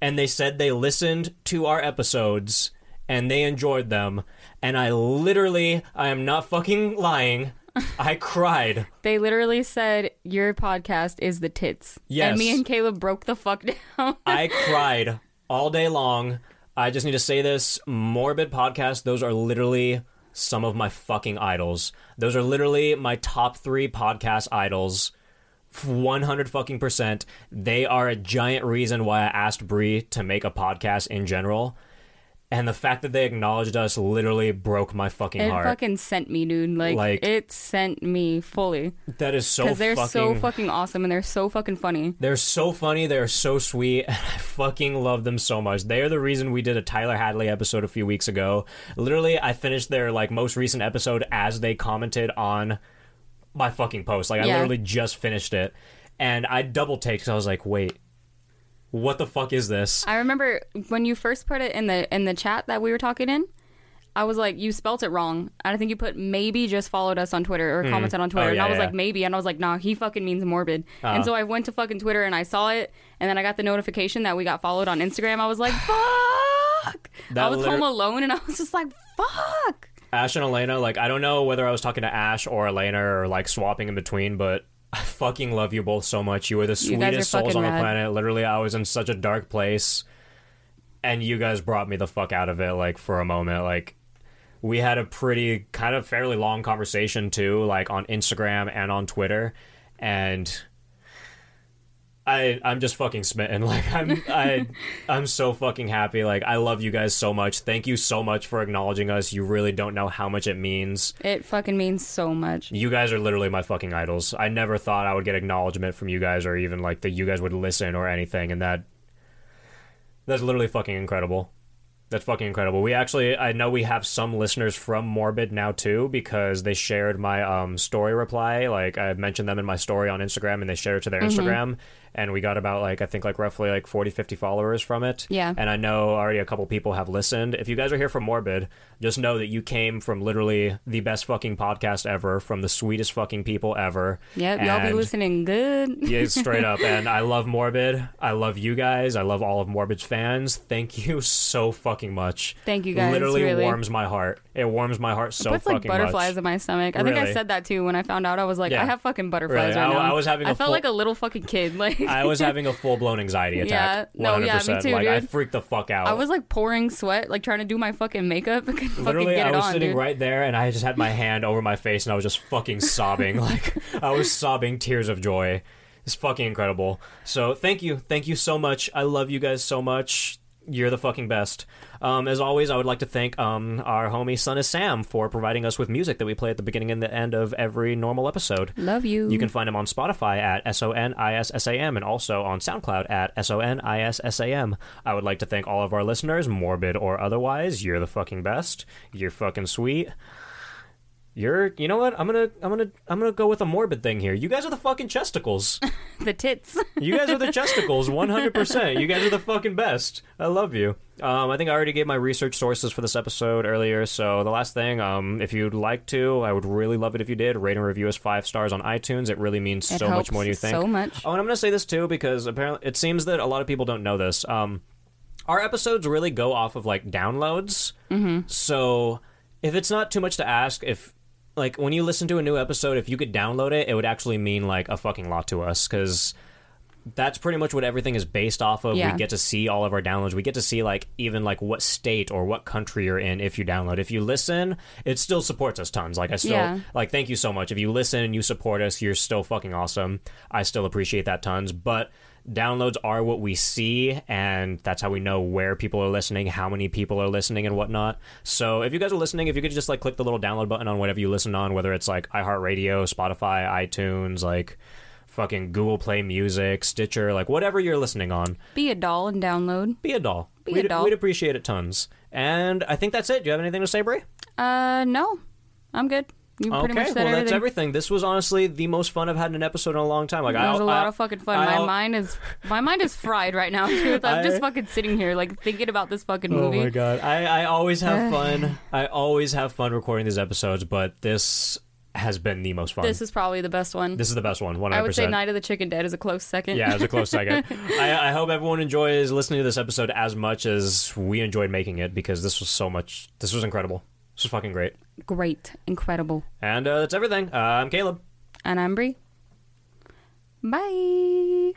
and they said they listened to our episodes and they enjoyed them. And I literally, I am not fucking lying, I cried. They literally said your podcast is the tits. Yes. And me and Caleb broke the fuck down. I cried all day long. I just need to say this morbid podcast, those are literally some of my fucking idols. Those are literally my top three podcast idols. 100 fucking percent. They are a giant reason why I asked Brie to make a podcast in general. And the fact that they acknowledged us literally broke my fucking it heart. fucking sent me, dude. Like, Like- it sent me fully. that is so Because they're fucking so fucking awesome and they're so fucking funny. They're so funny. They're so sweet. And I fucking love them so much. They are the reason we did a Tyler Hadley episode a few weeks ago. Literally, I finished their like most recent episode as they commented on my fucking post. Like I Yeah. literally just finished it, and I double take because I was like, wait, what the fuck is this? I remember when you first put it in the in the chat that we were talking in. I was like, you spelt it wrong. And I think you put maybe just followed us on Twitter or commented on Twitter. Oh, and yeah, I was yeah. like, maybe. And I was like, nah, he fucking means morbid. Uh-huh. And so I went to fucking Twitter and I saw it. And then I got the notification that we got followed on Instagram. I was like, fuck. That I was liter- home alone and I was just like, fuck. Ash and Alaina, like I don't know whether I was talking to Ash or Alaina or like swapping in between, but I fucking love you both so much. You are the are sweetest souls on the rad. planet. Literally, I was in such a dark place, and you guys brought me the fuck out of it. Like for a moment, like we had a pretty kind of fairly long conversation too, like on Instagram and on Twitter, and. I I'm just fucking smitten. Like I'm I I'm so fucking happy. Like I love you guys so much. Thank you so much for acknowledging us. You really don't know how much it means. It fucking means so much. You guys are literally my fucking idols. I never thought I would get acknowledgement from you guys or even like that you guys would listen or anything and that that's literally fucking incredible. That's fucking incredible. We actually I know we have some listeners from Morbid now too because they shared my um story reply. Like I mentioned them in my story on Instagram and they shared it to their Instagram and we got about like I think like roughly like 40 50 followers from it. Yeah. And I know already a couple people have listened. If you guys are here from Morbid, just know that you came from literally the best fucking podcast ever, from the sweetest fucking people ever. Yep, y'all be listening good. yeah, straight up. And I love Morbid. I love you guys. I love all of Morbid's fans. Thank you so fucking much. Thank you guys, Literally really. warms my heart. It warms my heart so puts like fucking butterflies much. in my stomach. I think I said that too when I found out. I was like, Yeah. I have fucking butterflies Really? right I- now. I was having I felt full- like a little fucking kid. Like I was having a full blown anxiety attack. Yeah. No, yeah, me 100%. too, Like I freaked the fuck out. I was like pouring sweat, like trying to do my fucking makeup. I couldn't fucking Literally, get I it was on, sitting dude. right there, and I just had my hand over my face, and I was just fucking sobbing. Like I was sobbing tears of joy. It's fucking incredible. So thank you, thank you so much. I love you guys so much. You're the fucking best. Um, as always, I would like to thank um, our homie Son is Sam for providing us with music that we play at the beginning and the end of every normal episode. Love you. You can find him on Spotify at S O N I S S A M and also on SoundCloud at S O N I S S A M. I would like to thank all of our listeners, morbid or otherwise. You're the fucking best. You're fucking sweet. You're, you know what? I'm gonna, I'm gonna, I'm gonna go with a morbid thing here. You guys are the fucking chesticles. the tits. You guys are the chesticles, 100%. You guys are the fucking best. I love you. Um, I think I already gave my research sources for this episode earlier. So the last thing, um, if you'd like to, I would really love it if you did rate and review us five stars on iTunes. It really means It so much more than you think. so much. Oh, and I'm going to say this too because apparently it seems that a lot of people don't know this. Um, our episodes really go off of like downloads. Mm-hmm. So if it's not too much to ask, if like when you listen to a new episode, if you could download it, it would actually mean like a fucking lot to us because that's pretty much what everything is based off of. Yeah. We get to see all of our downloads. We get to see like even like what state or what country you're in if you download. If you listen, it still supports us tons. Like I still Yeah. like thank you so much. If you listen and you support us, you're still fucking awesome. I still appreciate that tons. But downloads are what we see and that's how we know where people are listening, how many people are listening and whatnot. So if you guys are listening, if you could just like click the little download button on whatever you listen on, whether it's like iHeartRadio, Spotify, iTunes, like fucking Google Play Music, Stitcher, like whatever you're listening on, Be a doll and download. be a doll. Be a we'd, doll. we'd appreciate it tons. And I think that's it. Do you have anything to say, Brie? Uh, no, I'm good. You pretty okay, well said that's everything. everything. This was honestly the most fun I've had in an episode in a long time. Like It I was a I- lot of fucking fun. I- my mind is my mind is fried right now. I'm I- just fucking sitting here like thinking about this fucking oh, movie. Oh my god! I, I always have fun. I always have fun recording these episodes, but this has been the most fun. This is probably the best one. This is the best one. One I would say. Night of the Chicken Dead is a close second. Yeah, it was a close second. I, I hope everyone enjoys listening to this episode as much as we enjoyed making it because this was so much. This was incredible. This is fucking great. Great. Incredible. And uh, that's everything. Uh, I'm Caleb. And I'm Brie. Bye.